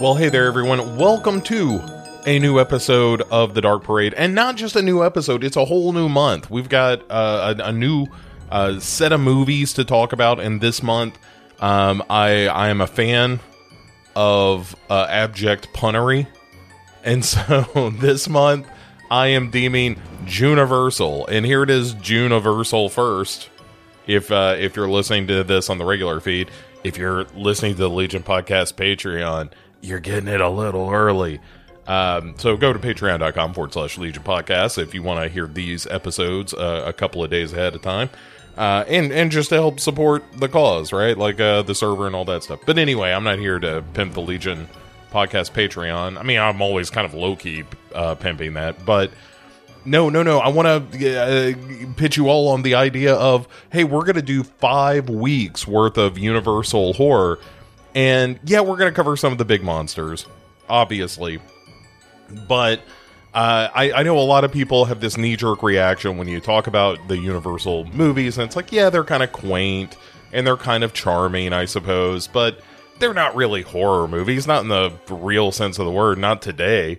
Well, hey there, everyone. Welcome to a new episode of the Dark Parade, and not just a new episode; it's a whole new month. We've got uh, a, a new uh, set of movies to talk about, and this month, um, I I am a fan of uh, abject punnery, and so this month I am deeming Juniversal, and here it is, Juniversal first. If uh, if you're listening to this on the regular feed, if you're listening to the Legion Podcast Patreon, you're getting it a little early. Um, so go to patreon.com forward slash Legion Podcast if you want to hear these episodes uh, a couple of days ahead of time. Uh, and and just to help support the cause, right? Like uh, the server and all that stuff. But anyway, I'm not here to pimp the Legion podcast Patreon. I mean, I'm always kind of low key uh, pimping that, but no, no, no. I want to uh, pitch you all on the idea of hey, we're going to do five weeks worth of Universal horror, and yeah, we're going to cover some of the big monsters, obviously, but. Uh, I, I know a lot of people have this knee jerk reaction when you talk about the Universal movies, and it's like, yeah, they're kind of quaint and they're kind of charming, I suppose, but they're not really horror movies, not in the real sense of the word, not today.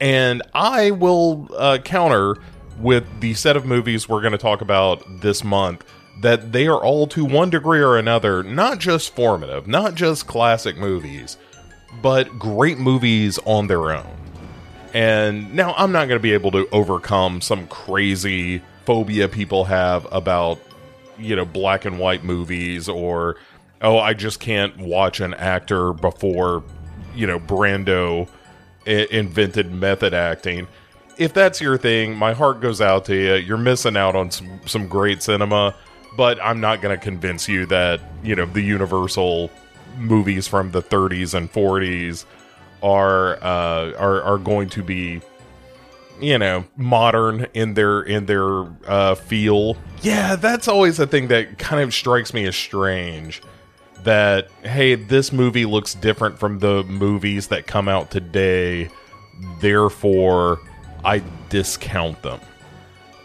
And I will uh, counter with the set of movies we're going to talk about this month that they are all to one degree or another not just formative, not just classic movies, but great movies on their own. And now I'm not going to be able to overcome some crazy phobia people have about, you know, black and white movies or, oh, I just can't watch an actor before, you know, Brando invented method acting. If that's your thing, my heart goes out to you. You're missing out on some, some great cinema, but I'm not going to convince you that, you know, the Universal movies from the 30s and 40s are uh, are are going to be you know modern in their in their uh, feel. Yeah, that's always a thing that kind of strikes me as strange. That hey, this movie looks different from the movies that come out today, therefore I discount them.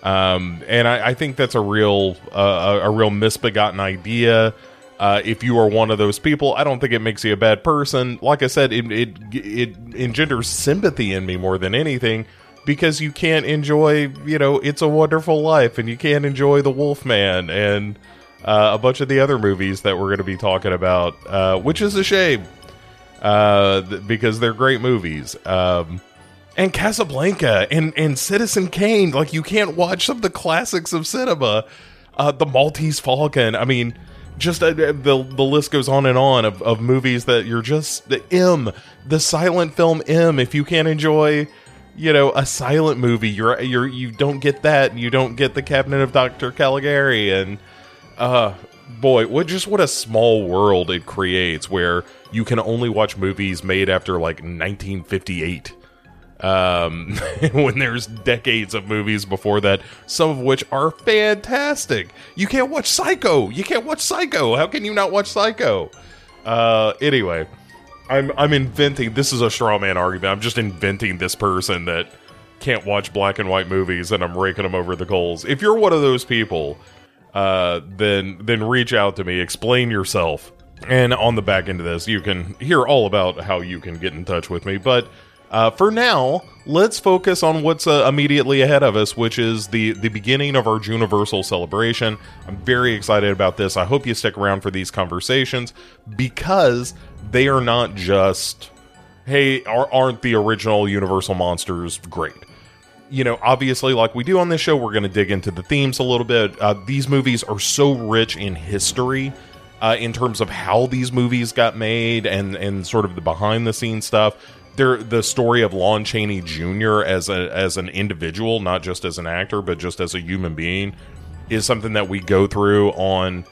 Um, and I, I think that's a real uh, a, real misbegotten idea. Uh, if you are one of those people, I don't think it makes you a bad person. Like I said, it, it it engenders sympathy in me more than anything because you can't enjoy, you know, It's a Wonderful Life, and you can't enjoy The Wolfman and uh, a bunch of the other movies that we're going to be talking about, uh, which is a shame uh, th- because they're great movies. Um, and Casablanca and and Citizen Kane, like you can't watch some of the classics of cinema. Uh, the Maltese Falcon. I mean just uh, the the list goes on and on of, of movies that you're just the M, the silent film M. If you can't enjoy, you know, a silent movie, you're you're you don't get that. You don't get the Cabinet of Dr. Caligari, and uh, boy, what just what a small world it creates where you can only watch movies made after like 1958 um, when there's decades of movies before that, some of which are fantastic. You can't watch Psycho. You can't watch Psycho. How can you not watch Psycho? Uh, anyway, I'm I'm inventing. This is a straw man argument. I'm just inventing this person that can't watch black and white movies, and I'm raking them over the coals. If you're one of those people, uh, then then reach out to me. Explain yourself. And on the back end of this, you can hear all about how you can get in touch with me. But uh, for now, let's focus on what's uh, immediately ahead of us, which is the the beginning of our Juniversal celebration. I'm very excited about this. I hope you stick around for these conversations because they are not just, hey, are, aren't the original Universal monsters great? You know, obviously, like we do on this show, we're going to dig into the themes a little bit. Uh, these movies are so rich in history. Uh, in terms of how these movies got made and and sort of the behind the scenes stuff they're the story of Lon Chaney Jr. as a as an individual, not just as an actor, but just as a human being, is something that we go through on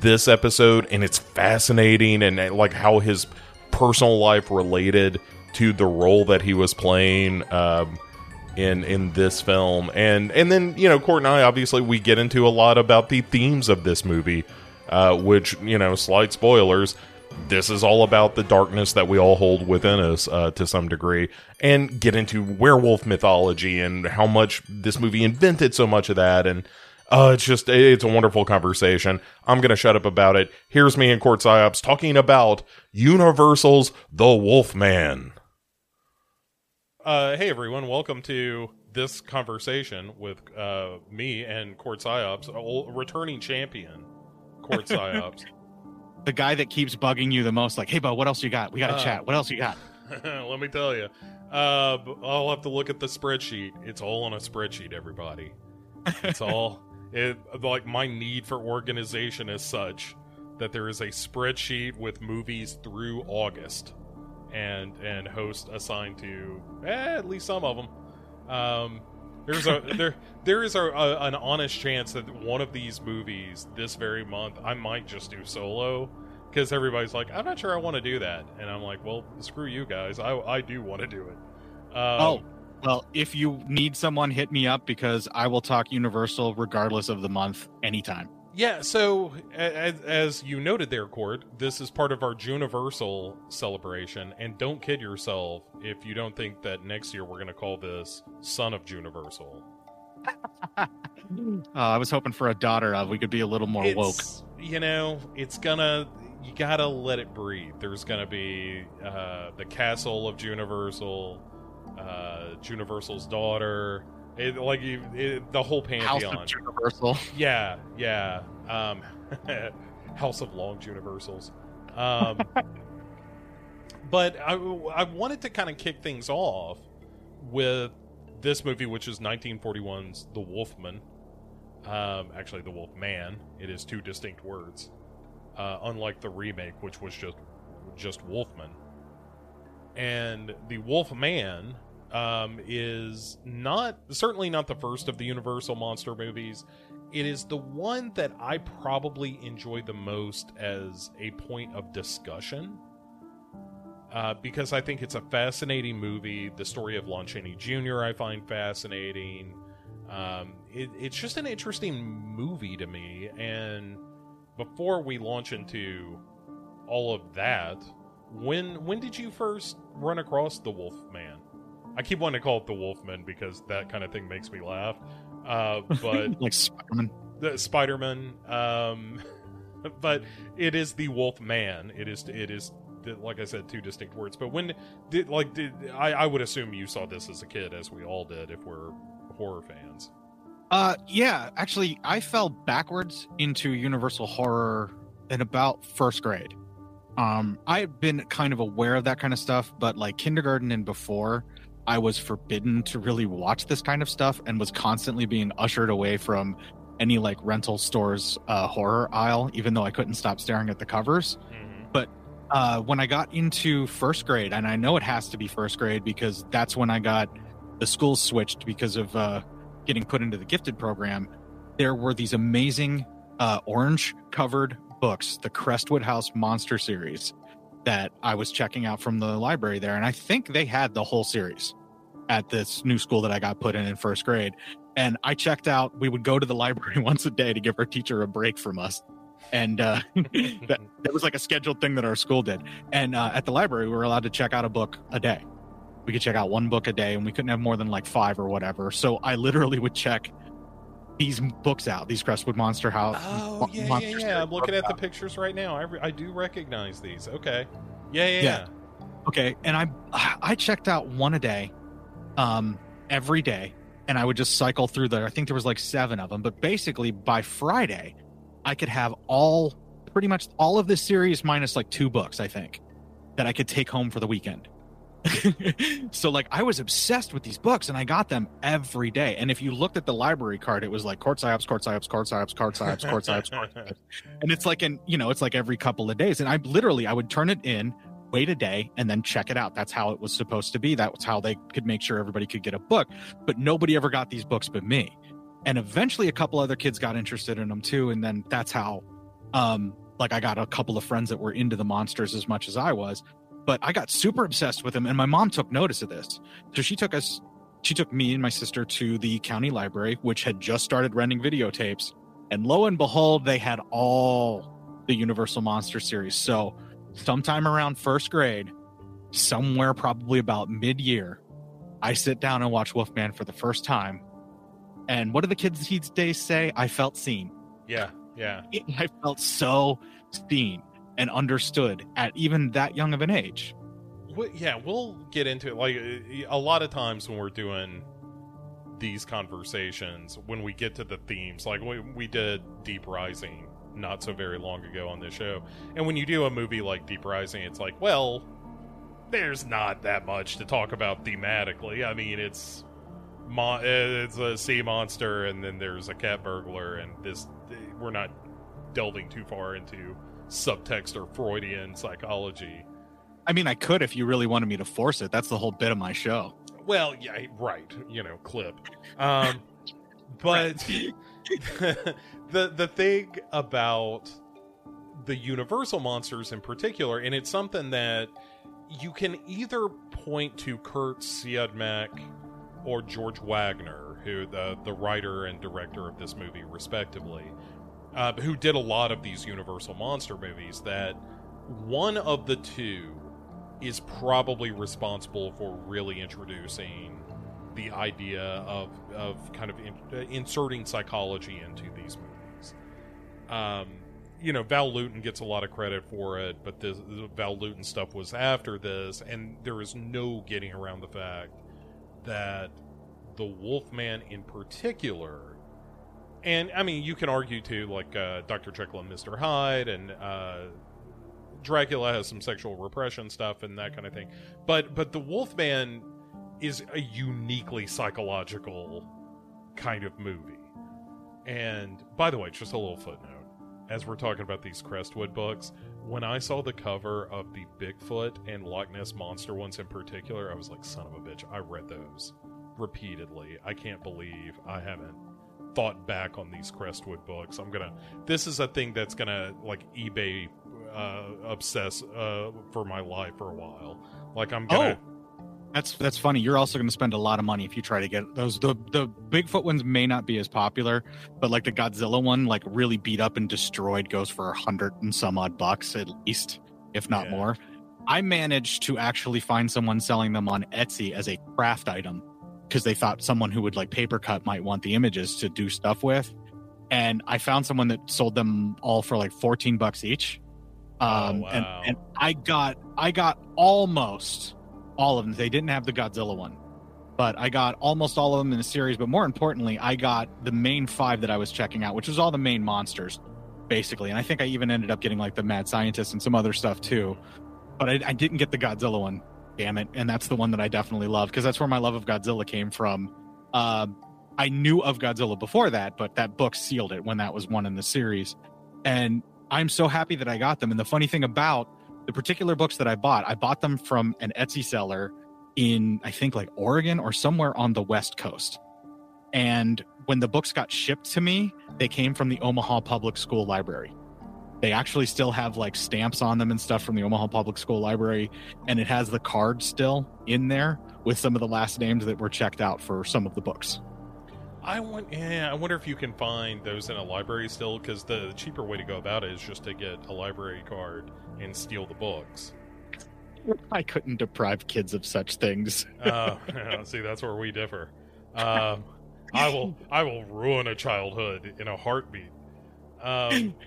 this episode, and it's fascinating and like how his personal life related to the role that he was playing um, in in this film, and and then you know Cort and I obviously we get into a lot about the themes of this movie, uh, which you know slight spoilers this is all about the darkness that we all hold within us uh, to some degree, and get into werewolf mythology and how much this movie invented so much of that, and Uh, it's just it's a wonderful conversation. I'm gonna shut up about it. Here's me and Cort Psyops talking about Universal's The Wolfman. Uh, hey everyone, welcome to this conversation with uh, me and Cort Psyops, a returning champion, Cort Psyops. the guy that keeps bugging you the most, like, hey, bud, what else you got? We got to uh, chat. What else you got? let me tell you. Uh, I'll have to look at the spreadsheet. It's all on a spreadsheet, everybody. It's all it like my need for organization is such that there is a spreadsheet with movies through August, and and host assigned to eh, at least some of them. Um, there's a there there is a, a, an honest chance that one of these movies this very month I might just do solo because everybody's like I'm not sure I want to do that and I'm like well screw you guys I I do want to do it. Um, oh well, if you need someone, hit me up because I will talk Universal regardless of the month anytime. Yeah, so as, as, you noted there, Cort, this is part of our Universal celebration, and don't kid yourself if you don't think that next year we're going to call this Son of Universal. uh, I was hoping for a daughter of. We could be a little more it's, woke. You know, it's gonna. You gotta let it breathe. There's gonna be uh, the Castle of Universal, uh, Universal's daughter. It, like you, it, the whole pantheon. House of Universal. Yeah, yeah. Um, House of Long Universals. Um, but I, I wanted to kind of kick things off with this movie, which is 1941's The Wolfman. Um, actually, The Wolf Man. It is two distinct words. Uh, unlike the remake, which was just just Wolfman. And the Wolf Man um, is not certainly not the first of the Universal monster movies. It is the one that I probably enjoy the most as a point of discussion. Uh, because I think it's a fascinating movie. The story of Lon Chaney Jr. I find fascinating. Um, it, it's just an interesting movie to me. And before we launch into all of that, when when did you first run across the Wolf Man? I keep wanting to call it the Wolfman because that kind of thing makes me laugh. Uh, but like Spider-Man. The Spider-Man. Um, but it is the Wolf Man. It is. It is. Like I said, two distinct words. But when did like did I? I would assume you saw this as a kid, as we all did, if we're horror fans. Uh, yeah. Actually, I fell backwards into Universal horror in about first grade. Um, I had been kind of aware of that kind of stuff, but like kindergarten and before, I was forbidden to really watch this kind of stuff and was constantly being ushered away from any like rental stores uh, horror aisle, even though I couldn't stop staring at the covers. Mm-hmm. But uh, when I got into first grade, and I know it has to be first grade because that's when I got the school switched because of uh, getting put into the gifted program. There were these amazing uh, orange covered books, the Crestwood House Monster series, that I was checking out from the library there, and I think they had the whole series at this new school that I got put in in first grade. And I checked out, we would go to the library once a day to give our teacher a break from us. And uh, that, that was like a scheduled thing that our school did. And uh, at the library, we were allowed to check out a book a day. We could check out one book a day, and we couldn't have more than like five or whatever. So I literally would check these books out, these Crestwood Monster House. Oh, yeah, yeah, yeah. I'm looking at out. the pictures right now. I, re- I do recognize these. Okay. Yeah, yeah, yeah, yeah. Okay. And I I checked out one a day um, every day, and I would just cycle through there. I think there was like seven of them, but basically by Friday, I could have all pretty much all of this series minus like two books, I think, that I could take home for the weekend. so like I was obsessed with these books and I got them every day. And if you looked at the library card, it was like court psyops, court psyops, court psyops, court psyops, court psyops, court psyops. And it's like in, you know, it's like every couple of days. And I literally I would turn it in, wait a day and then check it out. That's how it was supposed to be. That's how they could make sure everybody could get a book. But nobody ever got these books but me. And eventually a couple other kids got interested in them too. And then that's how um like I got a couple of friends that were into the monsters as much as I was. But I got super obsessed with them and my mom took notice of this. So she took us she took me and my sister to the county library, which had just started renting videotapes. And lo and behold, they had all the Universal Monster series. So sometime around first grade, somewhere probably about mid year, I sit down and watch Wolfman for the first time. And what do the kids these days say? I felt seen. Yeah, yeah. I felt so seen and understood at even that young of an age. Well, yeah, we'll get into it. Like uh, a lot of times when we're doing these conversations, when we get to the themes, like we, we did Deep Rising not so very long ago on this show, and when you do a movie like Deep Rising, it's like, well, there's not that much to talk about thematically. I mean, it's mo- it's a sea monster, and then there's a cat burglar, and this we're not delving too far into subtext or Freudian psychology. I mean, I could if you really wanted me to force it. That's the whole bit of my show. Well, yeah, right. You know, clip. Um, but the the thing about the Universal monsters in particular, and it's something that you can either point to Kurt Siodmak or George Waggner, who the the writer and director of this movie, respectively, uh, who did a lot of these Universal monster movies. That one of the two is probably responsible for really introducing the idea of of kind of in, uh, inserting psychology into these movies. Um, you know, Val Lewton gets a lot of credit for it, but the, Val Lewton stuff was after this, and there is no getting around the fact that the Wolfman in particular, and I mean, you can argue too, like uh, Dr. Jekyll and Mr. Hyde, and uh, Dracula has some sexual repression stuff and that kind of thing, but but the Wolfman is a uniquely psychological kind of movie. And by the way, just a little footnote as we're talking about these Crestwood books, when I saw the cover of the Bigfoot and Loch Ness Monster ones in particular, I was like, son of a bitch, I read those repeatedly. I can't believe I haven't thought back on these Crestwood books. I'm gonna, this is a thing that's gonna, like, eBay uh, obsess uh, for my life for a while. Like, I'm gonna. Oh. That's that's funny. You're also going to spend a lot of money if you try to get those. The the Bigfoot ones may not be as popular, but like the Godzilla one, like really beat up and destroyed, goes for a hundred and some odd bucks at least, if not Yeah. more. I managed to actually find someone selling them on Etsy as a craft item because they thought someone who would like paper cut might want the images to do stuff with. And I found someone that sold them all for like 14 bucks each. Um, Oh, and, wow. and I got, I got almost all of them. They didn't have the Godzilla one, but I got almost all of them in the series. But more importantly, I got the main five that I was checking out, which was all the main monsters, basically. And I think I even ended up getting like the Mad Scientist and some other stuff too. But I, I didn't get the Godzilla one. Damn it! And that's the one that I definitely love because that's where my love of Godzilla came from. Um, I knew of Godzilla before that, but that book sealed it when that was one in the series. And I'm so happy that I got them. And the funny thing about the particular books that I bought, I bought them from an Etsy seller in, I think, like Oregon or somewhere on the West Coast. And when the books got shipped to me, they came from the Omaha Public School Library. They actually still have like stamps on them and stuff from the Omaha Public School Library. And it has the card still in there with some of the last names that were checked out for some of the books. I want, yeah, I wonder if you can find those in a library still, because the cheaper way to go about it is just to get a library card and steal the books. I couldn't deprive kids of such things. Uh, see, that's where we differ. Um, I will, I will ruin a childhood in a heartbeat. Um,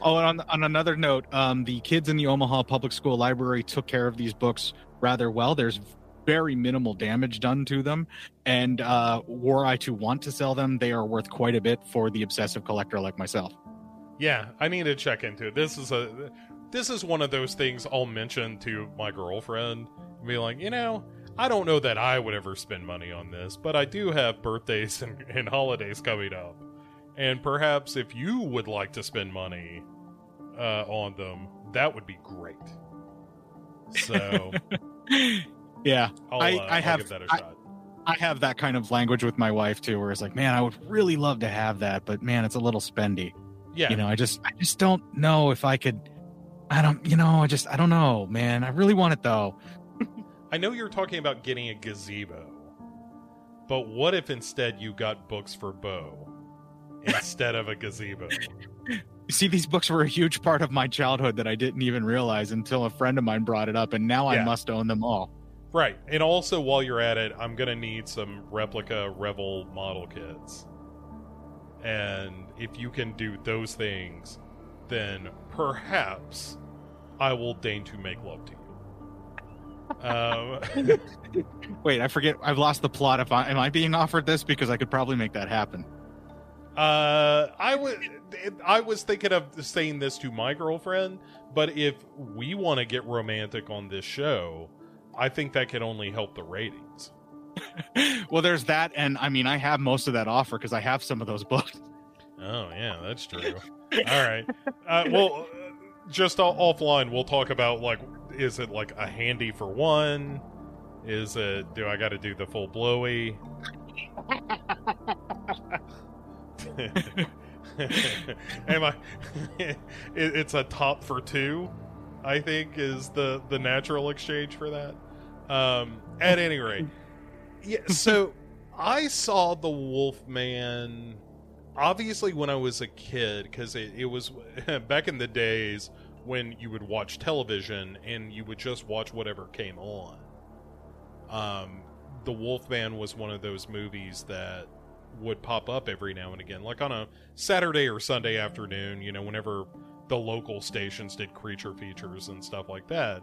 Oh, and on, on another note, um, the kids in the Omaha Public School Library took care of these books rather well. There's very minimal damage done to them, and uh, were I to want to sell them, they are worth quite a bit for the obsessive collector like myself. yeah, I need to check into it. This is a, this is one of those things I'll mention to my girlfriend. and Be like, you know, I don't know that I would ever spend money on this, but I do have birthdays and, and holidays coming up. And perhaps if you would like to spend money uh, on them, that would be great. So yeah, I'll, I- uh, I have- give that a I- shot. I have that kind of language with my wife too, where it's like, man, I would really love to have that, but man, it's a little spendy. Yeah, You know, I just, I just don't know if I could. I don't, you know, I just, I don't know, man. I really want it though. I know you're talking about getting a gazebo, but what if instead you got books for Bo instead of a gazebo? See, these books were a huge part of my childhood that I didn't even realize until a friend of mine brought it up, and now Yeah. I must own them all. Right. And also, while you're at it, I'm going to need some replica Revell model kits. And if you can do those things, then perhaps I will deign to make love to you. Um, Wait, I forget. I've lost the plot. If I am I being offered this because I could probably make that happen. uh, I was I was thinking of saying this to my girlfriend, but if we want to get romantic on this show, I think that can only help the ratings. well, there's that, and I mean, I have most of that offer because I have some of those books. Oh yeah, that's true. All right. Uh, well, just offline, we'll talk about like, is it like a handy for one? Is it? Do I got to do the full blowy? Am I? it, it's a top for two. I think is the the natural exchange for that. Um, at any rate, yeah. So I saw the Wolfman obviously when I was a kid because it, it was back in the days when you would watch television and you would just watch whatever came on. Um, the Wolfman was one of those movies that would pop up every now and again, like on a Saturday or Sunday afternoon. You know, whenever the local stations did creature features and stuff like that,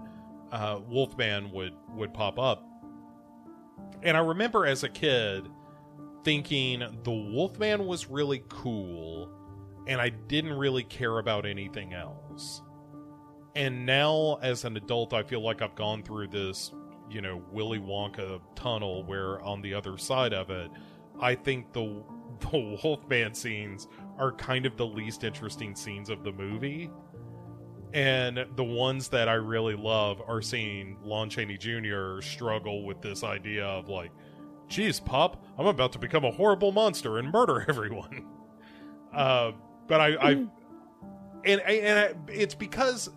uh, Wolfman would would pop up. And I remember as a kid thinking the Wolfman was really cool, and I didn't really care about anything else. And now, as an adult, I feel like I've gone through this, you know, Willy Wonka tunnel where on the other side of it, I think the the Wolfman scenes are kind of the least interesting scenes of the movie. And the ones that I really love are seeing Lon Chaney Jr. struggle with this idea of like, geez, Pop, I'm about to become a horrible monster and murder everyone. Uh, but I, I and and I, it's because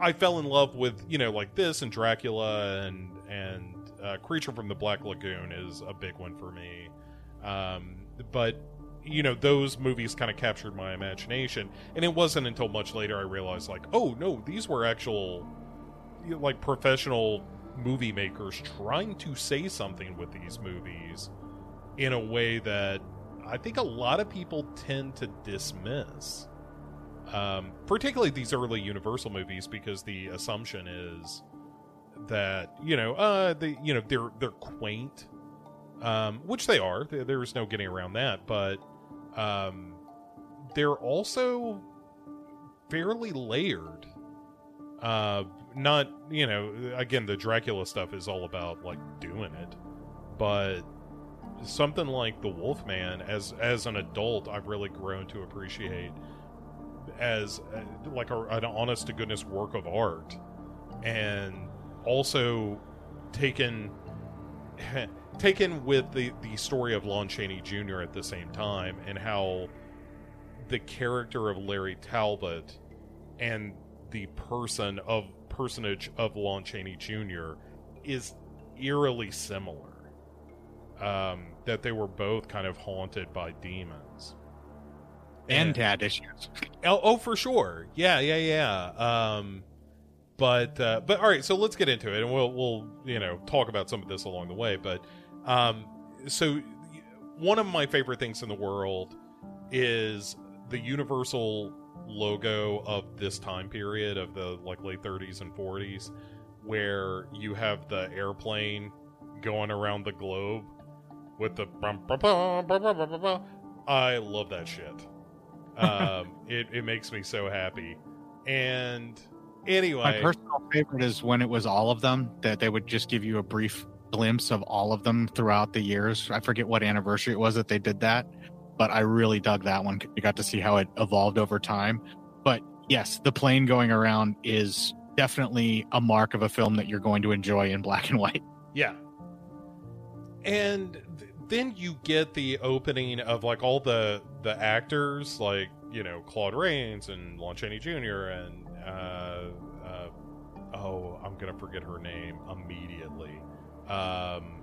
I fell in love with you know like this and Dracula and and uh, Creature from the Black Lagoon is a big one for me. Um, but you know those movies kind of captured my imagination, and it wasn't until much later I realized like, oh no, these were actual like professional movie makers trying to say something with these movies in a way that I think a lot of people tend to dismiss. Um, particularly these early Universal movies, because the assumption is that you know, uh, the you know they're they're quaint, um, which they are. There's no getting around that, but um, they're also fairly layered. Uh, not you know, again, the Dracula stuff is all about like doing it, but something like the Wolfman, as as an adult, I've really grown to appreciate as uh, like a, an honest to goodness work of art, and also taken taken with the the story of Lon Chaney Jr. at the same time, and how the character of Larry Talbot and the person of personage of Lon Chaney Jr. is eerily similar. Um, that they were both kind of haunted by demons. And dad issues. Oh, oh, for sure. Yeah, yeah, yeah. Um, but uh, but all right. So let's get into it, and we'll we'll you know talk about some of this along the way. But um, so one of my favorite things in the world is the Universal logo of this time period of the like late 30s and 40s, where you have the airplane going around the globe with the. bum, bum, bum. I love that shit um, it, it makes me so happy. And anyway, My personal favorite is when it was all of them, that they would just give you a brief glimpse of all of them throughout the years. I forget what anniversary it was that they did that, but I really dug that one. You got to see how it evolved over time. But yes, the plane going around is definitely a mark of a film that you're going to enjoy in black and white. yeah. And th- then you get the opening of like all the the actors, like you know Claude Rains and Lon Chaney Jr. and uh, uh, oh, I'm gonna forget her name immediately. Um,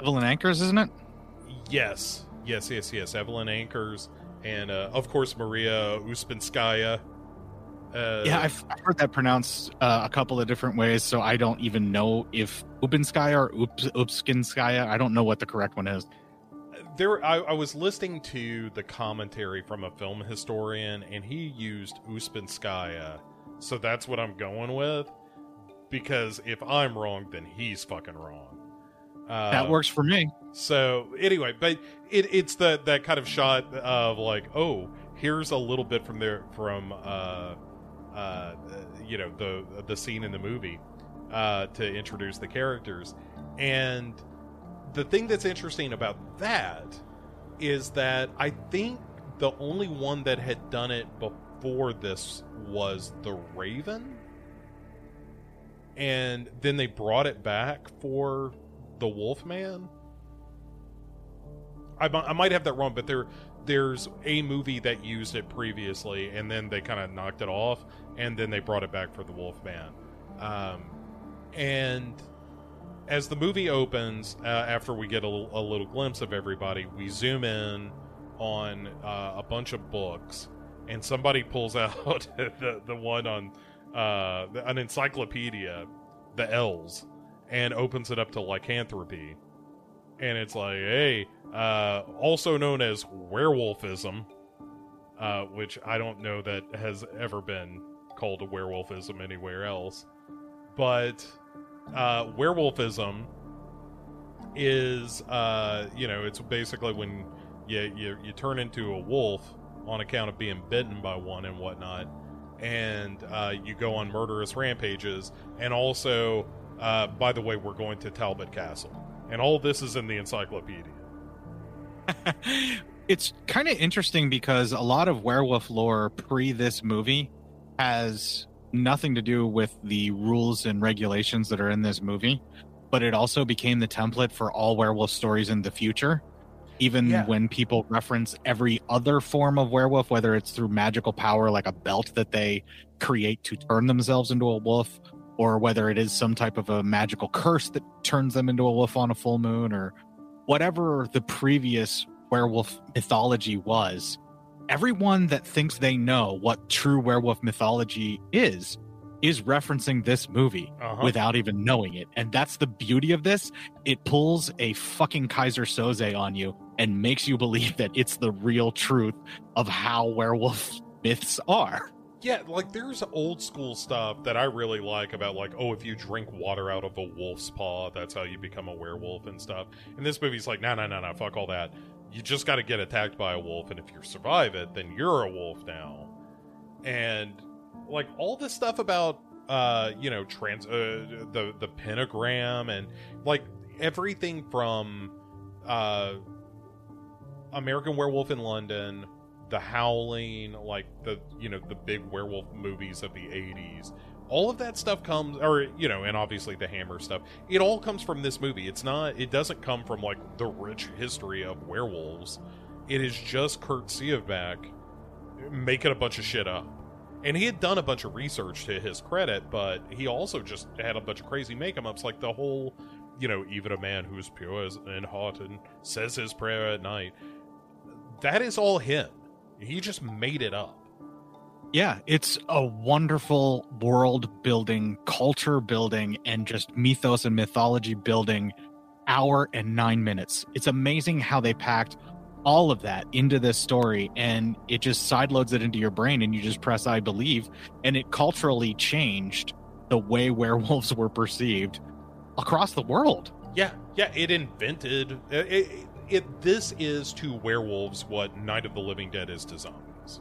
Evelyn Ankers, isn't it? yes, yes, yes, yes. Evelyn Ankers and uh, of course Maria Ouspenskaya. Uh, yeah, I've, I've heard that pronounced uh, a couple of different ways, so I don't even know if Ubinskaya or Ups, Upskinskaya. I don't know what the correct one is. there I, I was listening to the commentary from a film historian and he used Uspinskaya so that's what i'm going with because if i'm wrong then he's fucking wrong uh, that works for me. So anyway but it, it's the that kind of shot of like oh here's a little bit from there from uh uh you know the the scene in the movie uh to introduce the characters and the thing that's interesting about that is that I think the only one that had done it before this was the Raven. And then they brought it back for the Wolfman. I, I might have that wrong, but there there's a movie that used it previously, and then they kind of knocked it off, and then they brought it back for the Wolfman. Um, and as the movie opens, uh, after we get a little glimpse of everybody, we zoom in on uh, a bunch of books, and somebody pulls out the the one on uh, the- an encyclopedia, the L's, and opens it up to lycanthropy, and it's like, hey, uh, also known as werewolfism, uh, which I don't know that has ever been called a werewolfism anywhere else, but uh, werewolfism is uh, you know it's basically when you, you you turn into a wolf on account of being bitten by one and whatnot and uh, you go on murderous rampages and also uh, by the way we're going to talbot castle. And all this is in the encyclopedia it's kind of interesting because a lot of werewolf lore pre this movie has nothing to do with the rules and regulations that are in this movie, but it also became the template for all werewolf stories in the future. Even Yeah. when people reference every other form of werewolf, whether it's through magical power like a belt that they create to turn themselves into a wolf, or whether it is some type of a magical curse that turns them into a wolf on a full moon, or whatever the previous werewolf mythology was, everyone that thinks they know what true werewolf mythology is is referencing this movie Uh-huh. without even knowing it. And that's the beauty of this. It pulls a fucking Keyser Söze on you and makes you believe that it's the real truth of how werewolf myths are. Yeah, like there's old school stuff that I really like about like, oh, if you drink water out of a wolf's paw, that's how you become a werewolf and stuff. And this movie's like, no, no, no, no, fuck all that. You just got to get attacked by a wolf, and if you survive it, then you're a wolf now. And like all this stuff about, uh, you know, trans, uh, the the pentagram, and like everything from, uh, American Werewolf in London, The Howling, like the you know the big werewolf movies of the '80s. All of that stuff comes, or you know, and obviously the Hammer stuff. It all comes from this movie. It's not. It doesn't come from like the rich history of werewolves. It is just Kurt Siodmak making a bunch of shit up. And he had done a bunch of research to his credit, but he also just had a bunch of crazy make 'em ups, like the whole, you know, even a man who's pure and hot and says his prayer at night. That is all him. He just made it up. Yeah, it's a wonderful world building, culture building, and just mythos and mythology building hour and nine minutes. It's amazing how they packed all of that into this story and it just sideloads it into your brain and you just press I believe. And it culturally changed the way werewolves were perceived across the world. Yeah, yeah. It invented it. it, it this is to werewolves what Night of the Living Dead is to zombies.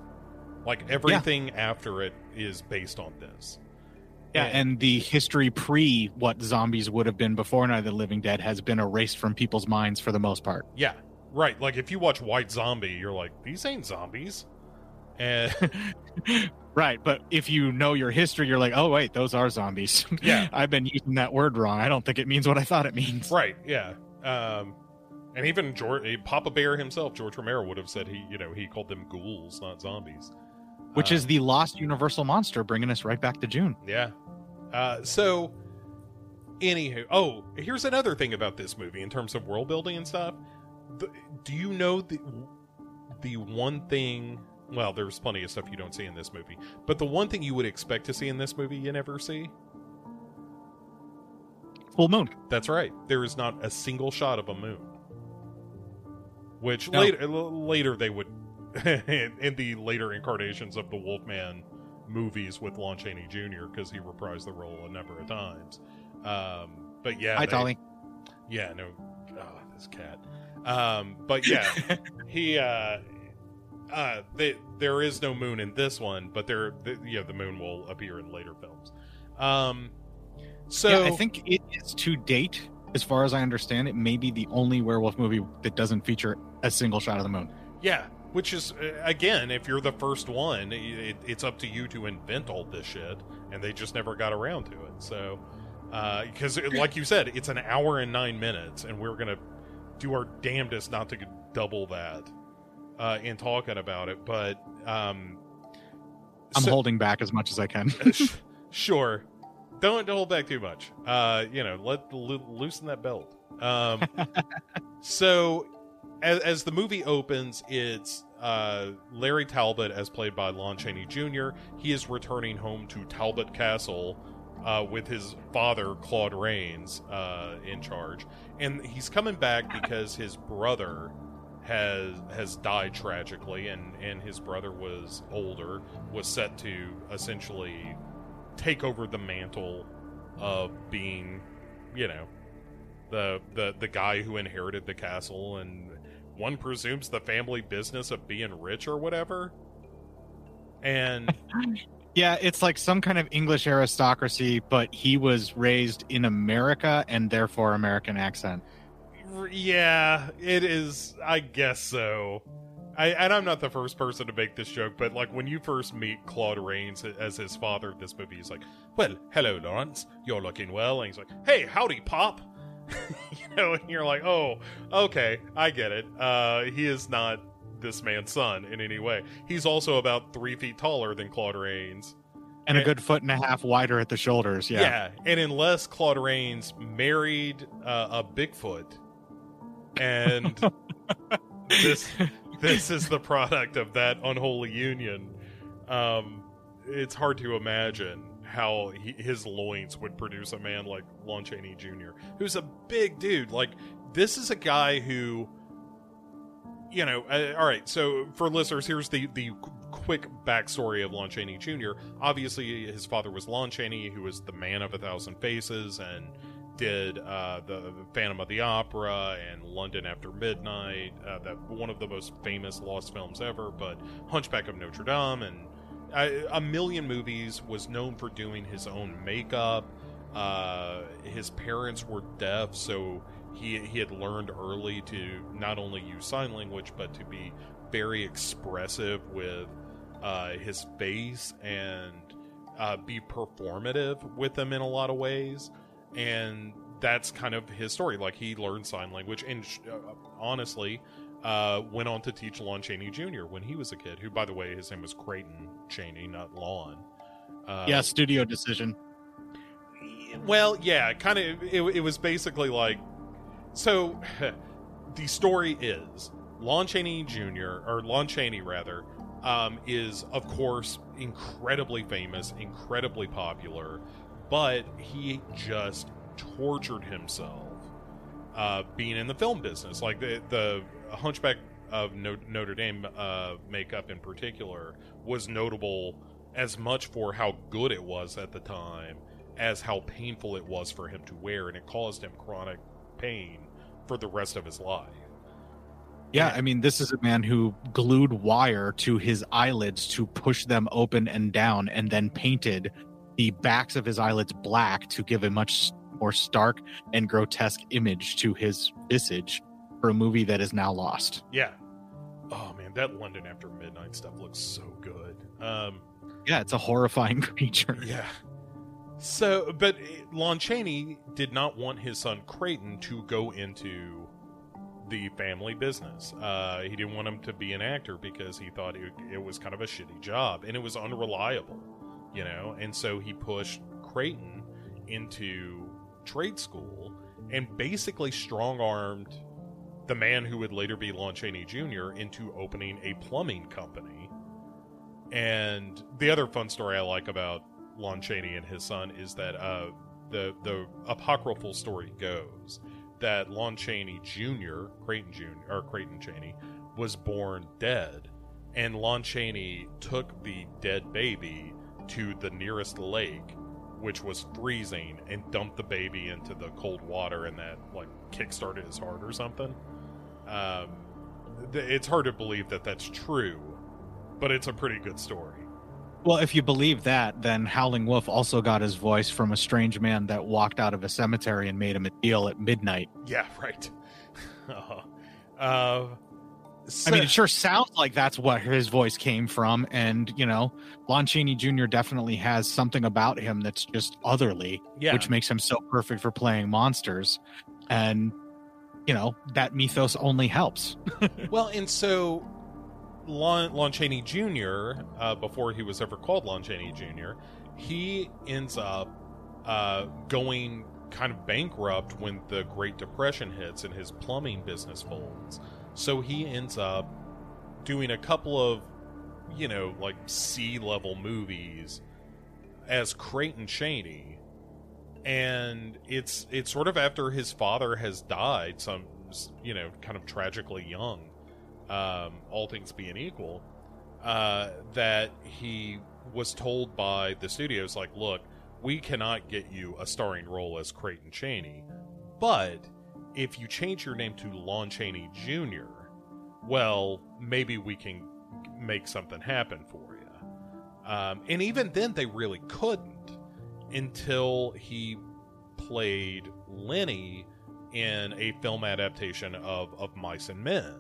Like everything after it is based on this. Yeah, And- and the history pre what zombies would have been before Night of the Living Dead has been erased from people's minds for the most part. Yeah, right. Like if you watch White Zombie, you're like, these ain't zombies. And right, but if you know your history, you're like, oh wait, those are zombies. Yeah. I've been using that word wrong. I don't think it means what I thought it means. right, yeah. Um, and even George, Papa Bear himself, George Romero, would have said he, you know, he called them ghouls, not zombies. Which Uh, is the lost universal monster, bringing us right back to June. Yeah. Uh, so, anywho, oh, here's another thing about this movie in terms of world building and stuff. The, do you know the the one thing well, there's plenty of stuff you don't see in this movie. But the one thing you would expect to see in this movie, you never see. Full moon. That's right. There is not a single shot of a moon. Which No. later, later they would, in, in the later incarnations of the Wolfman movies with Lon Chaney Jr., because he reprised the role a number of times. Um, but yeah, Hi, they- Tolly. Yeah, no, oh, this cat. Um, but yeah, he uh uh they, there is no moon in this one but there the, yeah the moon will appear in later films um so yeah, I think it is to date, as far as I understand it, may be the only werewolf movie that doesn't feature a single shot of the moon. yeah which is uh, again if you're the first one it, it's up to you to invent all this shit and they just never got around to it so uh because like you said it's an hour and nine minutes and we're gonna do our damnedest not to double that uh in talking about it but um I'm so- holding back as much as I can. Sure. Don't, don't hold back too much. Uh, you know, let lo- loosen that belt. Um, so as, as the movie opens, it's uh, Larry Talbot, as played by Lon Chaney Jr. He is returning home to Talbot Castle uh, with his father, Claude Rains, uh, in charge, and he's coming back because his brother has has died tragically, and and his brother was older, was set to essentially take over the mantle of being, you know, the the the guy who inherited the castle and one presumes the family business of being rich or whatever. And yeah, it's like some kind of English aristocracy, but he was raised in America and therefore American accent. yeah, it is I guess so. I, and I'm not the first person to make this joke, but like when you first meet Claude Rains as his father in this movie, he's like, "Well, hello, Lawrence. You're looking well." And he's like, "Hey, howdy, Pop." you know, and you're like, "Oh, okay, I get it." Uh, he is not this man's son in any way. He's also about three feet taller than Claude Rains. And a good foot and a half wider at the shoulders. Yeah. Yeah, and unless Claude Rains married uh, a Bigfoot, and this this is the product of that unholy union, um, it's hard to imagine how he, his loins would produce a man like Lon Chaney Jr., who's a big dude. Like this is a guy who. You know, uh, all right. So for listeners, here's the the quick backstory of Lon Chaney Jr. Obviously, his father was Lon Chaney, who was the man of a thousand faces and did uh, the Phantom of the Opera and London After Midnight, uh, that one of the most famous lost films ever. But Hunchback of Notre Dame and a million movies. Was known for doing his own makeup. Uh, his parents were deaf, so he he had learned early to not only use sign language but to be very expressive with uh, his face and uh, be performative with them in a lot of ways. And that's kind of his story. Like he learned sign language, and sh- uh, honestly, uh, went on to teach Lon Chaney Jr. when he was a kid. Who, by the way, his name was Creighton Chaney, not Lon. Uh, Yeah, studio decision. well, yeah, kind of. It, it was basically like so. the story is Lon Chaney Jr. or Lon Chaney rather um, is of course incredibly famous, incredibly popular, but he just tortured himself uh, being in the film business. Like the the Hunchback of No- Notre Dame uh, makeup in particular was notable as much for how good it was at the time as how painful it was for him to wear, and it caused him chronic pain for the rest of his life. Yeah. I mean, this is a man who glued wire to his eyelids to push them open and down, and then painted the backs of his eyelids black to give a much more stark and grotesque image to his visage for a movie that is now lost. Yeah. Oh man, that London After Midnight stuff looks so good. Um, Yeah, it's a horrifying creature. Yeah. So, but Lon Chaney did not want his son Creighton to go into the family business. Uh, he didn't want him to be an actor because he thought it, it was kind of a shitty job and it was unreliable, you know. And so he pushed Creighton into trade school and basically strong armed the man who would later be Lon Chaney Jr. into opening a plumbing company And the other fun story I like about Lon Chaney and his son is that uh, the the apocryphal story goes that Lon Chaney Jr., Creighton Jr. or Creighton Chaney, was born dead, and Lon Chaney took the dead baby to the nearest lake, which was freezing, and dumped the baby into the cold water, and that like kickstarted his heart or something. Um, th- it's hard to believe that that's true, but it's a pretty good story. Well, if you believe that, then Howling Wolf also got his voice from a strange man that walked out of a cemetery and made him a deal at midnight. Yeah, right. uh, uh, I mean, it sure sounds like that's what his voice came from, and you know, Lon Chaney Jr. definitely has something about him that's just otherly, yeah. which makes him so perfect for playing monsters, and you know that mythos only helps. well, and so Lon, Lon Chaney Jr., uh, before he was ever called Lon Chaney Jr., he ends up uh, going kind of bankrupt when the Great Depression hits and his plumbing business folds. So he ends up doing a couple of, you know, like C level movies as Creighton Chaney. And it's it's sort of after his father has died, some you know, kind of tragically young, um, all things being equal, uh, that he was told by the studios, like, look, we cannot get you a starring role as Creighton Chaney, but if you change your name to Lon Chaney Jr., well, maybe we can make something happen for you. Um, and even then, they really couldn't until he played Lenny in a film adaptation of, of Mice and Men.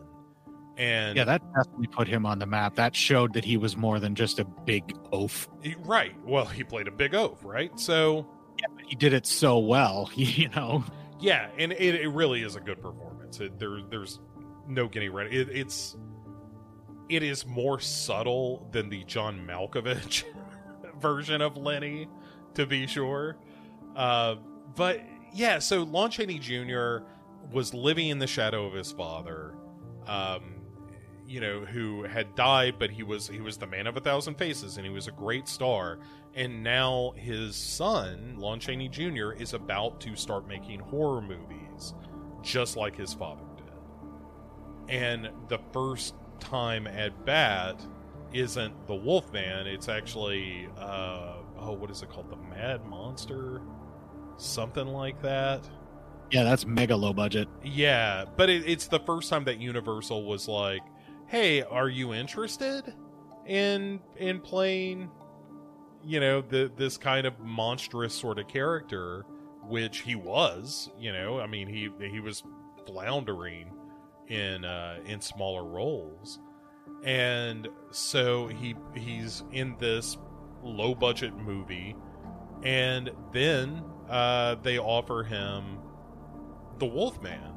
And yeah, that definitely put him on the map. That showed that he was more than just a big oaf. Right. Well, he played a big oaf, right? So yeah, he did it so well, you know. Yeah, and it, it really is a good performance. It, there, there's no getting ready. It, it's it is more subtle than the John Malkovich version of Lenny, to be sure. Uh, but yeah, so Lon Chaney Jr. was living in the shadow of his father. Um, you know who had died but he was he was the man of a thousand faces and he was a great star. And now his son lon chaney jr is about to start making horror movies just like his father did. And the first time at bat isn't the wolfman it's actually uh oh what is it called? The mad monster? Something like that? Yeah that's mega low budget. Yeah but it, it's the first time that universal was like hey, are you interested in in playing you know the this kind of monstrous sort of character which he was, you know, I mean he he was floundering in uh in smaller roles. And so he he's in this low budget movie and then uh they offer him the Wolfman.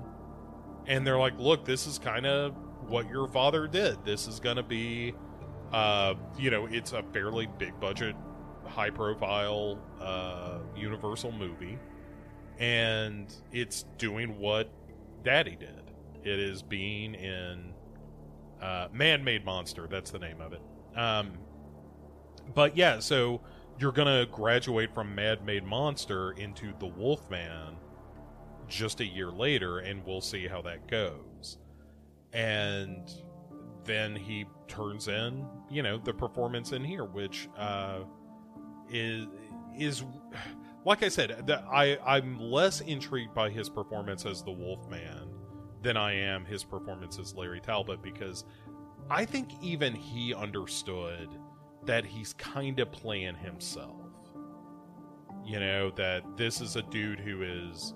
And they're like, "Look, this is kind of what your father did. This is going to be, uh, you know, it's a fairly big budget, high profile, uh, Universal movie, and it's doing what Daddy did. It is being in uh, Man Made Monster. That's the name of it. Um, but yeah, so you're going to graduate from Mad Made Monster into The Wolfman just a year later, and we'll see how that goes and then he turns in you know the performance in here which uh is is like i said that i i'm less intrigued by his performance as the wolfman than i am his performance as larry talbot because i think even he understood that he's kind of playing himself. You know that this is a dude who is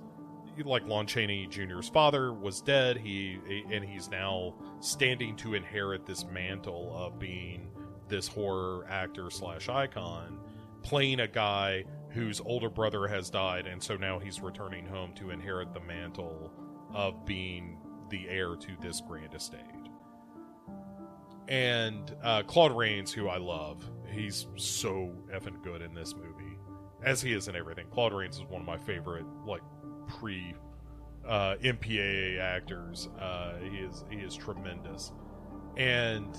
like Lon Chaney Jr.'s father was dead. He and he's now standing to inherit this mantle of being this horror actor slash icon, playing a guy whose older brother has died, and so now he's returning home to inherit the mantle of being the heir to this grand estate. And uh, Claude Rains, who I love, he's so effing good in this movie, as he is in everything. Claude Rains is one of my favorite like pre uh, MPAA actors. Uh, he is he is tremendous, and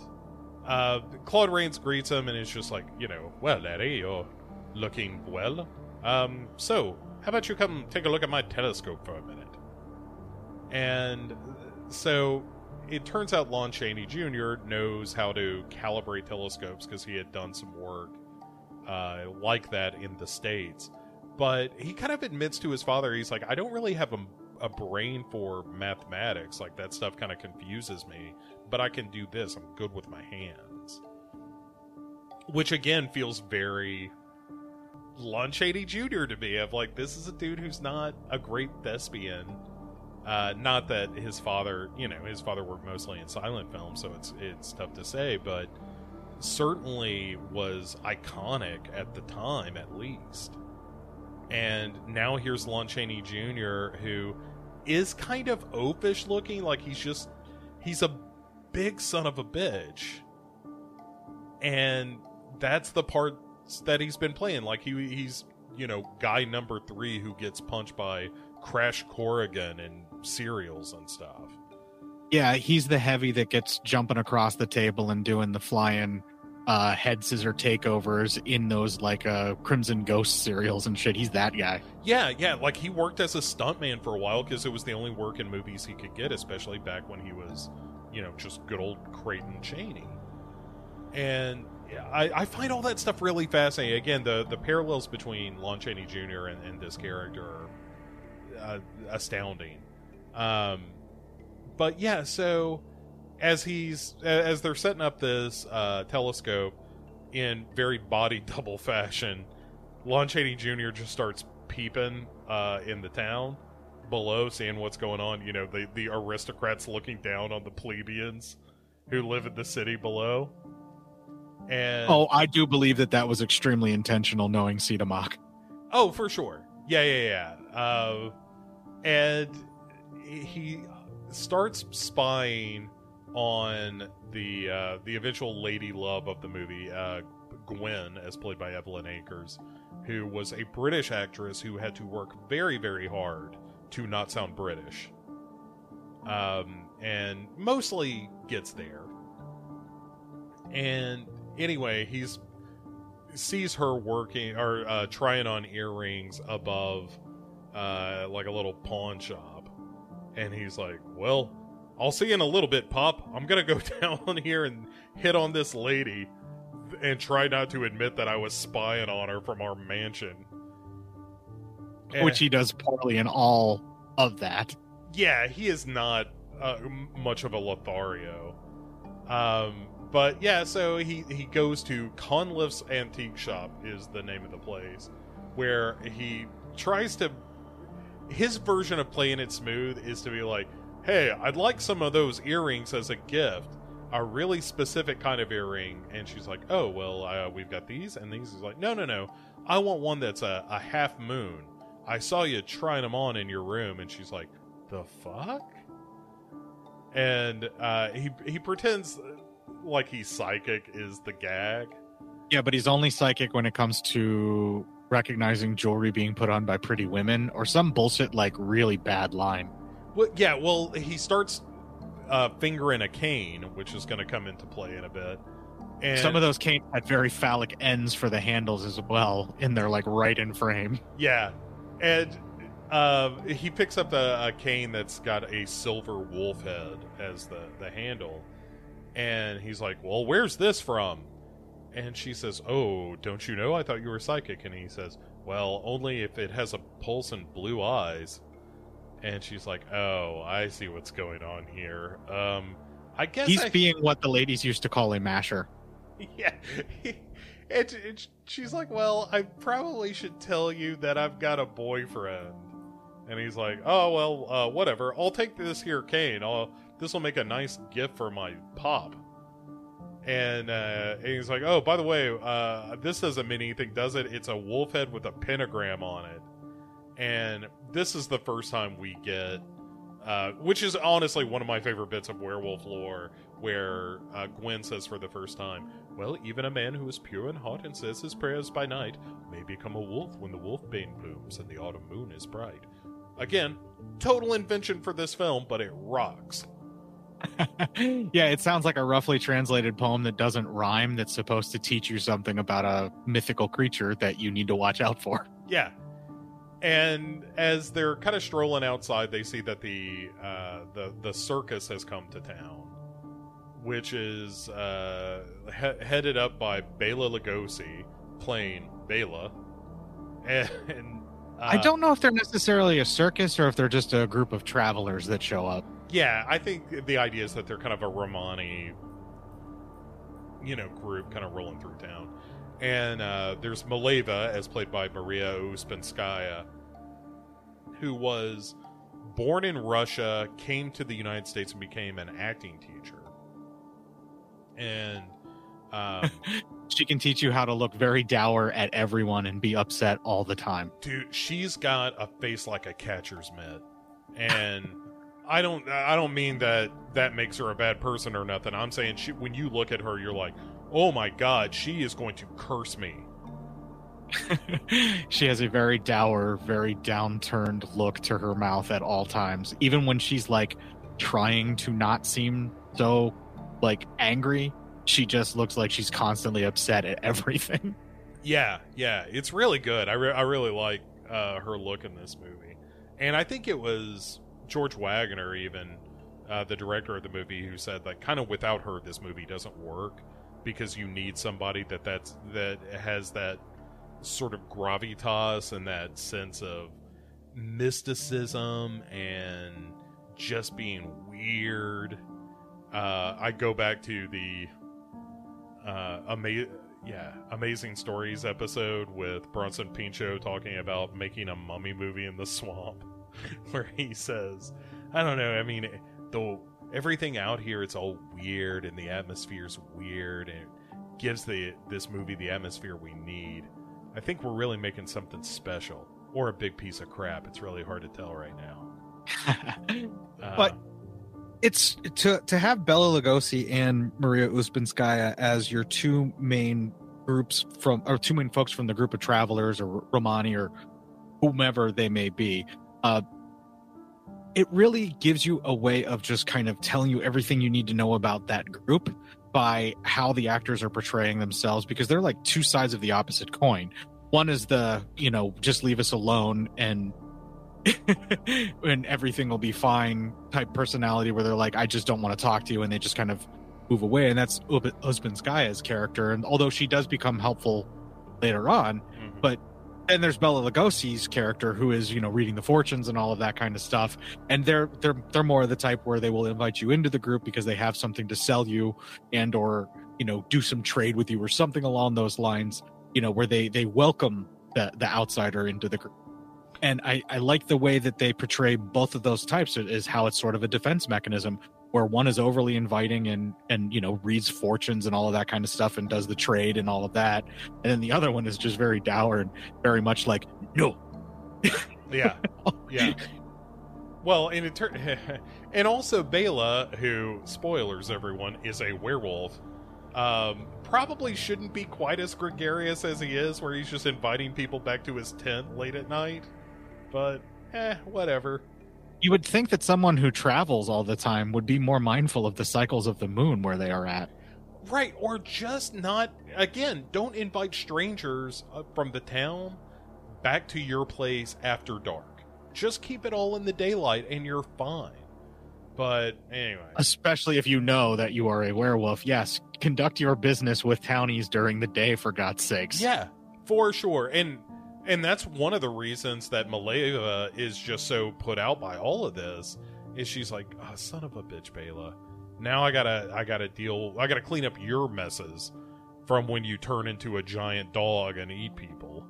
uh, Claude Rains greets him and is just like, you know, well, laddie, you're looking well. Um, so, how about you come take a look at my telescope for a minute? And so it turns out Lon Chaney Jr. knows how to calibrate telescopes because he had done some work uh, like that in the States. But he kind of admits to his father, he's like, I don't really have a, a brain for mathematics. Like, that stuff kind of confuses me. But I can do this. I'm good with my hands. Which, again, feels very Lon Chaney Jr. to me. Of like, this is a dude who's not a great thespian. Uh, not that his father, you know, his father worked mostly in silent film, so it's it's tough to say, but certainly was iconic at the time, at least. And now here's Lon Chaney Jr., who is kind of oafish looking, like he's just he's a big son of a bitch, and that's the part that he's been playing. Like he he's you know guy number three who gets punched by Crash Corrigan and serials and stuff. Yeah, he's the heavy that gets jumping across the table and doing the flying uh, head scissor takeovers in those like uh, Crimson Ghost serials and shit. He's that guy. Yeah, yeah. Like he worked as a stuntman for a while because it was the only work in movies he could get, especially back when he was, you know, just good old Creighton Chaney. And I, I find all that stuff really fascinating. Again, the the parallels between Lon Chaney Jr. and, and this character are uh, astounding. Um, but yeah, so as he's as they're setting up this uh, telescope in very body double fashion, Lon Chaney Jr. just starts peeping uh, in the town below, seeing what's going on. You know, the the aristocrats looking down on the plebeians who live in the city below. And oh, I do believe that that was extremely intentional, knowing Siodmak. Oh, for sure. Yeah, yeah, yeah. Uh, and he starts spying on the uh, the eventual lady love of the movie, uh, Gwen, as played by Evelyn Ankers, who was a British actress who had to work very, very hard to not sound British, um, and mostly gets there. And anyway, he's sees her working or uh, trying on earrings above uh, like a little pawn shop, and he's like, "Well." I'll see you in a little bit, Pop. I'm gonna go down here and hit on this lady and try not to admit that I was spying on her from our mansion. And, Which he does poorly in all of that. Yeah, he is not uh, much of a Lothario. Um, but yeah, so he, he goes to Conliffe's Antique Shop, is the name of the place, where he tries to. His version of playing it smooth is to be like, hey, I'd like some of those earrings as a gift. A really specific kind of earring. And she's like, oh, well, uh, we've got these and these. He's like, no, no, no. I want one that's a, a half moon. I saw you trying them on in your room. And she's like, the fuck? And uh, he, he pretends like he's psychic is the gag. Yeah, but he's only psychic when it comes to recognizing jewelry being put on by pretty women or some bullshit like really bad line. Well, yeah, well, he starts uh, fingering a cane, which is going to come into play in a bit. And some of those canes had very phallic ends for the handles as well, and they're like right in frame. Yeah, and uh, he picks up a, a, cane that's got a silver wolf head as the the handle, and he's like, "Well, where's this from?" And she says, "Oh, don't you know? I thought you were psychic." And he says, "Well, only if it has a pulse and blue eyes." And she's like, "Oh, I see what's going on here." Um, I guess he's I... being what the ladies used to call a masher. Yeah, it, it, she's like, "Well, I probably should tell you that I've got a boyfriend," and he's like, "Oh well, uh, whatever. I'll take this here cane. I'll this will make a nice gift for my pop." And, uh, and he's like, "Oh, by the way, uh, this doesn't mean anything, does it? It's a wolf head with a pentagram on it." and this is the first time we get uh, which is honestly one of my favorite bits of werewolf lore, where uh, Gwen says for the first time, Well, even a man who is pure in heart and says his prayers by night may become a wolf when the wolfbane blooms and the autumn moon is bright. Again, total invention for this film, but it rocks. yeah, it sounds like a roughly translated poem that doesn't rhyme that's supposed to teach you something about a mythical creature that you need to watch out for. Yeah. And as they're kind of strolling outside, they see that the uh, the the circus has come to town, which is uh, he- headed up by Bela Lugosi, playing Bela, and uh, I don't know if they're necessarily a circus or if they're just a group of travelers that show up. Yeah, I think the idea is that they're kind of a Romani, you know, group kind of rolling through town. And uh, there's Maleva, as played by Maria Ouspenskaya, who was born in Russia, came to the United States, and became an acting teacher. And um, She can teach you how to look very dour at everyone and be upset all the time. dude, she's got a face like a catcher's mitt, and I don't, I don't mean that that makes her a bad person or nothing. I'm saying she, when you look at her, you're like, oh my god, she is going to curse me. she has a very dour, very downturned look to her mouth at all times. Even when she's like trying to not seem so like angry, she just looks like she's constantly upset at everything. Yeah, yeah, it's really good. I, re- I really like uh, her look in this movie, and I think it was George Waggner, even uh, the director of the movie, who said like, kind of without her, this movie doesn't work because you need somebody that that's that has that sort of gravitas and that sense of mysticism and just being weird. Uh, I go back to the uh, ama- yeah, amazing stories episode with Bronson Pinchot talking about making a mummy movie in the swamp, where he says, "I don't know. I mean, the everything out here it's all weird and the atmosphere's weird and it gives the this movie the atmosphere we need. I think we're really making something special or a big piece of crap. It's really hard to tell right now. Uh, But- it's to to have Bela Lugosi and Maria Ouspenskaya as your two main groups from or two main folks from the group of travelers or Romani or whomever they may be. Uh, it really gives you a way of just kind of telling you everything you need to know about that group by how the actors are portraying themselves because they're like two sides of the opposite coin. One is the, you know, just leave us alone and and everything will be fine type personality where they're like, I just don't want to talk to you, and they just kind of move away. And that's Ouspenskaya's character. And although she does become helpful later on, mhm. but then there's Bela Lugosi's character who is, you know, reading the fortunes and all of that kind of stuff. And they're they're they're more of the type where they will invite you into the group because they have something to sell you and or, you know, do some trade with you or something along those lines, you know, where they they welcome the the outsider into the group. And I, I like the way that they portray both of those types is how it's sort of a defense mechanism where one is overly inviting and and you know reads fortunes and all of that kind of stuff and does the trade and all of that and then the other one is just very dour and very much like no yeah, yeah. Well, and it tur- and also Bela, who spoilers everyone, is a werewolf. Um, probably shouldn't be quite as gregarious as he is, where he's just inviting people back to his tent late at night. But eh, whatever. You would think that someone who travels all the time would be more mindful of the cycles of the moon where they are at Right, or just not. Again, don't invite strangers from the town back to your place after dark. Just keep it all in the daylight, and you're fine. But anyway, especially if you know that you are a werewolf yes conduct your business with townies during the day for god's sakes Yeah, for sure. And and that's one of the reasons that Maleva is just so put out by all of this is she's like, oh, son of a bitch, Bela. Now I gotta I gotta deal I gotta clean up your messes from when you turn into a giant dog and eat people.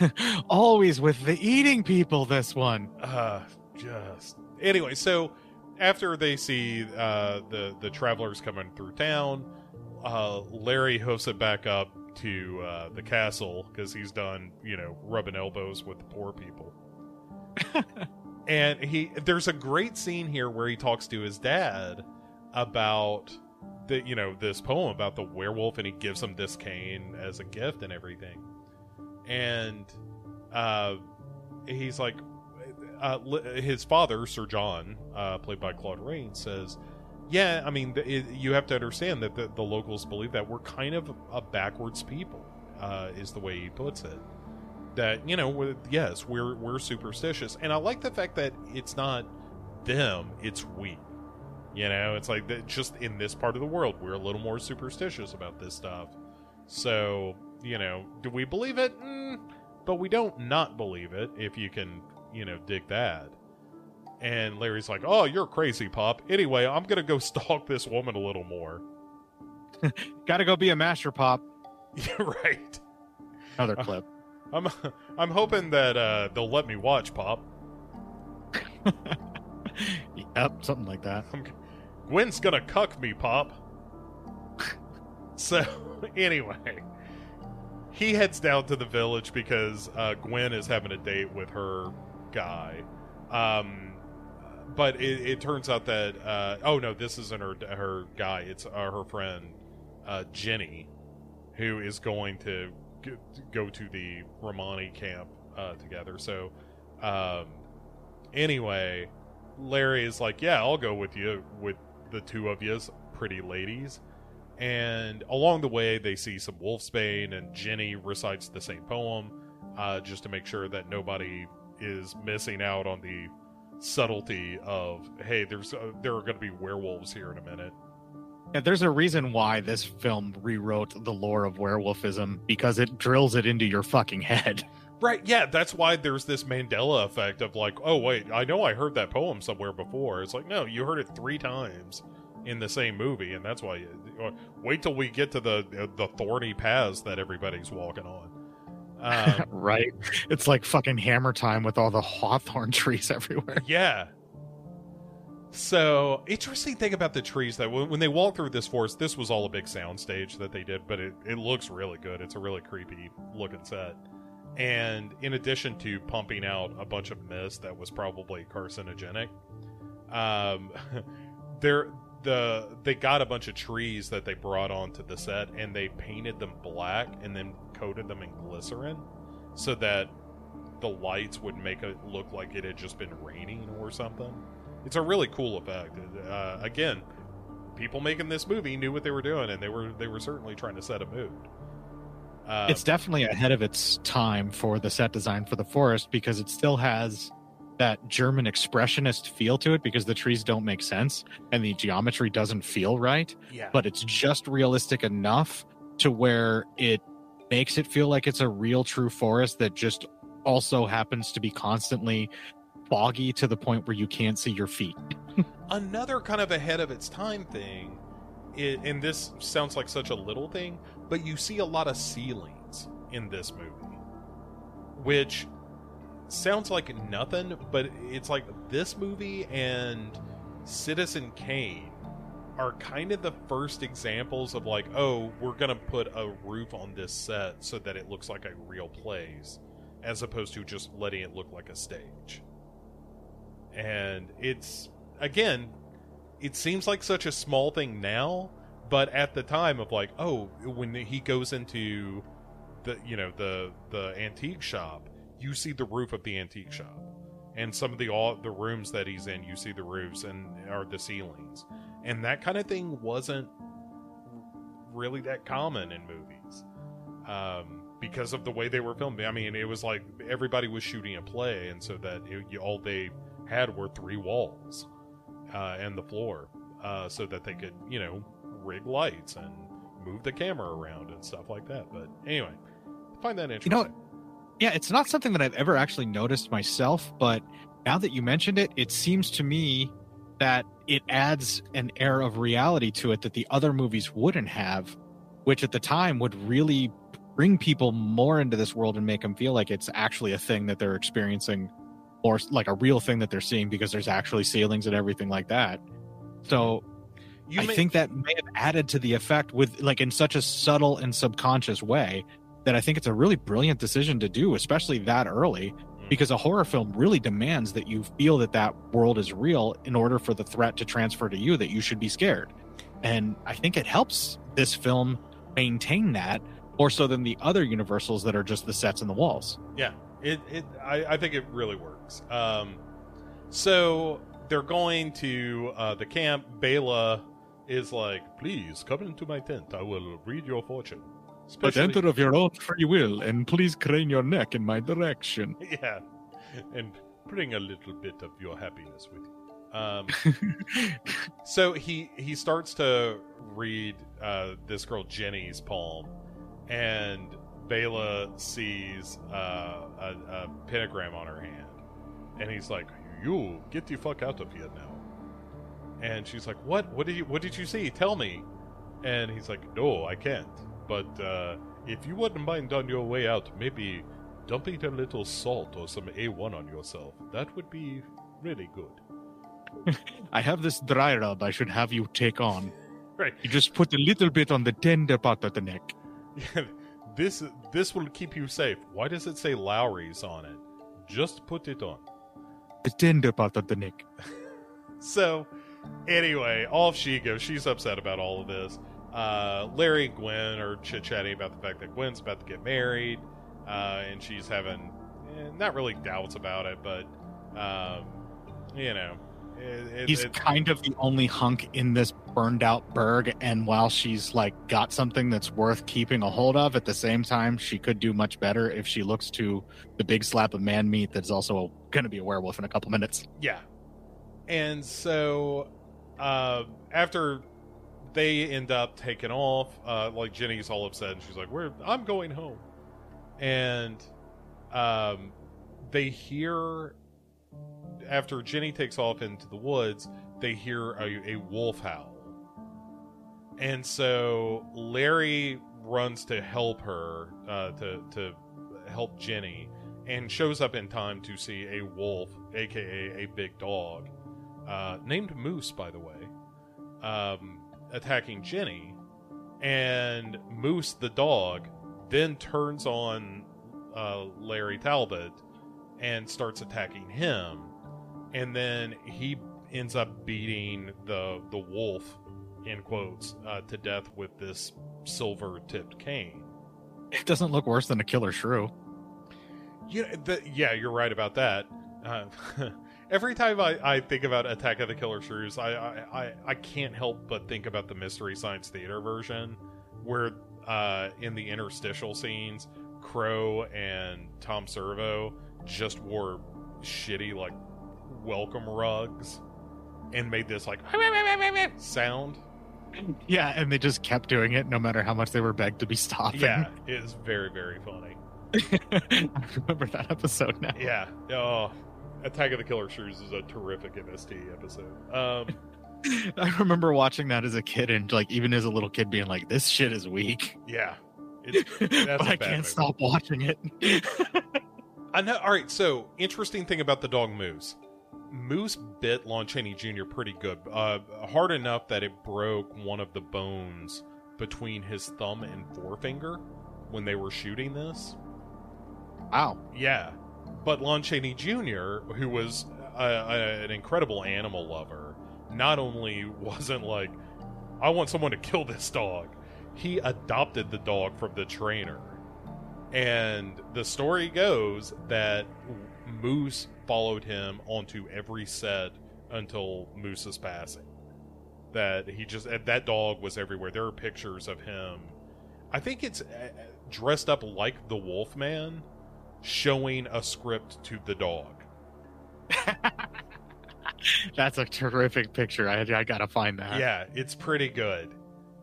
always with the eating people this one Uh just anyway, so after they see uh the the travelers coming through town, uh Larry hoofs it back up to uh the castle because he's done, you know, rubbing elbows with the poor people. and he there's a great scene here where he talks to his dad about the you know this poem about the werewolf and he gives him this cane as a gift and everything and uh he's like uh, his father sir john uh played by claude rains says yeah, I mean, it, you have to understand that the, the locals believe that we're kind of a backwards people, uh, is the way he puts it. That you know, we're- yes, we're we're superstitious, and I like the fact that it's not them, it's we. You know, it's like that just in this part of the world, we're a little more superstitious about this stuff. So, you know, do we believe it? Mm, but we don't not believe it if you can, you know, dig that. And Larry's like, "Oh, you're crazy, Pop. Anyway, I'm gonna go stalk this woman a little more." Gotta go be a master pop. Right. Another clip. I'm I'm hoping that uh, they'll let me watch Pop. yep, something like that. Gwen's gonna cuck me, Pop. so, anyway, he heads down to the village because uh, Gwen is having a date with her guy. Um, but it, it turns out that uh, oh no, this isn't her her guy. It's uh, her friend uh, Jenny, who is going to g- go to the Romani camp uh, together. So, um, anyway, Larry is like, "Yeah, I'll go with you with the two of yous, pretty ladies." And along the way, they see some wolfsbane, and Jenny recites the same poem, uh, just to make sure that nobody is missing out on the subtlety of, "Hey, there's uh, there are going to be werewolves here in a minute." Yeah, there's a reason why this film rewrote the lore of werewolfism because it drills it into your fucking head. Right, yeah, that's why there's this Mandela effect of like, oh wait, I know I heard that poem somewhere before. It's like, no, you heard it three times in the same movie, and that's why. You, uh, wait till we get to the the thorny paths that everybody's walking on. Um, right? It's like fucking hammer time with all the hawthorn trees everywhere. yeah. So interesting thing about the trees that when, when they walk through this forest, this was all a big soundstage that they did, but it, it looks really good. It's a really creepy looking set. And in addition to pumping out a bunch of mist that was probably carcinogenic, um, there the they got a bunch of trees that they brought onto the set and they painted them black and then coated them in glycerin so that the lights would make it look like it had just been raining or something. It's a really cool effect. Uh, again, people making this movie knew what they were doing, and they were they were certainly trying to set a mood. Uh, it's definitely ahead of its time for the set design for the forest because it still has that German expressionist feel to it because the trees don't make sense and the geometry doesn't feel right, yeah, but it's just realistic enough to where it makes it feel like it's a real true forest that just also happens to be constantly foggy to the point where you can't see your feet. another kind of ahead of its time thing and this sounds like such a little thing but you see a lot of ceilings in this movie which sounds like nothing but it's like this movie and citizen kane are kind of the first examples of like oh we're gonna put a roof on this set so that it looks like a real place as opposed to just letting it look like a stage. And it's again it seems like such a small thing now but at the time of like oh when he goes into the you know the the antique shop you see the roof of the antique shop. And some of the all the rooms that he's in you see the roofs and are the ceilings and that kind of thing wasn't really that common in movies um because of the way they were filmed i mean it was like everybody was shooting a play and so that it, you, all they had were three walls uh, and the floor uh, so that they could, you know, rig lights and move the camera around and stuff like that. But anyway, I find that interesting. You know, Yeah, it's not something that I've ever actually noticed myself, but now that you mentioned it, it seems to me that it adds an air of reality to it that the other movies wouldn't have, which at the time would really bring people more into this world and make them feel like it's actually a thing that they're experiencing or like a real thing that they're seeing because there's actually ceilings and everything like that. So you I may- think that may have added to the effect with like in such a subtle and subconscious way that I think it's a really brilliant decision to do, especially that early, because a horror film really demands that you feel that that world is real in order for the threat to transfer to you that you should be scared. And I think it helps this film maintain that more so than the other universals that are just the sets and the walls. Yeah, it, it I, I think it really works. Um, so they're going to uh, the camp. Bela is like, "Please come into my tent. I will read your fortune." But enter of your own free will, and please crane your neck in my direction. yeah, and bring a little bit of your happiness with you. Um, so he he starts to read uh, this girl Jenny's palm, and Bela sees uh, a, a pentagram on her hand, and he's like, "You get the fuck out of here now." And she's like, "What? What did you What did you see? Tell me." And he's like, "No, I can't. But uh, if you wouldn't mind on your way out, maybe dumping a little salt or some A1 on yourself, that would be really good." I have this dry rub I should have you take on. Right. You just put a little bit on the tender part of the neck. this this will keep you safe. Why does it say Lawry's on it? Just put it on. The tender part of the neck. So, anyway, off she goes. She's upset about all of this. Uh, Larry and Gwen are chit chatting about the fact that Gwen's about to get married, uh, and she's having eh, not really doubts about it, but um, you know, it, it, He's it- kind of the only hunk in this burned out burg, and while she's like got something that's worth keeping a hold of, at the same time, she could do much better if she looks to the big slap of man meat that's also going to be a werewolf in a couple minutes. Yeah. And so uh, after they end up taking off, uh, like Jenny's all upset and she's like, "Where I'm going home." And um, they hear after Jenny takes off into the woods, they hear a, a wolf howl. And so Larry runs to help her uh, to to help Jenny and shows up in time to see a wolf, aka a big dog, uh, named Moose, by the way, um, attacking Jenny. And Moose, the dog, then turns on uh, Larry Talbot and starts attacking him. And then he ends up beating the the wolf, in quotes, uh, to death with this silver tipped cane. It doesn't look worse than a killer shrew. Yeah, the, yeah, you're right about that. Uh, every time I, I think about Attack of the Killer Shrews, I, I, I, I can't help but think about the Mystery Science Theater version, where uh, in the interstitial scenes, Crow and Tom Servo just wore shitty like welcome rugs and made this like sound. Yeah, and they just kept doing it no matter how much they were begged to be stopping. Yeah, it is very very funny. I remember that episode now. Yeah. Oh, Attack of the Killer Shrews is a terrific MST episode. Um, I remember watching that as a kid and like even as a little kid being like, "This shit is weak," yeah. It's, but I can't movie. stop watching it. I know. All right. So interesting thing about the dog Moose. Moose bit Lon Chaney Jr. pretty good, uh, hard enough that it broke one of the bones between his thumb and forefinger when they were shooting this. wow. Yeah, but Lon Chaney Jr., who was a, a, an incredible animal lover, not only wasn't like, I want someone to kill this dog, he adopted the dog from the trainer. And the story goes that Moose followed him onto every set until Moose's passing. That he just that dog was everywhere. There are pictures of him. I think it's uh, dressed up like the Wolfman, showing a script to the dog. That's a terrific picture. I, I gotta find that. Yeah, it's pretty good.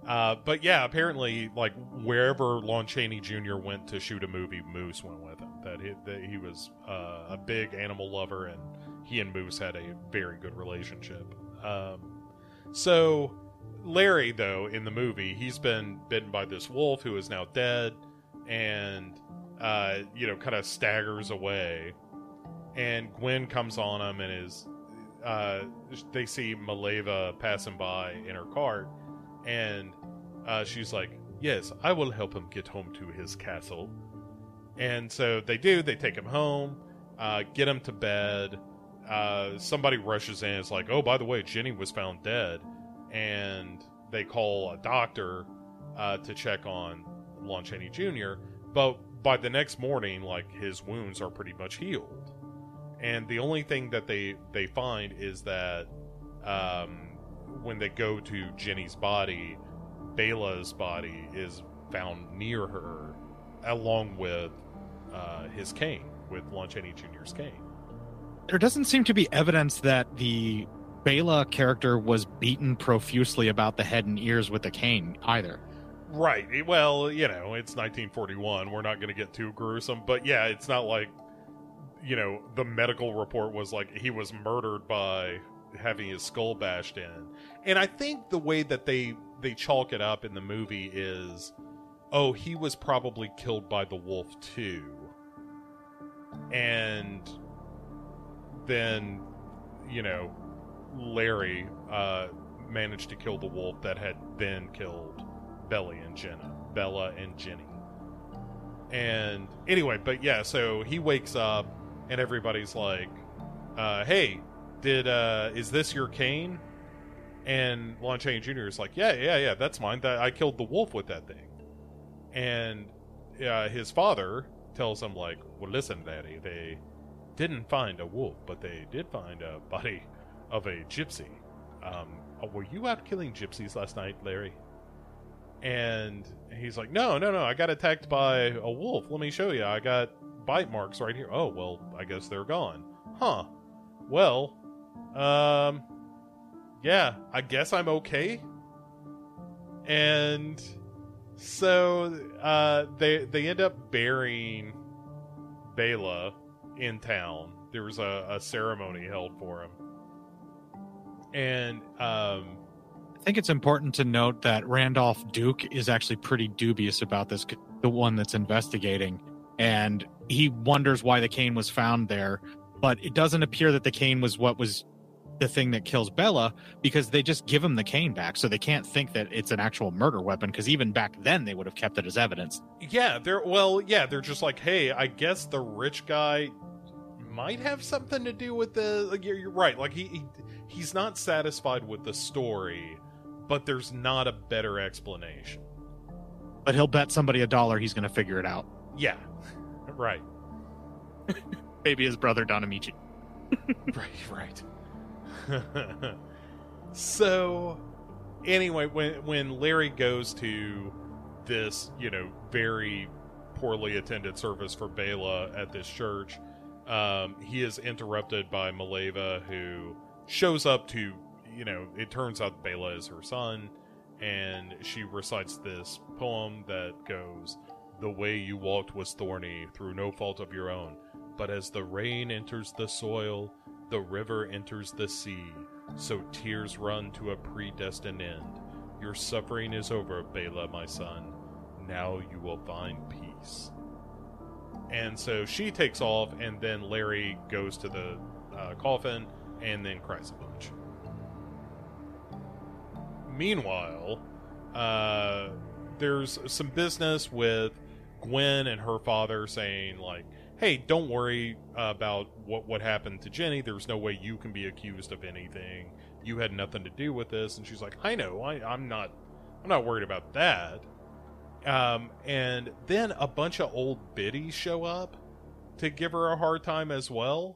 Uh, but yeah, apparently, like wherever Lon Chaney Jr. went to shoot a movie, Moose went with him. That he, that he was uh, a big animal lover, and he and Moose had a very good relationship. Um, so Larry, though, in the movie, he's been bitten by this wolf who is now dead, and uh, you know, kind of staggers away. And Gwen comes on him and is uh, they see Maleva passing by in her cart, and uh, she's like, "Yes, I will help him get home to his castle." And so they do. They take him home, uh, get him to bed. Uh, somebody rushes in. It's like, "Oh, by the way, Jenny was found dead," and they call a doctor uh, to check on Lon Chaney Jr. But by the next morning, like his wounds are pretty much healed and the only thing that they they find is that um, when they go to Jenny's body, Bela's body is found near her, along with uh, his cane, with Lon Chaney Jr.'s cane. There doesn't seem to be evidence that the Bela character was beaten profusely about the head and ears with a cane either. Right. Well, you know, it's 1941. We're not going to get too gruesome, but yeah, it's not like you know the medical report was like he was murdered by having his skull bashed in. And I think the way that they they chalk it up in the movie is oh, he was probably killed by the wolf too. And then you know, Larry uh managed to kill the wolf that had then killed Belly and Jenna, Bela and Jenny. And anyway, but yeah, so he wakes up and everybody's like, uh, "Hey, did uh, is this your cane?" And Lon Chaney Jr. is like, "Yeah, yeah, yeah, that's mine. That I killed the wolf with that thing." And uh, his father tells him like, "Well, listen, Daddy, they didn't find a wolf, but they did find a body of a gypsy. Um, uh, were you out killing gypsies last night, Larry?" And he's like, "No, no, no. I got attacked by a wolf. Let me show you. I got bite marks right here. Oh, well, I guess they're gone. Huh. Well, um, yeah, I guess I'm okay. And so, uh, they, they end up burying Bela in town. There was a, a ceremony held for him. And, um, I think it's important to note that Randolph Duke is actually pretty dubious about this, the one that's investigating. And he wonders why the cane was found there, but it doesn't appear that the cane was what was the thing that kills Bela because they just give him the cane back, so they can't think that it's an actual murder weapon. Because even back then, they would have kept it as evidence. Yeah, they're well, yeah, they're just like, hey, I guess the rich guy might have something to do with the. Like, you're, you're right, like he, he he's not satisfied with the story, but there's not a better explanation. But he'll bet somebody a dollar he's going to figure it out. Yeah, right. Maybe his brother Don Ameche. right, right. so, anyway, when when Larry goes to this, you know, very poorly attended service for Bela at this church, um, he is interrupted by Maleva, who shows up to, you know, it turns out Bela is her son, and she recites this poem that goes, The way you walked was thorny, through no fault of your own. But as the rain enters the soil, the river enters the sea, so tears run to a predestined end. Your suffering is over, Bela, my son. Now you will find peace. And so she takes off, and then Larry goes to the uh, coffin and then cries a bunch. Meanwhile, uh, there's some business with Gwen and her father saying, like, hey, don't worry about what what happened to Jenny. There's no way you can be accused of anything. You had nothing to do with this. And she's like, I know, I, I'm not, I'm not worried about that. Um, and then a bunch of old biddies show up to give her a hard time as well.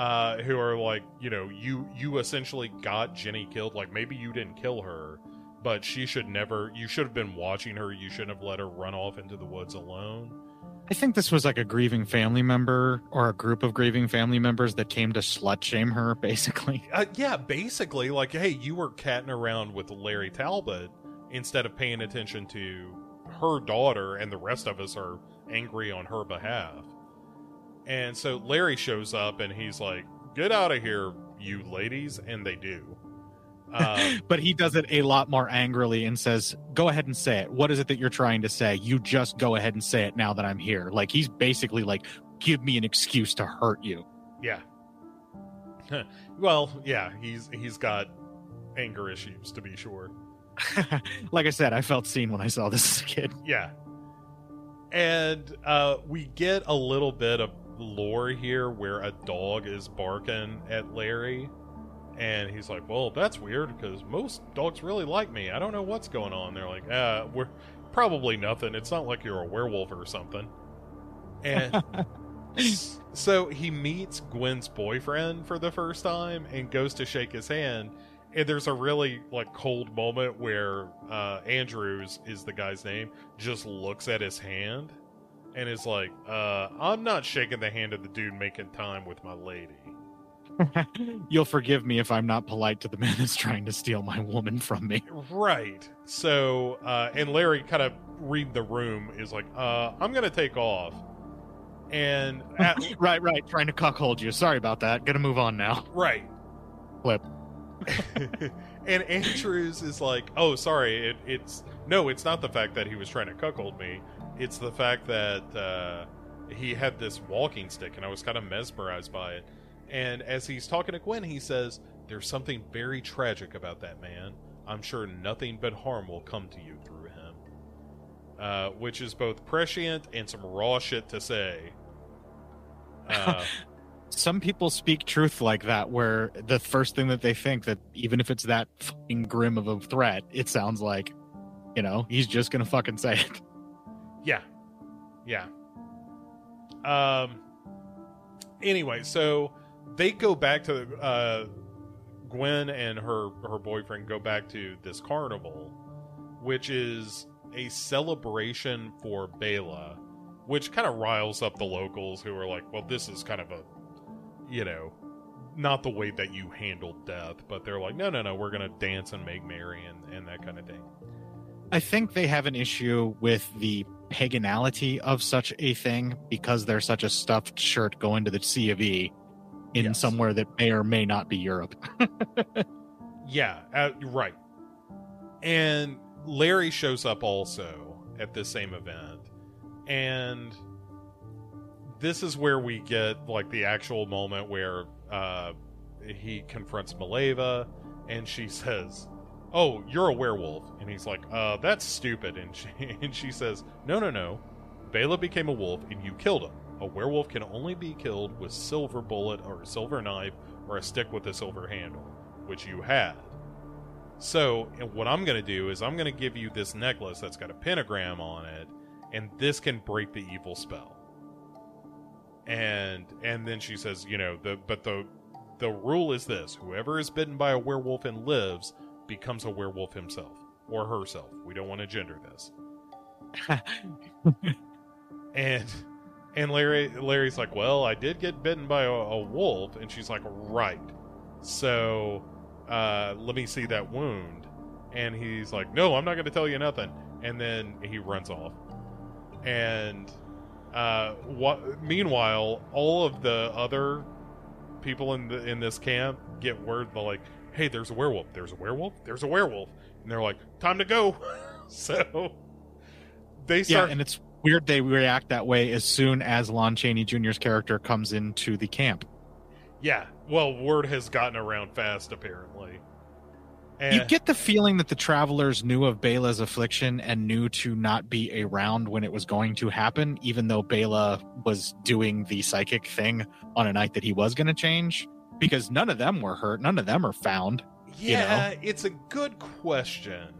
Uh, who are like, you know, you you essentially got Jenny killed. Like maybe you didn't kill her, but she should never. You should have been watching her. You shouldn't have let her run off into the woods alone. I think this was like a grieving family member or a group of grieving family members that came to slut shame her, basically. Uh, yeah, basically, like, hey, you were catting around with Larry Talbot instead of paying attention to her daughter, and the rest of us are angry on her behalf. And so Larry shows up and he's like, Get out of here, you ladies. And they do. Um, but he does it a lot more angrily and says, Go ahead and say it. What is it that you're trying to say? You just go ahead and say it now that I'm here. Like, he's basically like, Give me an excuse to hurt you. yeah. well, yeah, he's he's got anger issues to be sure. like I said, I felt seen when I saw this as a kid. Yeah. And uh, we get a little bit of lore here where a dog is barking at Larry. And he's like, well, that's weird because most dogs really like me. I don't know what's going on. They're like, uh, we're probably nothing. It's not like you're a werewolf or something. And so he meets Gwen's boyfriend for the first time and goes to shake his hand. And there's a really like cold moment where uh, Andrews is the guy's name, just looks at his hand and is like, uh, "I'm not shaking the hand of the dude making time with my lady." You'll forgive me if I'm not polite to the man that's trying to steal my woman from me. Right. So, uh, and Larry kind of read the room is like, uh, I'm gonna take off. And at, right, right, trying to cuckold you. Sorry about that. Gonna move on now. right. Flip. and Andrews is like, "Oh, sorry, it, it's no, it's not the fact that he was trying to cuckold me. It's the fact that uh, he had this walking stick, and I was kind of mesmerized by it. And as he's talking to Gwen, he says, "There's something very tragic about that man. I'm sure nothing but harm will come to you through him." Uh, which is both prescient and some raw shit to say. Uh, Some people speak truth like that, where the first thing that they think that even if it's that fucking grim of a threat, it sounds like, you know, he's just gonna fucking say it. Yeah. Yeah. Um anyway, so they go back to uh Gwen and her her boyfriend go back to this carnival which is a celebration for Bela, which kind of riles up the locals who are like, well this is kind of a you know, not the way that you handled death, but they're like, no, no, no, we're going to dance and make merry and, and that kind of thing. I think they have an issue with the paganality of such a thing because they're such a stuffed shirt going to the C of E in Yes. somewhere that may or may not be Europe. Yeah, uh, right. And Larry shows up also at this same event. And this is where we get like the actual moment where uh, he confronts Maleva and she says, "Oh, you're a werewolf." And he's like, "Uh, that's stupid." And she and she says, "No, no, no. Bela became a wolf and you killed him. A werewolf can only be killed with silver bullet or a silver knife or a stick with a silver handle, which you had." So, what I'm going to do is I'm going to give you this necklace that's got a pentagram on it, and this can break the evil spell. And and then she says, you know, the but the the rule is this: whoever is bitten by a werewolf and lives becomes a werewolf himself or herself. We don't want to gender this. and and Larry Larry's like, "Well, I did get bitten by a, a wolf," and she's like, "Right." So, uh, let me see that wound. And he's like, "No, I'm not going to tell you nothing." And then he runs off. And uh, what? Meanwhile, all of the other people in the in this camp get word like, "Hey, there's a werewolf. There's a werewolf. There's a werewolf." And they're like, "Time to go." so they start. yeah, and it's weird they react that way as soon as Lon Chaney Jr.'s character comes into the camp. Yeah. Well, word has gotten around fast, apparently. And You get the feeling that the travelers knew of Bela's affliction and knew to not be around when it was going to happen, even though Bela was doing the psychic thing on a night that he was going to change. Because none of them were hurt, none of them are found. you yeah, it's a good question.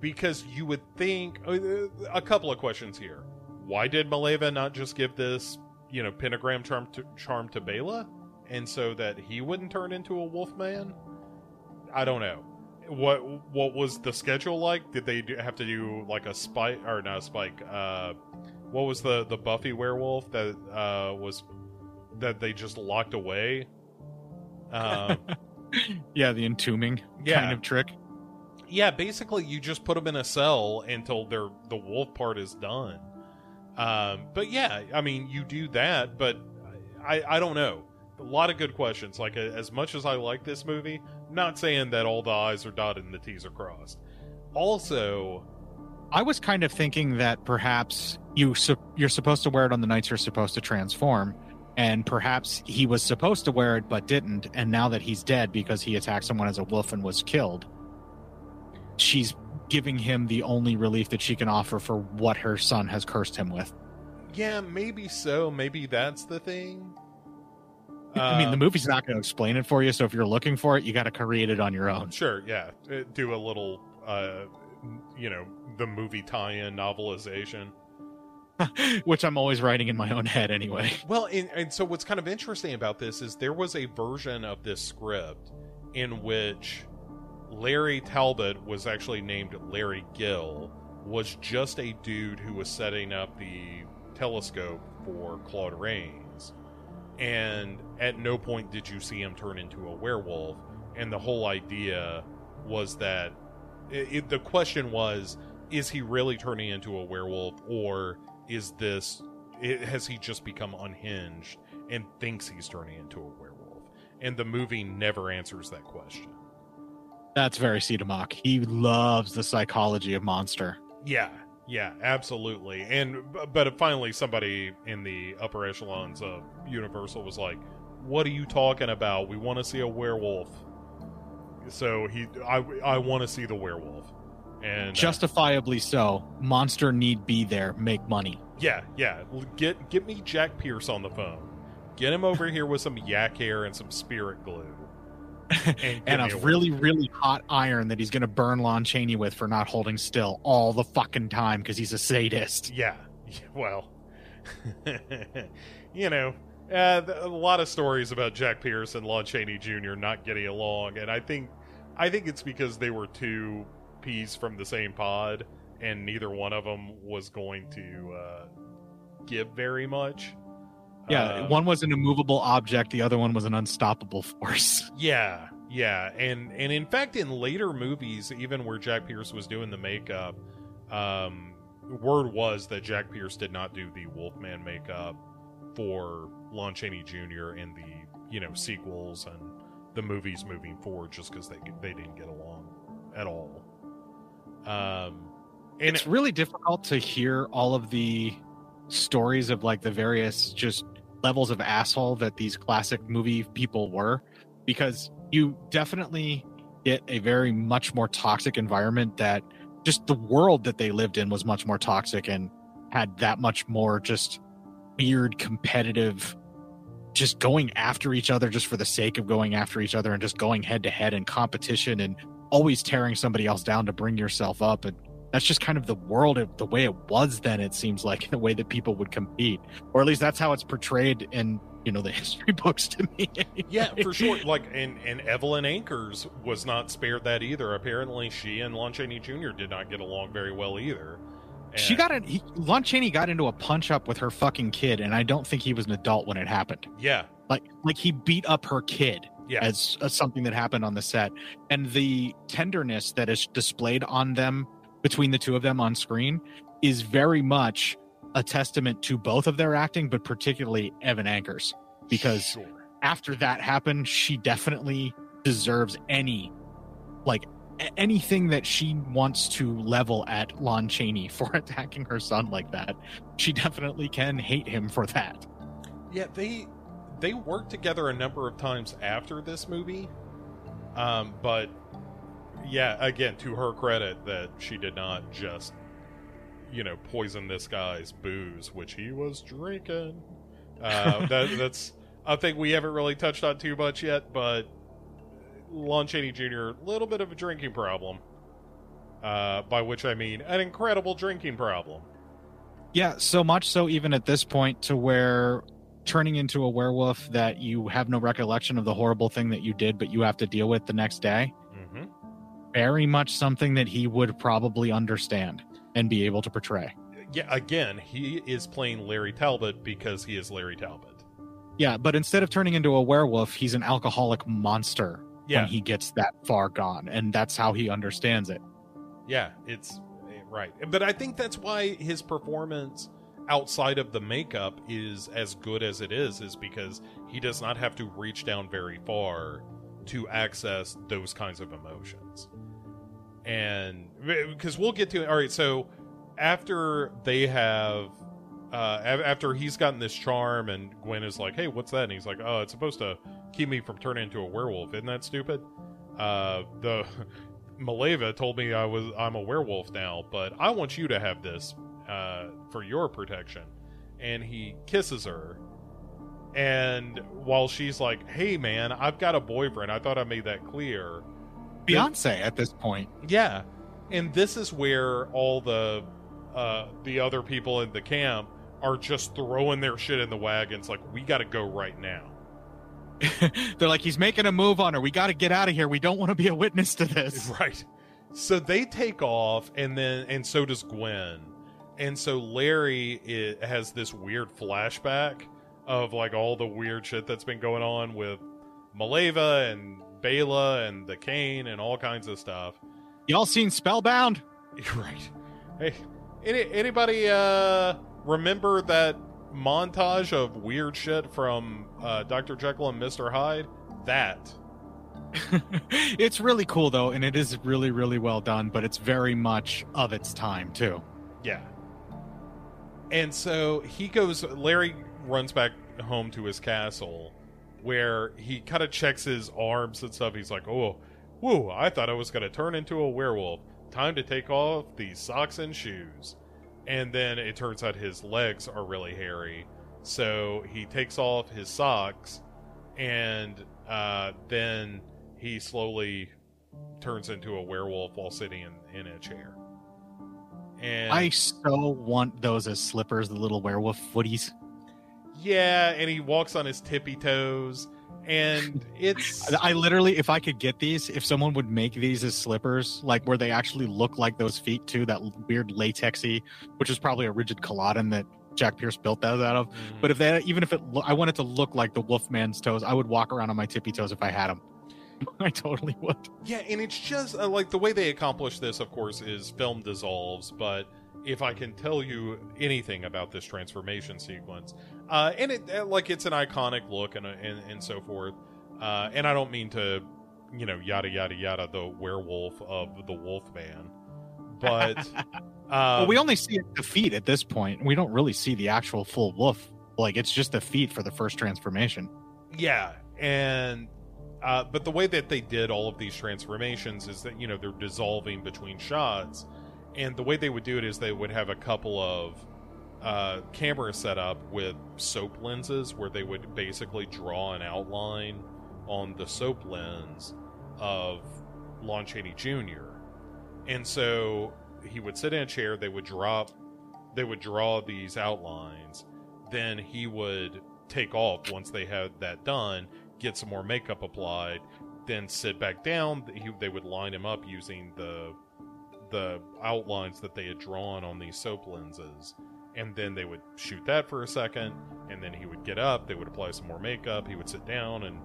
Because you would think uh, a couple of questions here. Why did Maleva not just give this, you know, pentagram charm to, charm to Bela, and so that he wouldn't turn into a wolf man? I don't know. What what was the schedule like? Did they do, have to do like a spike or not a spike? Uh, what was the the Buffy werewolf that uh, was that they just locked away? Um, Yeah, the entombing Yeah. kind of trick. yeah, basically you just put them in a cell until their the wolf part is done. Um, but yeah, I mean you do that, but I I don't know. A lot of good questions. Like as much as I like this movie, not saying that all the I's are dotted and the T's are crossed. Also, I was kind of thinking that perhaps you su- you're supposed to wear it on the nights you're supposed to transform, and perhaps he was supposed to wear it but didn't, and now that he's dead because he attacked someone as a wolf and was killed, she's giving him the only relief that she can offer for what her son has cursed him with. yeah, maybe so. Maybe that's the thing. I mean, the Um, movie's not going to explain it for you, so if you're looking for it, you got to create it on your own. Sure, yeah. Uh, Do a little, uh, you know, the movie tie-in novelization. which I'm always writing in my own head anyway. Well, and, and so what's kind of interesting about this is there was a version of this script in which Larry Talbot was actually named Larry Gill, was just a dude who was setting up the telescope for Claude Rains. And at no point did you see him turn into a werewolf. And the whole idea was that it, it, the question was is he really turning into a werewolf or is this it, has he just become unhinged and thinks he's turning into a werewolf? And the movie never answers that question. That's very Siodmak. He loves the psychology of monster. yeah yeah absolutely. And but finally somebody in the upper echelons of universal was like what are you talking about? We want to see a werewolf. So he i i want to see the werewolf and uh, Justifiably so. Monster need be there, make money. Yeah, yeah. Get get me Jack Pierce on the phone. Get him over here with some yak hair and some spirit glue. And, and a a really, really hot iron that he's going to burn Lon Chaney with for not holding still all the fucking time because he's a sadist. Yeah. Well, you know, uh, a lot of stories about Jack Pierce and Lon Chaney Jr. not getting along, and I think I think it's because they were two peas from the same pod, and neither one of them was going to uh, give very much. Yeah, Uh, one was an immovable object, the other one was an unstoppable force. Yeah, yeah, and and in fact, in later movies, even where Jack Pierce was doing the makeup, um, word was that Jack Pierce did not do the Wolfman makeup for Lon Chaney Jr. in the you know sequels and the movies moving forward, just because they they didn't get along at all. Um, and it's really difficult to hear all of the stories of like the various just levels of asshole that these classic movie people were because you definitely get a very much more toxic environment that just the world that they lived in was much more toxic and had that much more just weird competitive just going after each other just for the sake of going after each other and just going head to head in competition and always tearing somebody else down to bring yourself up and that's just kind of the world of the way it was then it seems like the way that people would compete or at least that's how it's portrayed in you know the history books to me yeah, for sure. Like, and and Evelyn Ankers was not spared that either. Apparently, she and Lon Chaney Jr. did not get along very well either. she got in he, lon chaney got into a punch up with her fucking kid and i don't think he was an adult when it happened yeah, like like he beat up her kid yeah, as, as something that happened on the set. And the tenderness that is displayed on them between the two of them on screen is very much a testament to both of their acting but particularly evelyn ankers because sure. after that happened she definitely deserves any like anything that she wants to level at lon chaney for attacking her son like that. She definitely can hate him for that. Yeah, they they worked together a number of times after this movie, um, but yeah, again, to her credit, that she did not just you know poison this guy's booze, which he was drinking. Uh, that, that's I think we haven't really touched on too much yet, but Lon Chaney Jr. A little bit of a drinking problem. Uh, by which I mean an incredible drinking problem. Yeah, so much so even at this point to where turning into a werewolf that you have no recollection of the horrible thing that you did, but you have to deal with the next day. hmm Very much something that he would probably understand and be able to portray. Yeah, again, he is playing Larry Talbot because he is Larry Talbot. Yeah, but instead of turning into a werewolf, he's an alcoholic monster Yeah, when he gets that far gone, and that's how he understands it. yeah, it's eh, right. But I think that's why his performance outside of the makeup is as good as it is, is because he does not have to reach down very far to access those kinds of emotions. And because we'll get to it. All right, so after they have. Uh, after he's gotten this charm, and Gwen is like, "Hey, what's that?" And he's like, "Oh, it's supposed to keep me from turning into a werewolf. Isn't that stupid?" Uh, the Maleva told me I was I'm a werewolf now, but I want you to have this uh, for your protection. And he kisses her, and while she's like, "Hey, man, I've got a boyfriend. I thought I made that clear." Beyonce at this point. Yeah, and this is where all the uh, the other people in the camp are just throwing their shit in the wagons like we got to go right now. They're like, he's making a move on her. We got to get out of here. We don't want to be a witness to this. Right. So they take off, and then and so does Gwen, and so Larry has this weird flashback of like all the weird shit that's been going on with Maleva and Bela and the Cane and all kinds of stuff. Y'all seen Spellbound? Right. Hey, any, anybody uh, remember that montage of weird shit from uh, Dr. Jekyll and Mr. Hyde? That. it's really cool though, and it is really, really well done, but it's very much of its time too. Yeah. And so he goes, Larry runs back home to his castle where he kind of checks his arms and stuff. He's like, oh, whoa, I thought I was going to turn into a werewolf. Time to take off these socks and shoes. And then it turns out his legs are really hairy. So he takes off his socks and uh, then he slowly turns into a werewolf while sitting in, in a chair. And I so want those as slippers, the little werewolf footies. Yeah, and he walks on his tippy toes. And it's I literally if I could get these, if someone would make these as slippers, like where they actually look like those feet too, that weird latexy, which is probably a rigid collodion that Jack Pierce built that out of. Mm-hmm. But if they even if it I want it to look like the Wolfman's toes, I would walk around on my tippy toes if I had them. I totally would. Yeah, and it's just uh, like the way they accomplish this, of course, is film dissolves. But if I can tell you anything about this transformation sequence, uh, and it uh, like it's an iconic look and uh, and, and so forth. Uh, and I don't mean to, you know, yada yada yada, the werewolf of the Wolfman, but um, well, we only see the feet at this point. We don't really see the actual full wolf. Like it's just the feet for the first transformation. Yeah, and uh, but the way that they did all of these transformations is that you know they're dissolving between shots, and the way they would do it is they would have a couple of uh, cameras set up with soap lenses where they would basically draw an outline on the soap lens of Lon Chaney Jr. And so he would sit in a chair. They would drop, they would draw these outlines. Then he would take off once they had that done get some more makeup applied, then sit back down. He, they would line him up using the the outlines that they had drawn on these soap lenses, and then they would shoot that for a second, and then he would get up. They would apply some more makeup. He would sit down and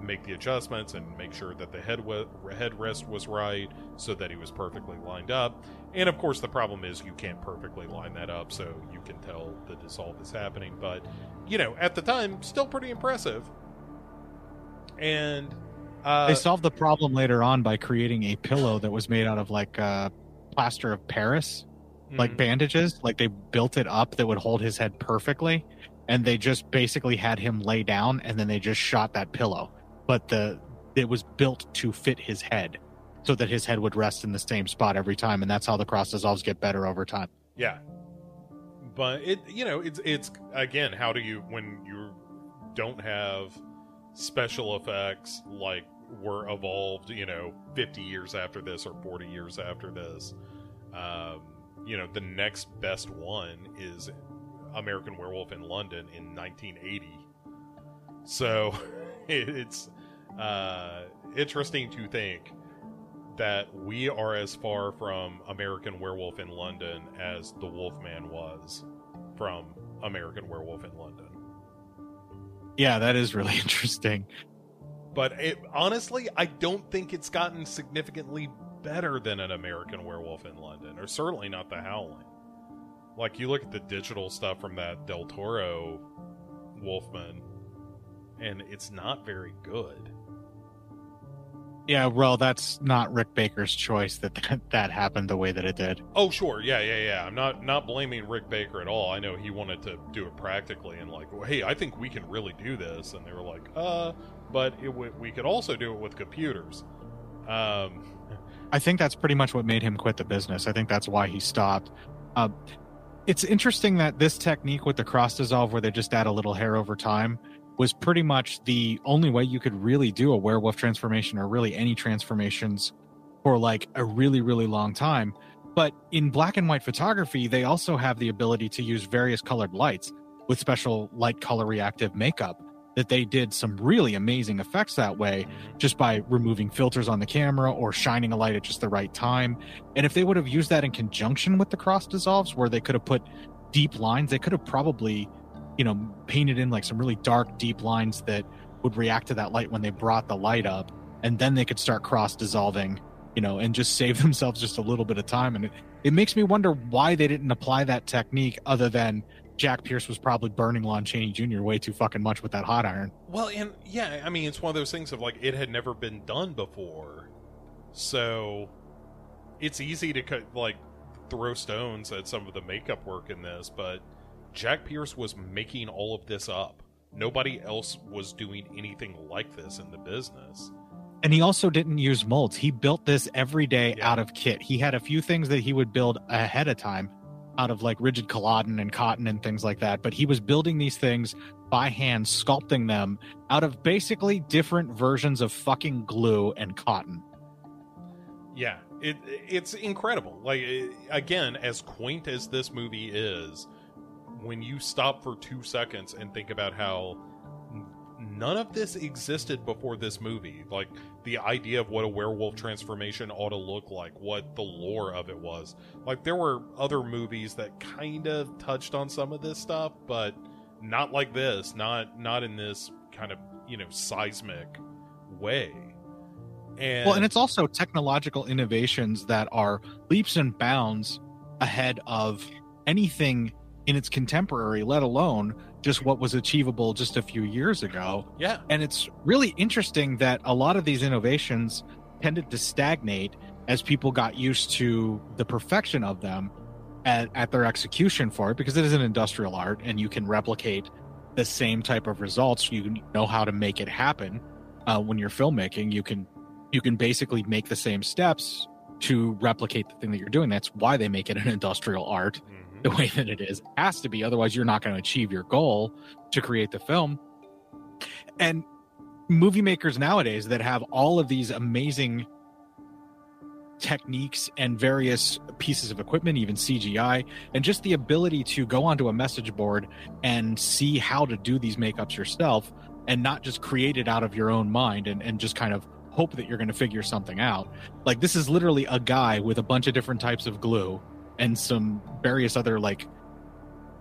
make the adjustments and make sure that the head headrest was right so that he was perfectly lined up. And of course, the problem is you can't perfectly line that up, so you can tell the dissolve is happening. But you know, at the time, still pretty impressive and uh, they solved the problem later on by creating a pillow that was made out of like uh, plaster of Paris, mm-hmm. like bandages. Like they built it up that would hold his head perfectly, and they just basically had him lay down, and then they just shot that pillow. But the it was built to fit his head, so that his head would rest in the same spot every time, and that's how the cross dissolves get better over time. Yeah, but it you know it's it's again how do you when you don't have special effects like were evolved, you know, 50 years after this or 40 years after this. Um, you know, the next best one is American Werewolf in London in 1980. So it's uh, interesting to think that we are as far from American Werewolf in London as the Wolfman was from American Werewolf in London. Yeah, that is really interesting. But it, honestly, I don't think it's gotten significantly better than an American Werewolf in London, or certainly not The Howling. Like you look at the digital stuff from that Del Toro Wolfman, and it's not very good. Yeah, well, that's not Rick Baker's choice that, that that happened the way that it did. Oh, sure, yeah, yeah, yeah. I'm not not blaming Rick Baker at all. I know he wanted to do it practically and like, well, hey, I think we can really do this, and they were like, uh, but it w- we could also do it with computers. Um, I think that's pretty much what made him quit the business. I think that's why he stopped. Uh, it's interesting that this technique with the cross dissolve, where they just add a little hair over time, was pretty much the only way you could really do a werewolf transformation or really any transformations for like a really, really long time But in black and white photography, they also have the ability to use various colored lights with special light color reactive makeup that they did some really amazing effects that way just by removing filters on the camera or shining a light at just the right time. And if they would have used that in conjunction with the cross dissolves where they could have put deep lines, they could have probably, you know, painted in like some really dark, deep lines that would react to that light when they brought the light up. And then they could start cross dissolving, you know, and just save themselves just a little bit of time. And it, it makes me wonder why they didn't apply that technique other than Jack Pierce was probably burning Lon Chaney Jr. way too fucking much with that hot iron. Well, and yeah, I mean, it's one of those things of like it had never been done before, so it's easy to like throw stones at some of the makeup work in this, but Jack Pierce was making all of this up. Nobody else was doing anything like this in the business. And he also didn't use molds. He built this every day Yeah. out of kit. He had a few things that he would build ahead of time out of like rigid collodion and cotton and things like that. But he was building these things by hand, sculpting them out of basically different versions of fucking glue and cotton. Yeah, it it's incredible. Like eh, again, as quaint as this movie is, when you stop for 2 seconds and think about how none of this existed before this movie, like the idea of what a werewolf transformation ought to look like, what the lore of it was. Like there were other movies that kind of touched on some of this stuff, but not like this, not not in this kind of, you know, seismic way. And Well, and it's also technological innovations that are leaps and bounds ahead of anything in its contemporary, let alone just what was achievable just a few years ago. yeah, And it's really interesting that a lot of these innovations tended to stagnate as people got used to the perfection of them at, at their execution for it because it is an industrial art and you can replicate the same type of results. You know how to make it happen uh, when you're filmmaking. You can you can basically make the same steps to replicate the thing that you're doing. That's why they make it an industrial art Mhm. The way that it is. It has to be, otherwise you're not going to achieve your goal to create the film. And movie makers nowadays that have all of these amazing techniques and various pieces of equipment, even CGI, and just the ability to go onto a message board and see how to do these makeups yourself and not just create it out of your own mind and, and just kind of hope that you're going to figure something out. Like this is literally a guy with a bunch of different types of glue and some various other like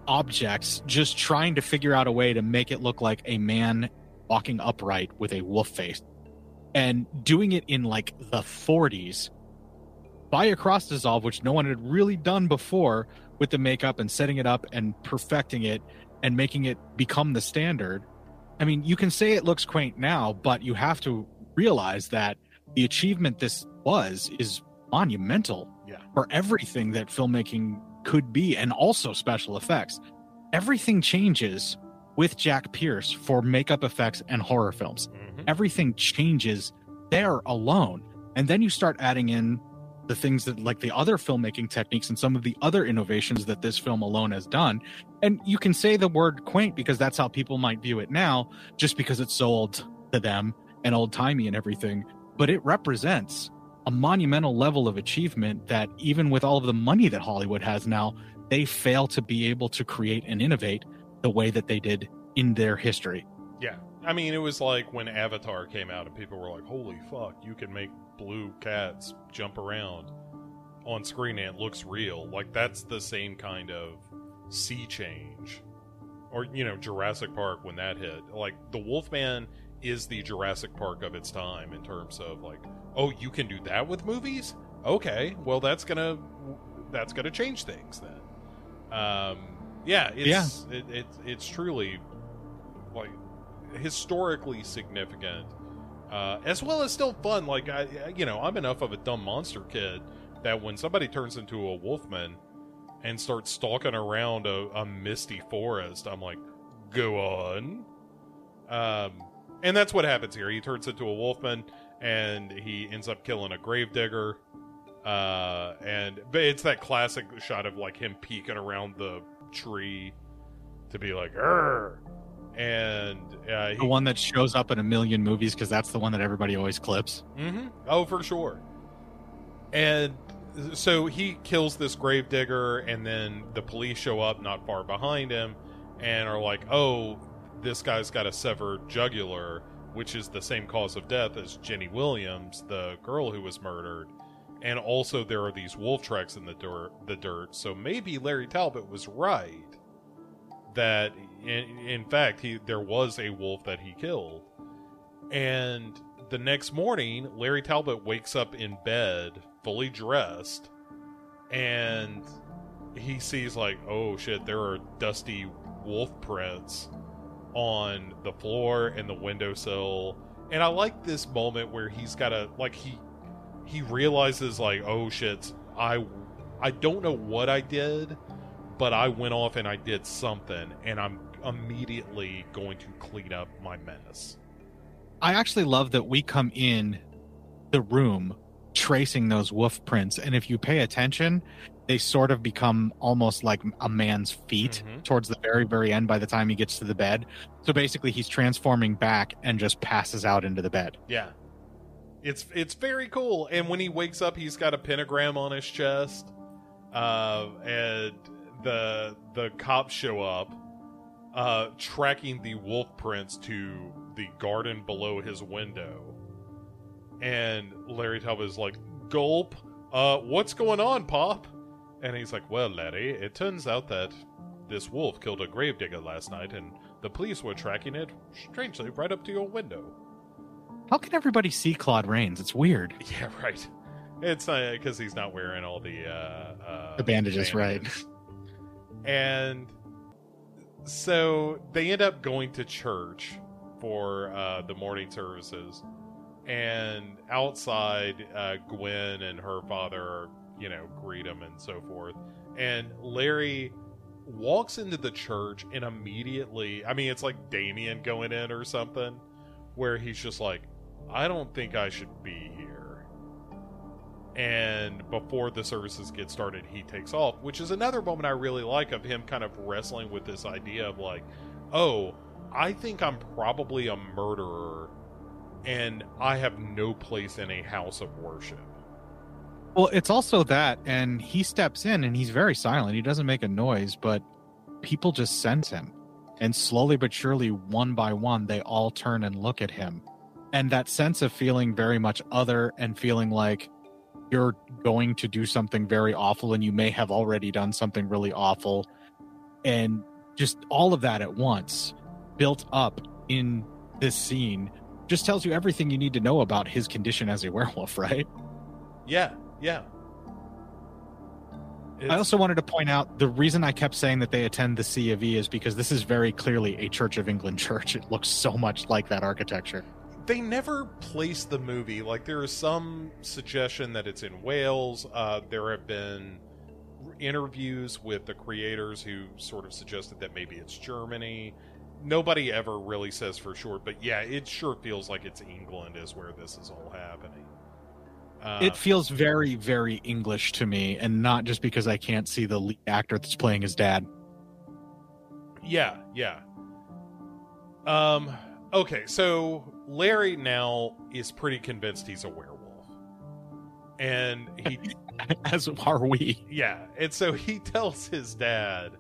objects just trying to figure out a way to make it look like a man walking upright with a wolf face and doing it in like the 40s by a cross dissolve which no one had really done before with the makeup and setting it up and perfecting it and making it become the standard. I mean you can say it looks quaint now but you have to realize that the achievement this was is monumental Yeah. for everything that filmmaking could be and also special effects. Everything changes with Jack Pierce for makeup effects and horror films. Mhm. Everything changes there alone. And then you start adding in the things that like the other filmmaking techniques and some of the other innovations that this film alone has done. And you can say the word quaint because that's how people might view it now, just because it's so old to them and old timey and everything. But it represents a monumental level of achievement that even with all of the money that Hollywood has now, they fail to be able to create and innovate the way that they did in their history. Yeah. I mean, it was like when Avatar came out and people were like, holy fuck, you can make blue cats jump around on screen and it looks real. Like, that's the same kind of sea change. Or, you know, Jurassic Park when that hit. Like, the Wolfman is the Jurassic Park of its time in terms of, like, oh, you can do that with movies? Okay, well, that's gonna. That's gonna change things then. Um, yeah, it's It, it, it's truly like historically significant, uh, as well as still fun. Like I, you know, I'm enough of a dumb monster kid that when somebody turns into a wolfman and starts stalking around a, a misty forest, I'm like, go on. Um, and that's what happens here. He turns into a wolfman and he ends up killing a gravedigger. Uh, and but it's that classic shot of like him peeking around the tree to be like, "Err," and uh, he, The one that shows up in a million movies because that's the one that everybody always clips. hmm Oh, for sure. And so he kills this gravedigger, and then the police show up not far behind him and are like, "Oh, this guy's got a severed jugular, which is the same cause of death as Jenny Williams, the girl who was murdered." And also, there are these wolf tracks in the dirt. The dirt. So maybe Larry Talbot was right that, in, in fact, he there was a wolf that he killed. And the next morning, Larry Talbot wakes up in bed, fully dressed, and he sees like, oh shit, there are dusty wolf prints on the floor and the windowsill. And I like this moment where he's got a like he he realizes like, oh shit, I I don't know what I did, but I went off and I did something, and I'm immediately going to clean up my mess. I actually love that we come in the room tracing those wolf prints, and if you pay attention, they sort of become almost like a man's feet Mhm. towards the very, very end by the time he gets to the bed. So basically, he's transforming back and just passes out into the bed. Yeah. It's it's very cool. And when he wakes up, he's got a pentagram on his chest. Uh, and the the cops show up, uh, tracking the wolf prints to the garden below his window. And Larry Talbot is like, "Gulp, uh, what's going on, Pop?" And he's like, "Well, Larry, it turns out that this wolf killed a gravedigger last night, and the police were tracking it strangely right up to your window." How can everybody see Claude Rains? It's weird. Yeah, right. It's because he's not wearing all the uh, uh, The bandages, right. And so they end up going to church for uh, the morning services, and outside, uh, Gwen and her father, you know, greet him and so forth. And Larry walks into the church and immediately, I mean, it's like Damien going in or something, where he's just like, I don't think I should be here. And before the services get started, he takes off, which is another moment I really like of him kind of wrestling with this idea of like, oh, I think I'm probably a murderer and I have no place in a house of worship. Well, it's also that, and he steps in and he's very silent. He doesn't make a noise, but people just sense him. And slowly but surely, one by one, they all turn and look at him. And that sense of feeling very much other and feeling like you're going to do something very awful and you may have already done something really awful. And just all of that at once built up in this scene just tells you everything you need to know about his condition as a werewolf, right? Yeah, yeah. I also wanted to point out the reason I kept saying that they attend the C of E is because this is very clearly a Church of England church. It looks so much like that architecture. they never place the movie like there is some suggestion that it's in wales uh, there have been interviews with the creators who sort of suggested that maybe it's germany nobody ever really says for sure but yeah it sure feels like it's england is where this is all happening uh, it feels very, very English to me, and not just because I can't see the lead actor that's playing his dad. Yeah, yeah. Um okay, so Larry now is pretty convinced he's a werewolf. And he As are we. yeah, and so he tells his dad,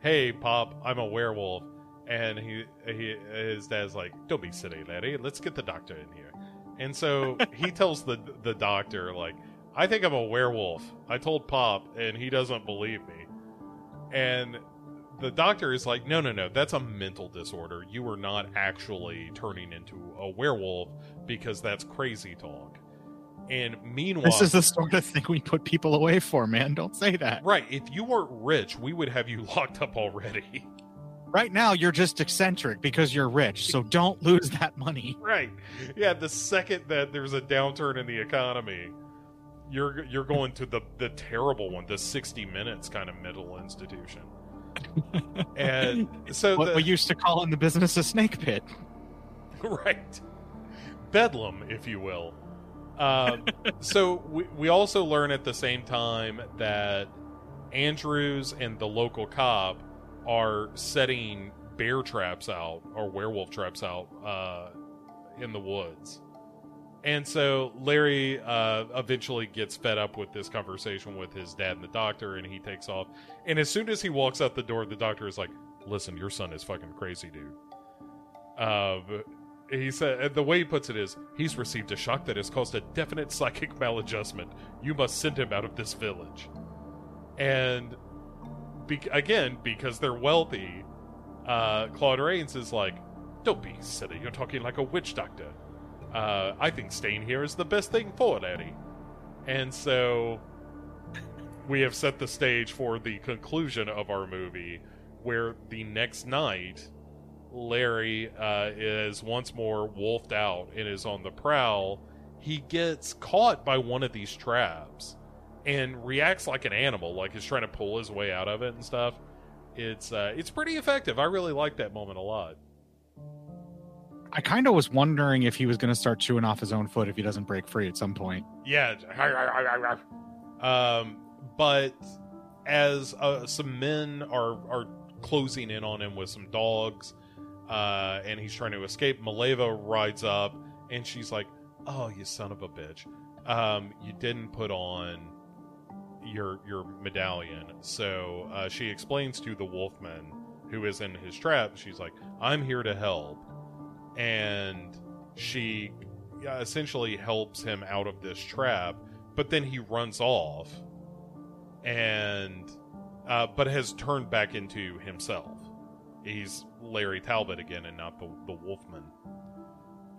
"Hey, pop, I'm a werewolf." And he he his dad's like, "Don't be silly, Larry. Let's get the doctor in here." And so he tells the the doctor like, "I think I'm a werewolf. I told Pop and he doesn't believe me." And the doctor is like, no, no, no, that's a mental disorder. You are not actually turning into a werewolf because that's crazy talk. And meanwhile, This is the sort of thing we put people away for, man. Don't say that. right, if you weren't rich, we would have you locked up already. Right now, you're just eccentric because you're rich, so don't lose that money. right. Yeah, the second that there's a downturn in the economy, you're you're going to the the terrible one, the 60 minutes kind of middle institution. and so What the, we used to call in the business a snake pit. right bedlam if you will um, so we, we also learn at the same time that andrews and the local cop are setting bear traps out or werewolf traps out uh, in the woods And so Larry uh, eventually gets fed up with this conversation with his dad and the doctor, and he takes off. And as soon as he walks out the door, the doctor is like, "Listen, your son is fucking crazy, dude." Uh, he said the way he puts it is he's received a shock that has caused a definite psychic maladjustment. You must send him out of this village. And be- again, because they're wealthy, uh, Claude Rains is like, "Don't be silly. You're talking like a witch doctor." uh, I think staying here is the best thing for Larry. And so we have set the stage for the conclusion of our movie, where the next night Larry uh, is once more wolfed out and is on the prowl. He gets caught by one of these traps and reacts like an animal, like he's trying to pull his way out of it and stuff. It's uh, it's pretty effective. I really like that moment a lot. I kind of was wondering if he was going to start chewing off his own foot if he doesn't break free at some point. Yeah. Um, but as uh, some men are are closing in on him with some dogs, uh, and he's trying to escape, Maleva rides up and she's like, "Oh, you son of a bitch! Um, you didn't put on your your medallion." So uh, she explains to the Wolfman who is in his trap. She's like, "I'm here to help." and she uh, essentially helps him out of this trap but then he runs off and uh, but has turned back into himself he's larry talbot again and not the, the wolfman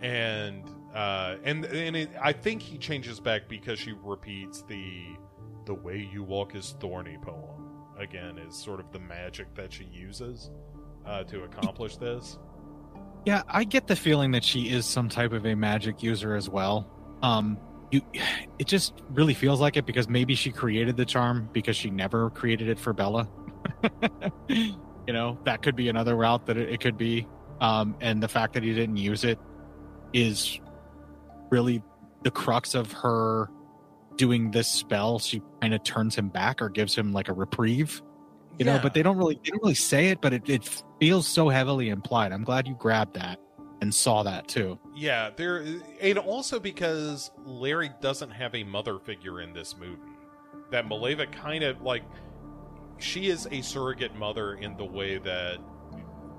and uh, and and it, i think he changes back because she repeats the the way you walk is thorny poem again is sort of the magic that she uses uh, to accomplish this yeah, I get the feeling that she is some type of a magic user as well. Um, you, it just really feels like it because maybe she created the charm because she never created it for Bela. you know, that could be another route that it, it could be. Um, and the fact that he didn't use it is really the crux of her doing this spell. She kind of turns him back or gives him like a reprieve you yeah. know but they don't really they don't really say it but it, it feels so heavily implied i'm glad you grabbed that and saw that too yeah there and also because larry doesn't have a mother figure in this movie that maleva kind of like she is a surrogate mother in the way that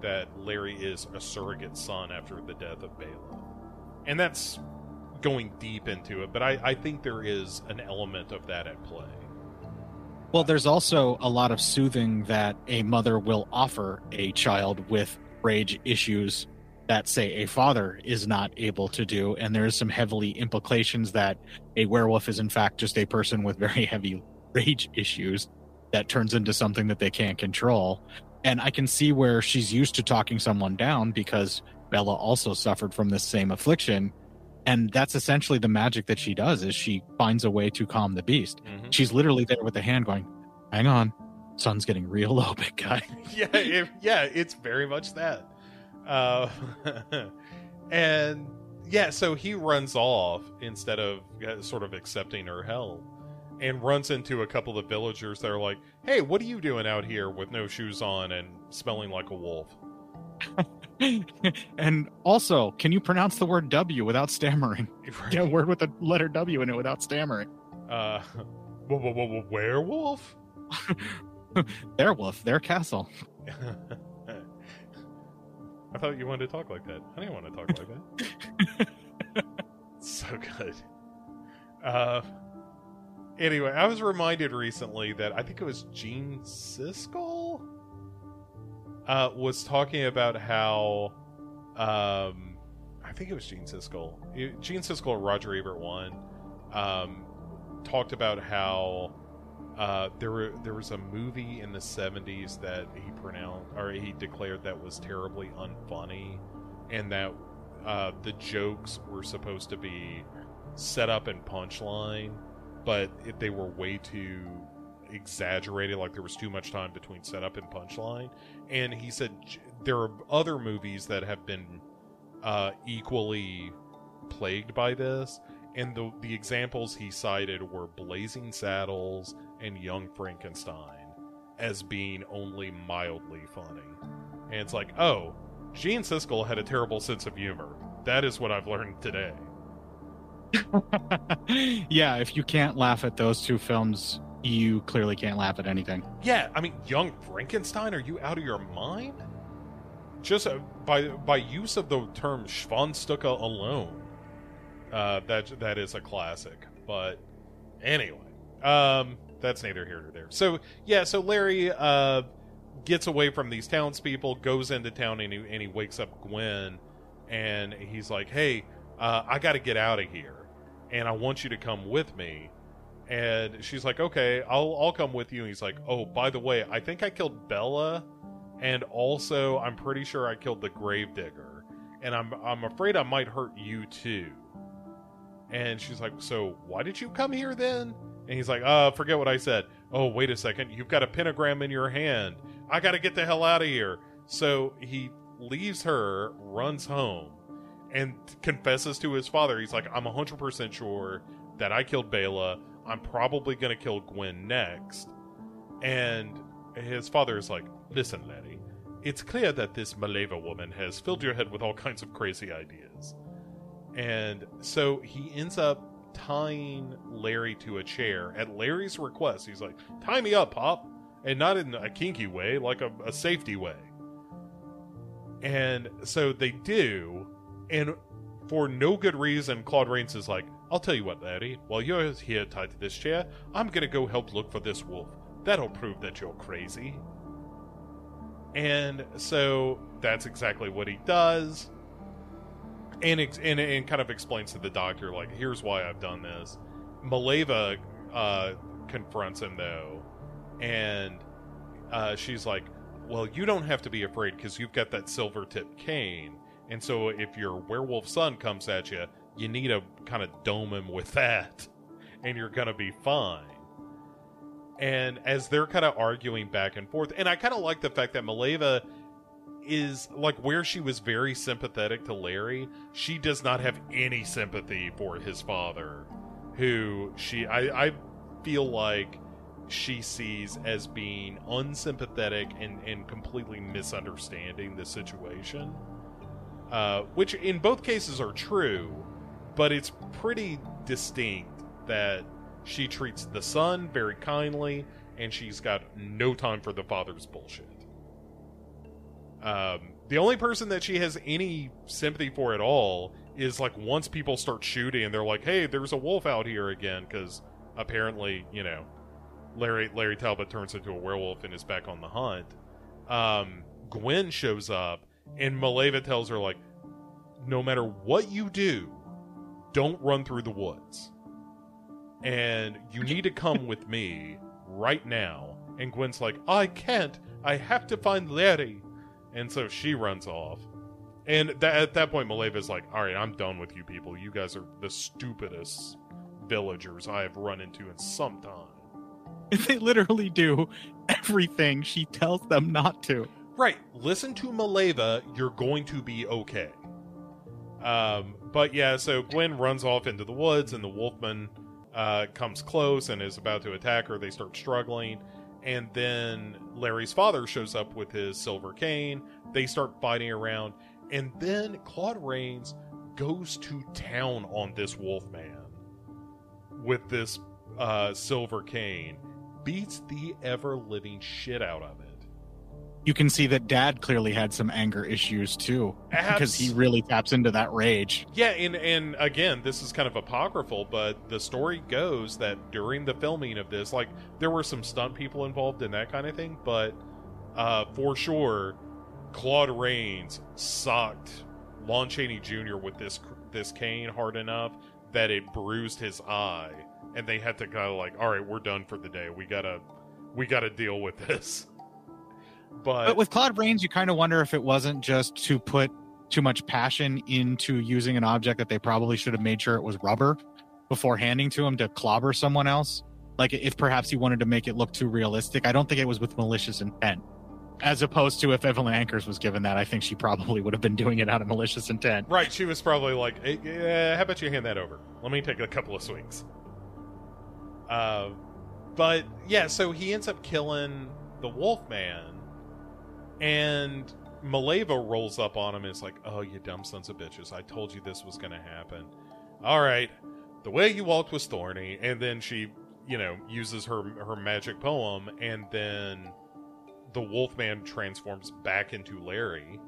that larry is a surrogate son after the death of bela and that's going deep into it but i i think there is an element of that at play well, there's also a lot of soothing that a mother will offer a child with rage issues that, say, a father is not able to do. And there's some heavily implications that a werewolf is, in fact, just a person with very heavy rage issues that turns into something that they can't control. And I can see where she's used to talking someone down because Bela also suffered from this same affliction and that's essentially the magic that she does is she finds a way to calm the beast. Mm-hmm. she's literally there with the hand going hang on sun's getting real low big guy. Yeah it, yeah it's very much that. Uh, and yeah so he runs off instead of sort of accepting her help and runs into a couple of villagers that are like hey what are you doing out here with no shoes on and smelling like a wolf and also, can you pronounce the word W without stammering? Get a word with the letter W in it without stammering. Uh, werewolf? their wolf, their castle. I thought you wanted to talk like that. I didn't want to talk like that. so good. Uh, anyway, I was reminded recently that I think it was Gene Siskel uh, was talking about how um, I think it was Gene Siskel. Gene Siskel Roger Ebert one um, talked about how uh, there were there was a movie in the '70s that he pronounced or he declared that was terribly unfunny, and that uh, the jokes were supposed to be set up and punchline, but it, they were way too exaggerated like there was too much time between setup and punchline. And he said there are other movies that have been uh, equally plagued by this. And the the examples he cited were blazing saddles and young frankenstein as being only mildly funny. And it's like oh gene siskel had a terrible sense of humor. That is what i've learned today. Yeah, if you can't laugh at those two films, you clearly can't laugh at anything. Yeah, I mean, Young Frankenstein, are you out of your mind? Just uh, by by use of the term Schwanzstucker alone, uh, that that is a classic. But anyway, um, that's neither here nor there. So yeah, so Larry uh, gets away from these townspeople, goes into town, and he, and he wakes up Gwen, and he's like, "Hey, uh, I got to get out of here, and I want you to come with me." And she's like, "Okay, I'll I'll come with you." And he's like, "Oh, by the way, I think I killed Bela, and also I'm pretty sure I killed the Gravedigger, and I'm I'm afraid I might hurt you too." And she's like, "So why did you come here then?" And he's like, "Uh, forget what I said. Oh, wait a second, you've got a pentagram in your hand. I got to get the hell out of here." So he leaves her, runs home, and confesses to his father. He's like, "I'm 100% sure that I killed Bela. I'm probably going to kill Gwen next." And his father is like, "Listen, Larry, it's clear that this Maleva woman has filled your head with all kinds of crazy ideas." And so he ends up tying Larry to a chair at Larry's request. He's like, "Tie me up, Pop," and not in a kinky way, like a, a safety way. And so they do, and for no good reason, Claude Rains is like, "I'll tell you what, Larry. While you're here tied to this chair, I'm gonna go help look for this wolf. That'll prove that you're crazy." And so that's exactly what he does and, ex- and and kind of explains to the doctor like here's why I've done this. Maleva uh, confronts him though, and uh, she's like, "Well, you don't have to be afraid because you've got that silver tip cane, and so if your werewolf son comes at you, you need to kind of dome him with that, and you're gonna be fine." And as they're kind of arguing back and forth, and I kind of like the fact that Maleva is like where she was very sympathetic to Larry, she does not have any sympathy for his father, who she I, I feel like she sees as being unsympathetic and, and completely misunderstanding the situation. Uh, which in both cases are true, but it's pretty distinct that she treats the son very kindly and she's got no time for the father's bullshit. Um, the only person that she has any sympathy for at all is like once people start shooting they're like, "Hey, there's a wolf out here again," because apparently, you know, Larry Larry Talbot turns into a werewolf and is back on the hunt. Um, Gwen shows up and Maleva tells her like, "No matter what you do, don't run through the woods, and you need to come with me right now." And Gwen's like, "I can't. I have to find Larry." And so she runs off. And th- at that point, Maleva's like, all right, I'm done with you people. You guys are the stupidest villagers I have run into in some time. They literally do everything she tells them not to. Right. Listen to Maleva. You're going to be okay. Um, but yeah, so Gwen runs off into the woods, and the wolfman uh, comes close and is about to attack her. They start struggling and then Larry's father shows up with his silver cane. They start fighting around, and then Claude Rains goes to town on this Wolfman with this uh, silver cane, beats the ever living shit out of it. You can see that Dad clearly had some anger issues too, because he really taps into that rage. Yeah, and and again, this is kind of apocryphal, but the story goes that during the filming of this, like there were some stunt people involved in that kind of thing, but uh, for sure, Claude Rains socked Lon Chaney Jr. with this this cane hard enough that it bruised his eye, and they had to kind of like, all right, we're done for the day. We gotta we gotta deal with this. But, but with Claude Rains, you kind of wonder if it wasn't just to put too much passion into using an object that they probably should have made sure it was rubber before handing to him to clobber someone else. Like if perhaps he wanted to make it look too realistic. I don't think it was with malicious intent. As opposed to if Evelyn Ankers was given that, I think she probably would have been doing it out of malicious intent. Right. She was probably like, hey, yeah, how about you hand that over? Let me take a couple of swings. Uh, but yeah, so he ends up killing the Wolfman and Maleva rolls up on him and is like, Oh, you dumb sons of bitches. I told you this was going to happen. All right. the way you walked was thorny, and then she, you know, uses her her magic poem, and then the Wolfman transforms back into Larry,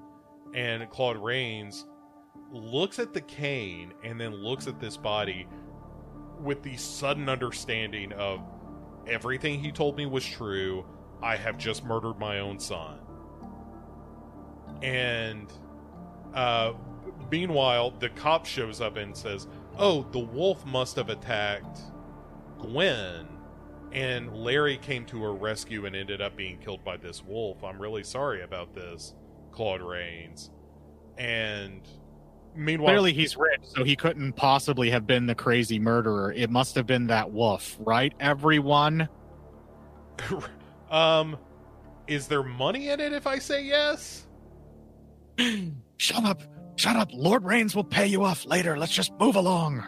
and Claude Rains looks at the cane and then looks at this body with the sudden understanding of everything he told me was true. I have just murdered my own son. And uh, meanwhile, the cop shows up and says, Oh, the wolf must have attacked Gwen. And Larry came to her rescue and ended up being killed by this wolf. I'm really sorry about this, Claude Rains. And meanwhile, Clearly, he's rich, so he couldn't possibly have been the crazy murderer. It must have been that wolf, right? Everyone. um, is there money in it if I say yes? Shut up! Shut up! Lord Rains will pay you off later. Let's just move along.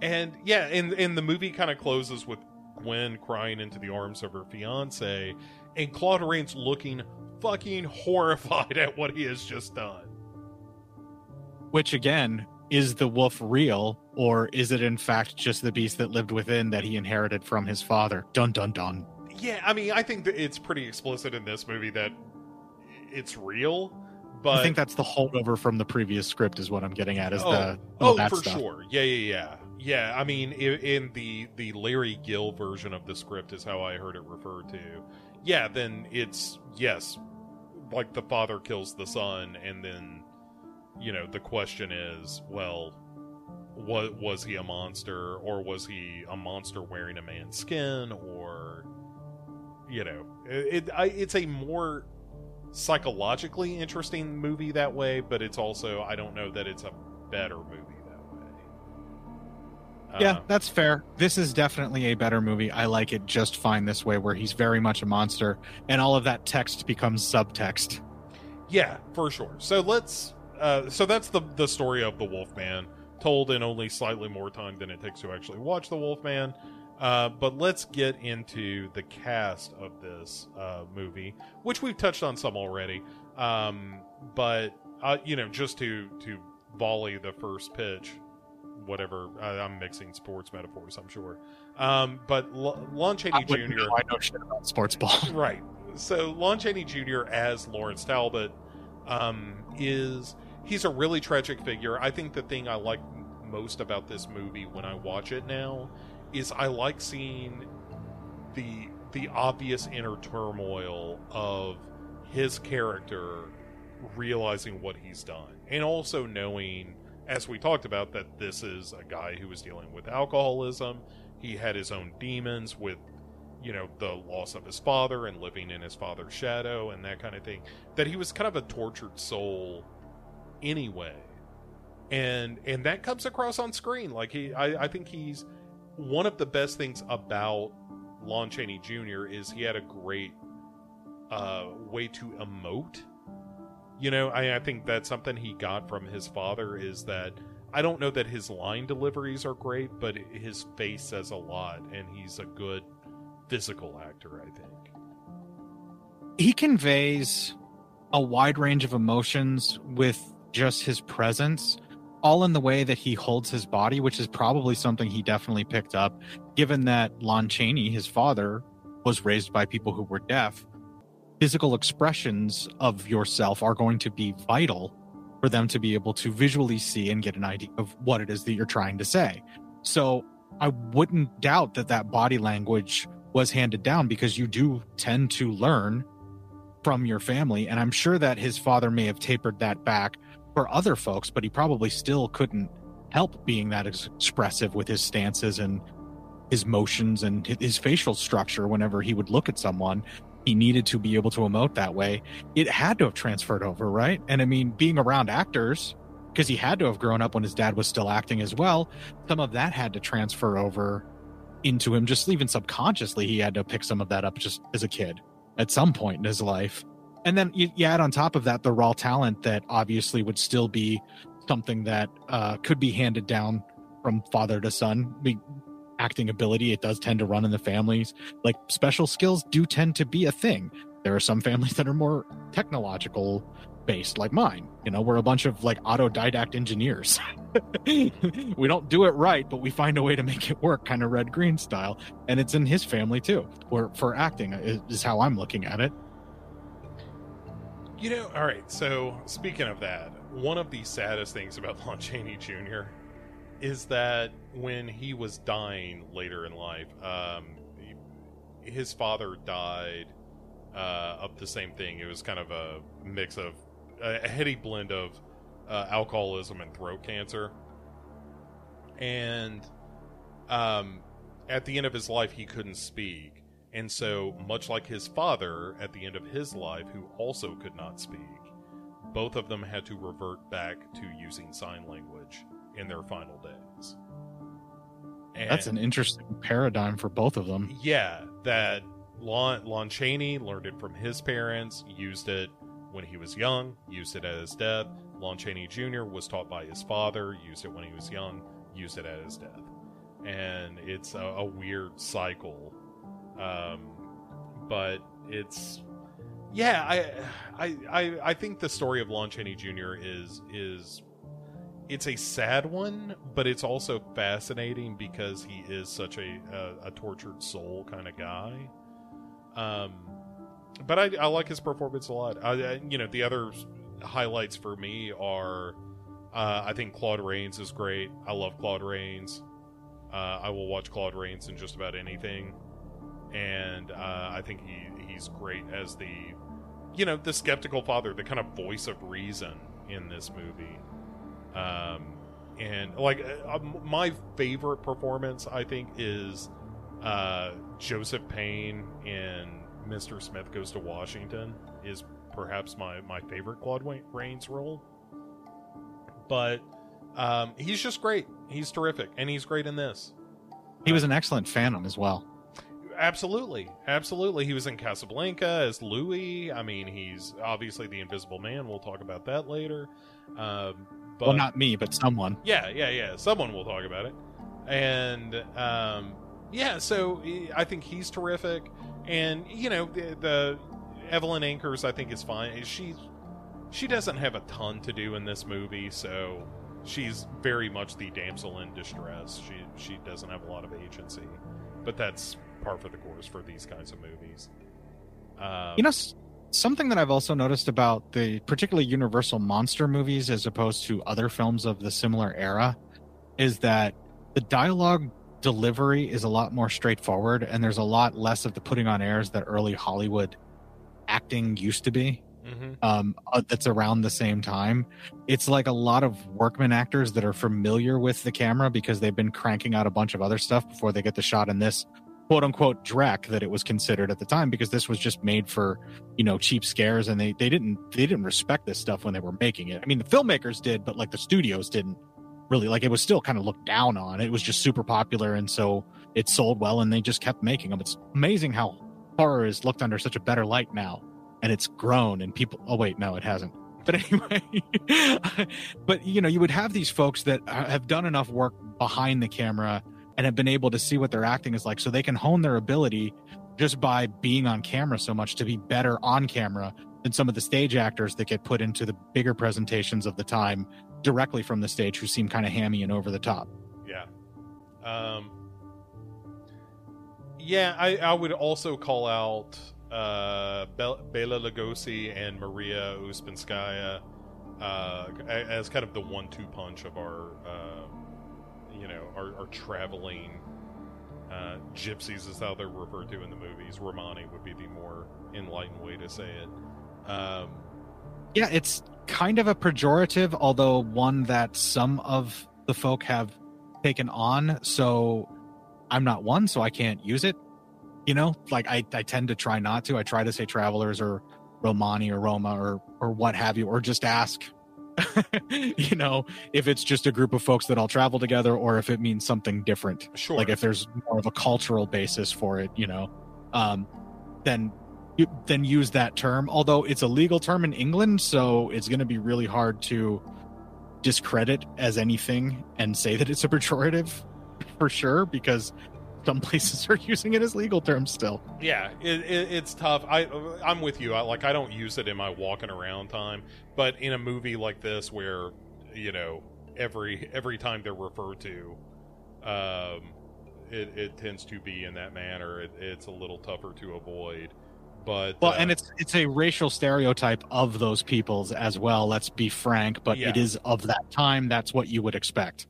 And yeah, and and the movie kind of closes with Gwen crying into the arms of her fiance, and Claude Rains looking fucking horrified at what he has just done. Which again, is the wolf real, or is it in fact just the beast that lived within that he inherited from his father? Dun dun dun. Yeah, I mean, I think that it's pretty explicit in this movie that it's real. But I think that's the holdover from the previous script, is what I'm getting at. Is oh, the oh for stuff. sure, yeah, yeah, yeah, yeah. I mean, in, in the the Larry Gill version of the script is how I heard it referred to. Yeah, then it's yes, like the father kills the son, and then you know the question is, well, what was he a monster, or was he a monster wearing a man's skin, or you know, it, it I, it's a more psychologically interesting movie that way, but it's also I don't know that it's a better movie that way. Yeah, Uh, that's fair. This is definitely a better movie. I like it just fine this way, where he's very much a monster, and all of that text becomes subtext. yeah, for sure. So let's. Uh, so that's the the story of the Wolfman, told in only slightly more time than it takes to actually watch the Wolfman. Uh, but let's get into the cast of this uh, movie, which we've touched on some already. Um, but uh, you know, just to to volley the first pitch, whatever. I'm mixing sports metaphors, I'm sure. Um, but L- Lon Chaney I Jr. know. I know shit about sports ball. right. So Lon Chaney Jr. as Lawrence Talbot um, is he's a really tragic figure. I think the thing I like most about this movie when I watch it now is I like seeing the the obvious inner turmoil of his character realizing what he's done. And also knowing as we talked about that this is a guy who was dealing with alcoholism. He had his own demons with you know the loss of his father and living in his father's shadow and that kind of thing. That he was kind of a tortured soul anyway. And and that comes across on screen. Like he i, I think he's one of the best things about lon chaney jr is he had a great uh way to emote. You know I, I think that's something he got from his father is that i don't know that his line deliveries are great but his face says a lot and he's a good physical actor i think. He conveys a wide range of emotions with just his presence all in the way that he holds his body which is probably something he definitely picked up given that lon chaney his father was raised by people who were deaf physical expressions of yourself are going to be vital for them to be able to visually see and get an idea of what it is that you're trying to say so i wouldn't doubt that that body language was handed down because you do tend to learn from your family. And I'm sure that his father may have tapered that back for other folks, but he probably still couldn't help being that expressive with his stances and his motions and his facial structure whenever he would look at someone. He needed to be able to emote that way. It had to have transferred over, right? And I mean, being around actors, because he had to have grown up when his dad was still acting as well, some of that had to transfer over into him just even subconsciously he had to pick some of that up just as a kid at some point in his life and then you, you add on top of that the raw talent that obviously would still be something that uh, could be handed down from father to son the acting ability it does tend to run in the families like special skills do tend to be a thing there are some families that are more technological based like mine. You know, we're a bunch of like autodidact engineers. we don't do it right, but we find a way to make it work, kind of red green style. And it's in his family too, or for acting is how I'm looking at it. You know, all right. So speaking of that, one of the saddest things about Lon Chaney Jr. is that when he was dying later in life, um, he, his father died uh, of the same thing. It was kind of a mix of a heady blend of uh, alcoholism and throat cancer. And um, at the end of his life, he couldn't speak. And so, much like his father at the end of his life, who also could not speak, both of them had to revert back to using sign language in their final days. And That's an interesting paradigm for both of them. Yeah, that Lon, Lon Chaney learned it from his parents, used it when he was young, used it at his death. Lon Chaney Jr. was taught by his father, used it when he was young, used it at his death. And it's a, a weird cycle. Um, but it's yeah, I, I I I think the story of Lon Chaney Jr. is is it's a sad one, but it's also fascinating because he is such a a, a tortured soul kind of guy. Um, but I, I like his performance a lot. I, you know, the other highlights for me are, uh, I think Claude Rains is great. I love Claude Rains. Uh, I will watch Claude Rains in just about anything, and uh, I think he he's great as the, you know, the skeptical father, the kind of voice of reason in this movie. Um, and like uh, my favorite performance, I think, is uh, Joseph Paine in Mr. Smith Goes to Washington is perhaps my, my favorite Claude Rains role. But um, he's just great. He's terrific, and he's great in this. He was an excellent Phantom as well. Absolutely, absolutely. He was in Casablanca as Louis. I mean, he's obviously the Invisible Man. We'll talk about that later. Um, but, well, not me, but someone. Yeah, yeah, yeah. Someone will talk about it. And um, yeah, so I think he's terrific, and you know the, the Evelyn Ankers, I think is fine. She she doesn't have a ton to do in this movie, so she's very much the damsel in distress. She she doesn't have a lot of agency, but that's par for the course for these kinds of movies. Um, you know, something that I've also noticed about the particularly Universal monster movies as opposed to other films of the similar era is that the dialogue delivery is a lot more straightforward and there's a lot less of the putting on airs that early Hollywood acting used to be. Mm-hmm. Um, uh, that's around the same time. It's like a lot of workman actors that are familiar with the camera because they've been cranking out a bunch of other stuff before they get the shot in this quote unquote dreck that it was considered at the time because this was just made for you know cheap scares and they they didn't they didn't respect this stuff when they were making it. I mean the filmmakers did, but like the studios didn't really like it was still kind of looked down on. It was just super popular, and so it sold well, and they just kept making them. It's amazing how horror is looked under such a better light now, and it's grown, and people. Oh wait, no, it hasn't. But anyway, but you know, you would have these folks that uh, have done enough work behind the camera and have been able to see what their acting is like, so they can hone their ability just by being on camera so much to be better on camera than some of the stage actors that get put into the bigger presentations of the time directly from the stage who seem kind of hammy and over the top. Yeah. Um, yeah, I, I would also call out uh, Bela Lugosi and Maria Ouspenskaya uh, as kind of the one-two punch of our, uh, you know, our, our traveling uh, gypsies, is how they're referred to in the movies. Romani would be the more enlightened way to say it. Um, yeah, it's kind of a pejorative, although one that some of the folk have taken on. So I'm not one, so I can't use it. You know, like I, I tend to try not to. I try to say travelers or Romani or Roma or or what have you, or just ask. you know, if it's just a group of folks that all travel together, or if it means something different. Sure. Like if there's more of a cultural basis for it, you know, um, then then use that term. Although it's a legal term in England, so it's going to be really hard to discredit as anything and say that it's a pejorative for sure because some places are using it as legal terms still. Yeah, it, it, it's tough. I I'm with you. I, like I don't use it in my walking around time, but in a movie like this where you know every every time they're referred to, um, it, it tends to be in that manner. It, it's a little tougher to avoid. But well, uh, and it's it's a racial stereotype of those peoples as well. Let's be frank, but Yeah. it is of that time. That's what you would expect.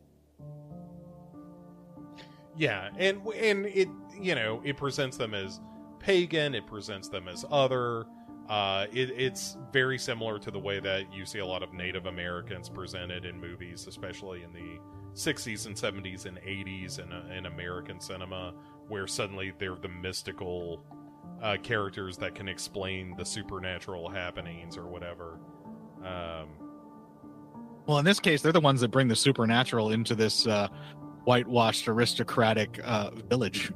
Yeah, and and it you know it presents them as pagan. It presents them as other. Uh, it, it's very similar to the way that you see a lot of Native Americans presented in movies, especially in the 60s and 70s and 80s in, uh, in American cinema, where suddenly they're the mystical uh, characters that can explain the supernatural happenings or whatever. Um, Well, in this case, they're the ones that bring the supernatural into this uh, whitewashed aristocratic uh, village.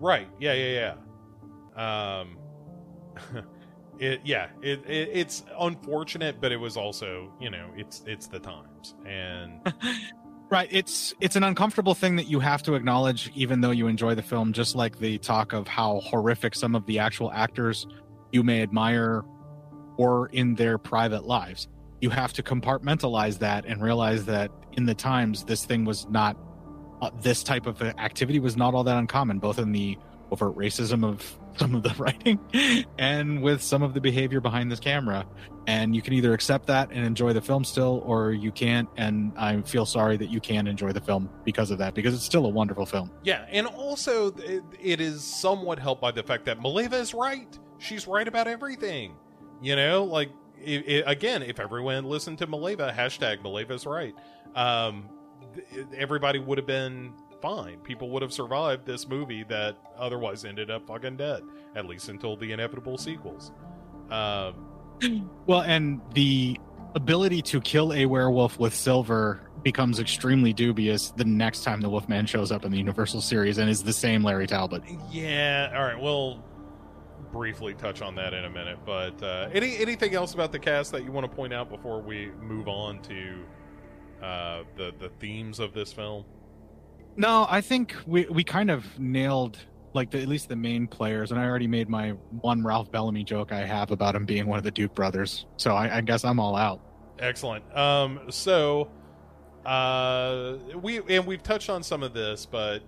Right. Yeah. Yeah. Yeah. Um. It. Yeah. It, it. It's unfortunate, but it was also, you know, it's it's the times, and Right. It's it's an uncomfortable thing that you have to acknowledge, even though you enjoy the film. Just like the talk of how horrific some of the actual actors you may admire, or in their private lives, you have to compartmentalize that and realize that in the times this thing was not uh, this type of activity was not all that uncommon, both in the overt racism of some of the writing and with some of the behavior behind this camera and you can either accept that and enjoy the film still or you can't and i feel sorry that you can't enjoy the film because of that because it's still a wonderful film yeah, and also it, it is somewhat helped by the fact that Maleva is right. She's right about everything. You know, like i i again, if everyone listened to Maleva, hashtag Maleva's right, um, everybody would have been fine. People would have survived this movie that otherwise ended up fucking dead, at least until the inevitable sequels. Um, well and the ability to kill a werewolf with silver becomes extremely dubious the next time the wolfman shows up in the universal series and is the same larry talbot yeah, all right, we'll briefly touch on that in a minute. But uh, any anything else about the cast that you want to point out before we move on to uh, the the themes of this film? No, I think we we kind of nailed like the, at least the main players, and I already made my one Ralph Bellamy joke I have about him being one of the Duke brothers. So I, I guess I'm all out. Excellent. Um, so uh, we and we've touched on some of this, but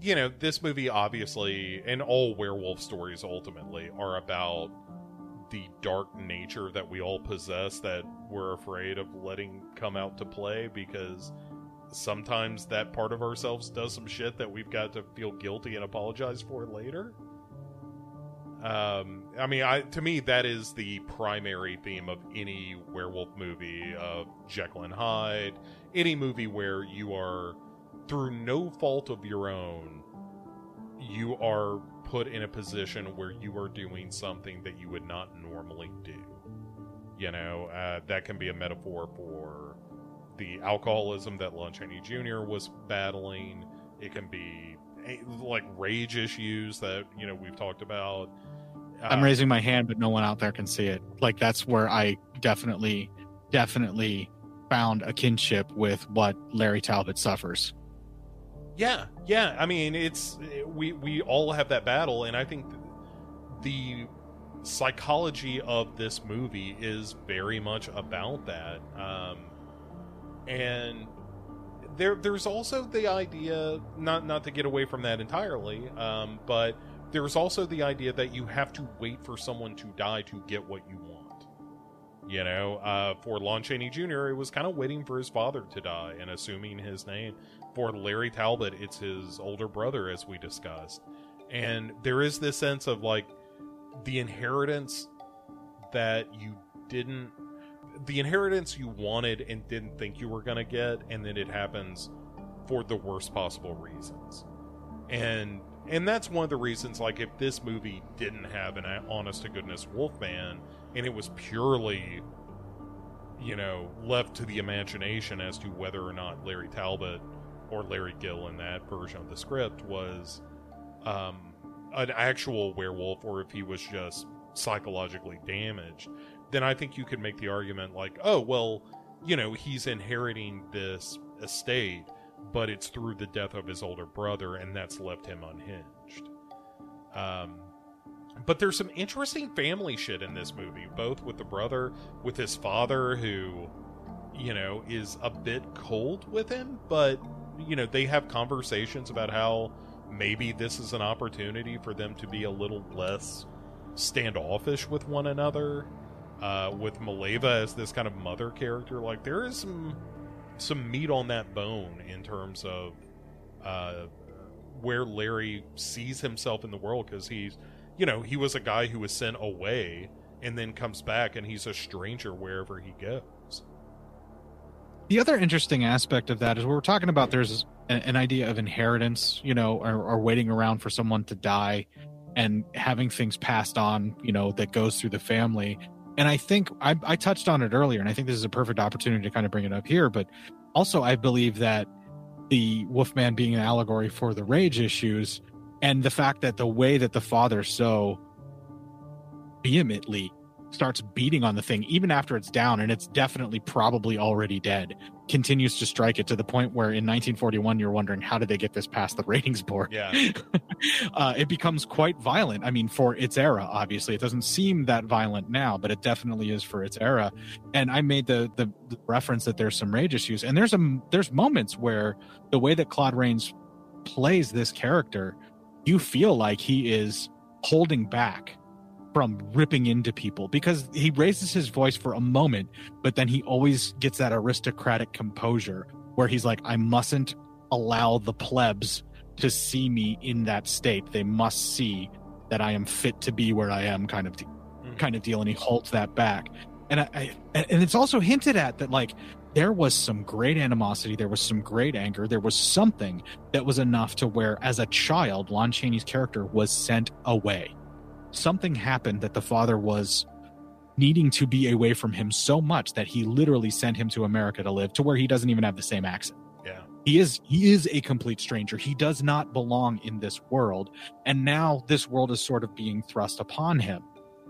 you know, this movie obviously, and all werewolf stories ultimately are about the dark nature that we all possess that we're afraid of letting come out to play because sometimes that part of ourselves does some shit that we've got to feel guilty and apologize for later. Um, I mean, I to me that is the primary theme of any werewolf movie of Jekyll and Hyde, any movie where you are through no fault of your own, you are put in a position where you are doing something that you would not normally do. You know, uh, that can be a metaphor for the alcoholism that Lon Chaney Jr. was battling. It can be like rage issues that you know we've talked about. I'm Uh, raising my hand, but no one out there can see it. Like that's where I definitely, definitely found a kinship with what Larry Talbot suffers. Yeah, yeah. I mean, it's we we all have that battle, and I think the psychology of this movie is very much about that. Um, and there there's also the idea not not to get away from that entirely, um, but there's also the idea that you have to wait for someone to die to get what you want. You know, uh, for Lon Chaney Jr., it was kind of waiting for his father to die and assuming his name for Larry Talbot, it's his older brother, as we discussed. And there is this sense of like the inheritance that you didn't, the inheritance you wanted and didn't think you were going to get, and then it happens for the worst possible reasons. And and that's one of the reasons like if this movie didn't have an honest to goodness wolfman and it was purely you know left to the imagination as to whether or not larry talbot or larry gill in that version of the script was um, an actual werewolf or if he was just psychologically damaged then i think you could make the argument like oh well you know he's inheriting this estate but it's through the death of his older brother, and that's left him unhinged. Um, but there's some interesting family shit in this movie, both with the brother, with his father, who, you know, is a bit cold with him, but, you know, they have conversations about how maybe this is an opportunity for them to be a little less standoffish with one another. Uh, with Maleva as this kind of mother character, like there is some some meat on that bone in terms of uh, where Larry sees himself in the world because he's, you know, he was a guy who was sent away and then comes back and he's a stranger wherever he goes. The other interesting aspect of that is we're talking about there's an, idea of inheritance, you know, or, or waiting around for someone to die and having things passed on, you know, that goes through the family. And I think I, I touched on it earlier, and I think this is a perfect opportunity to kind of bring it up here. But also, I believe that the Wolfman being an allegory for the rage issues and the fact that the way that the father so vehemently starts beating on the thing even after it's down and it's definitely probably already dead continues to strike it to the point where in 1941 you're wondering how did they get this past the ratings board? Yeah. uh, it becomes quite violent. I mean for its era obviously. It doesn't seem that violent now but it definitely is for its era. And i made the, the the reference that there's some rage issues and there's a there's moments where the way that claude rains plays this character you feel like he is holding back from ripping into people because he raises his voice for a moment, but then he always gets that aristocratic composure where he's like, I mustn't allow the plebs to see me in that state. They must see that I am fit to be where I am, kind of, de- Mhm. kind of deal. And he holds that back. And I, I, and it's also hinted at that like there was some great animosity, there was some great anger, there was something that was enough to where, as a child, Lon Chaney's character was sent away something happened that the father was needing to be away from him so much that he literally sent him to America to live to where he doesn't even have the same accent. Yeah. He is he is a complete stranger. He does not belong in this world and now this world is sort of being thrust upon him.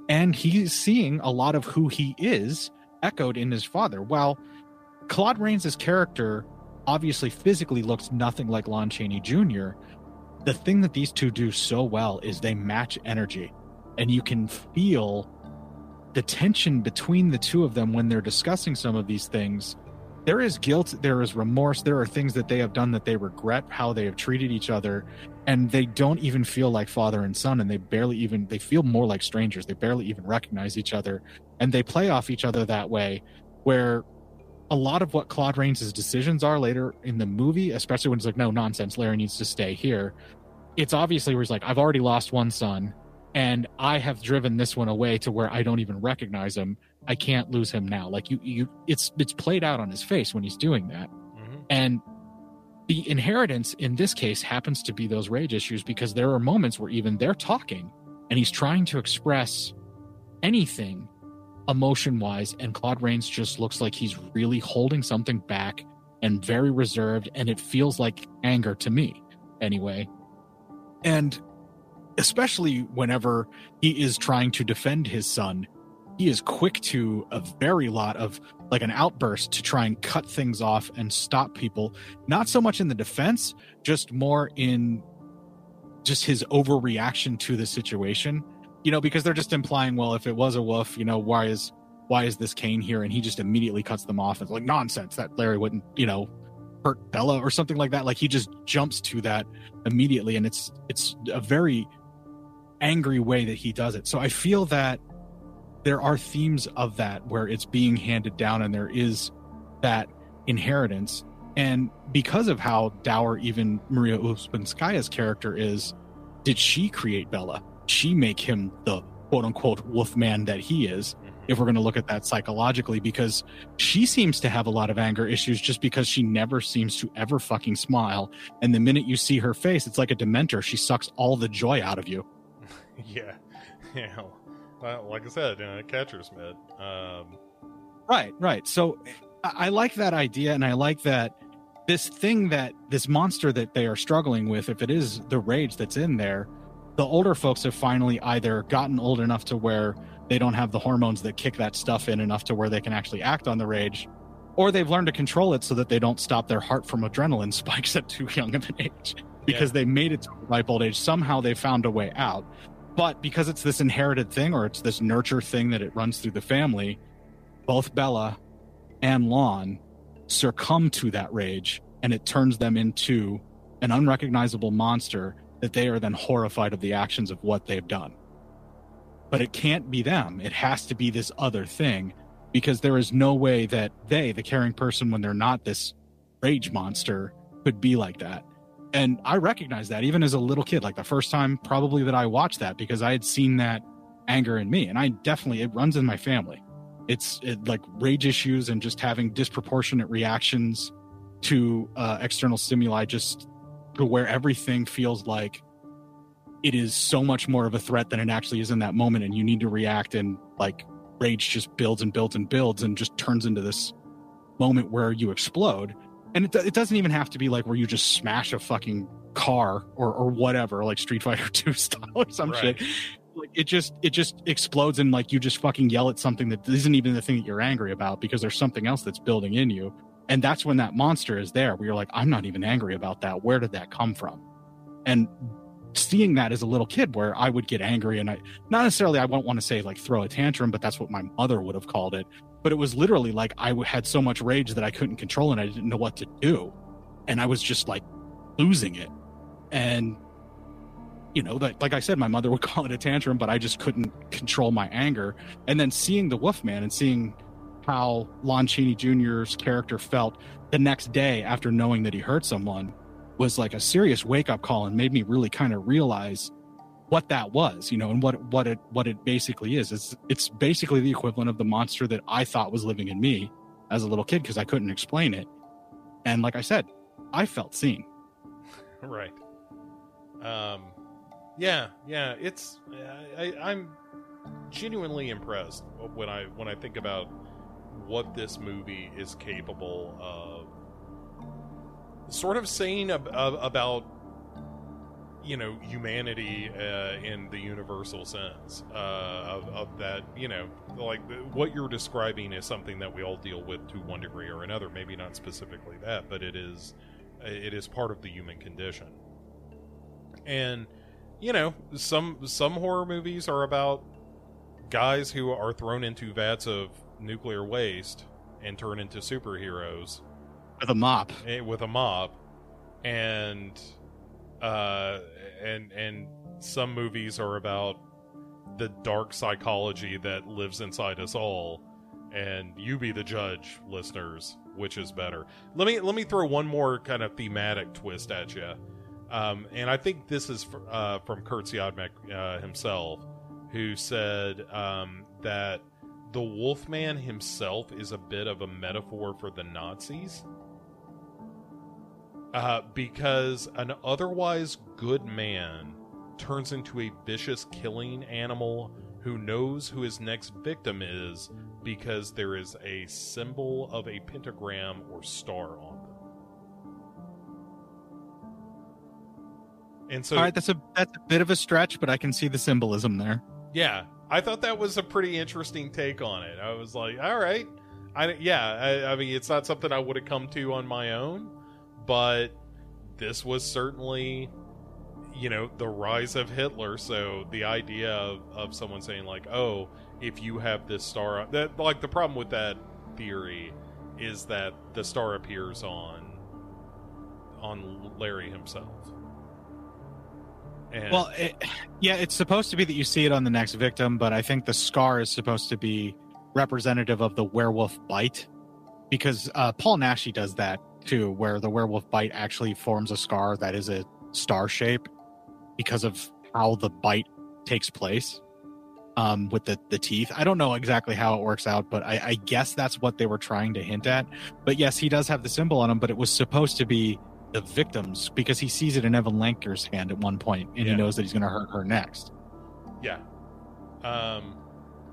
And he's seeing a lot of who he is echoed in his father. While Claude Rains' character obviously physically looks nothing like Lon Chaney Jr., the thing that these two do so well is they match energy and you can feel the tension between the two of them when they're discussing some of these things. There is guilt there is remorse there are things that they have done that they regret how they have treated each other and they don't even feel like father and son and they barely even they feel more like strangers. They barely even recognize each other and they play off each other that way where a lot of what Claude Rains' decisions are later in the movie, especially when it's like, no nonsense, Larry needs to stay here. It's obviously where he's like, I've already lost one son, and I have driven this one away to where I don't even recognize him. I can't lose him now. Like you, you, it's it's played out on his face when he's doing that, hmm and the inheritance in this case happens to be those rage issues because there are moments where even they're talking, and he's trying to express anything emotion wise, and Claude Rains just looks like he's really holding something back and very reserved, and it feels like anger to me, anyway. And especially whenever he is trying to defend his son, he is quick to a very lot of like an outburst to try and cut things off and stop people. Not so much in the defense, just more in just his overreaction to the situation you know, because they're just implying, well, if it was a wolf, you know, why is why is this cane here? And he just immediately cuts them off. It's like nonsense that Larry wouldn't, you know, hurt Bela or something like that. Like he just jumps to that immediately, and it's it's a very angry way that he does it. So I feel that there are themes of that where it's being handed down, and there is that inheritance. And because of how dour even Maria Ouspenskaya's character is, did she create Bela? she make him the quote unquote wolf man that he is mm-hmm. if we're going to look at that psychologically because she seems to have a lot of anger issues just because she never seems to ever fucking smile and the minute you see her face it's like a dementor she sucks all the joy out of you Yeah. Yeah. Well, like I said, uh, catcher's mitt. Um, right right so I, I like that idea and i like that this thing that this monster that they are struggling with if it is the rage that's in there the older folks have finally either gotten old enough to where they don't have the hormones that kick that stuff in enough to where they can actually act on the rage or they've learned to control it so that they don't stop their heart from adrenaline spikes at too young of an age because yeah. they made it to ripe old age. Somehow they found a way out. But because it's this inherited thing or it's this nurture thing that it runs through the family, both Bela and Lon succumb to that rage and it turns them into an unrecognizable monster that they are then horrified of the actions of what they've done. But it can't be them. It has to be this other thing because there is no way that they, the caring person, when they're not this rage monster, could be like that. And I recognize that even as a little kid, like the first time probably that I watched that because I had seen that anger in me. And I definitely, it runs in my family. It's it, like rage issues and just having disproportionate reactions to uh, external stimuli, just to where everything feels like it is so much more of a threat than it actually is in that moment. And you need to react and like rage just builds and builds and builds and just turns into this moment where you explode. And it, it doesn't even have to be like where you just smash a fucking car or, or whatever, like Street Fighter 2 style or some right. shit. Like it just it just explodes and like you just fucking yell at something that isn't even the thing that you're angry about because there's something else that's building in you. And that's when that monster is there where you're like, I'm not even angry about that. Where did that come from? And seeing that as a little kid where I would get angry and I not necessarily I won't want to say like throw a tantrum, but that's what my mother would have called it. But it was literally like I had so much rage that I couldn't control and I didn't know what to do. And I was just like losing it. And you know, that like I said, my mother would call it a tantrum, but I just couldn't control my anger. And then seeing the Wolfman and seeing how Lon Chaney Jr.'s character felt the next day after knowing that he hurt someone was like a serious wake up call and made me really kind of realize what that was, you know, and what what it what it basically is. It's it's basically the equivalent of the monster that I thought was living in me as a little kid because I couldn't explain it. And like I said, I felt seen. Right. Um yeah, yeah, it's I, I'm genuinely impressed when I when I think about what this movie is capable of sort of saying ab- about you know humanity uh, in the universal sense uh, of, of, that you know like what you're describing is something that we all deal with to one degree or another. Maybe not specifically that but it is it is part of the human condition. And you know some some horror movies are about guys who are thrown into vats of nuclear waste and turn into superheroes. With a mop. Eh, with a mop, and uh, and and some movies are about the dark psychology that lives inside us all. And you be the judge, listeners. Which is better? Let me let me throw one more kind of thematic twist at you. Um, and I think this is uh, from Kurt Siodmak uh, himself, who said um, that the Wolfman himself is a bit of a metaphor for the Nazis uh, because an otherwise good man turns into a vicious killing animal who knows who his next victim is because there is a symbol of a pentagram or star on them. And so, all right, that's a that's a bit of a stretch, but I can see the symbolism there. Yeah, I thought that was a pretty interesting take on it. I was like, all right, I yeah, I, I mean, it's not something I would have come to on my own, but this was certainly you know the rise of hitler. So the idea of, of someone saying like oh if you have this star that like the problem with that theory is that the star appears on on larry himself. And well it, yeah it's supposed to be that you see it on the next victim but i think the scar is supposed to be representative of the werewolf bite because uh, paul naschy does that too, where the werewolf bite actually forms a scar that is a star shape because of how the bite takes place um, with the, the teeth. I don't know exactly how it works out, but I, I guess that's what they were trying to hint at. But yes, he does have the symbol on him, but it was supposed to be the victims because he sees it in Evelyn Ankers' hand at one point and yeah. he knows that he's going to hurt her next. Yeah. Um,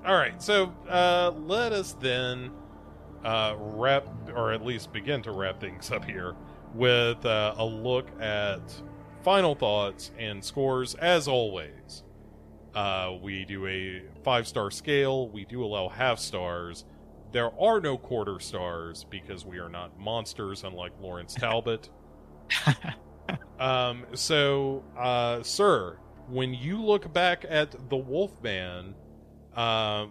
all right. So uh, let us then uh, wrap, or at least begin to wrap things up here with uh, a look at final thoughts and scores. As always, uh, we do a five star scale, we do allow half stars, There are no quarter stars because we are not monsters, unlike Lawrence Talbot. um, so, uh, sir, when you look back at the Wolfman, uh,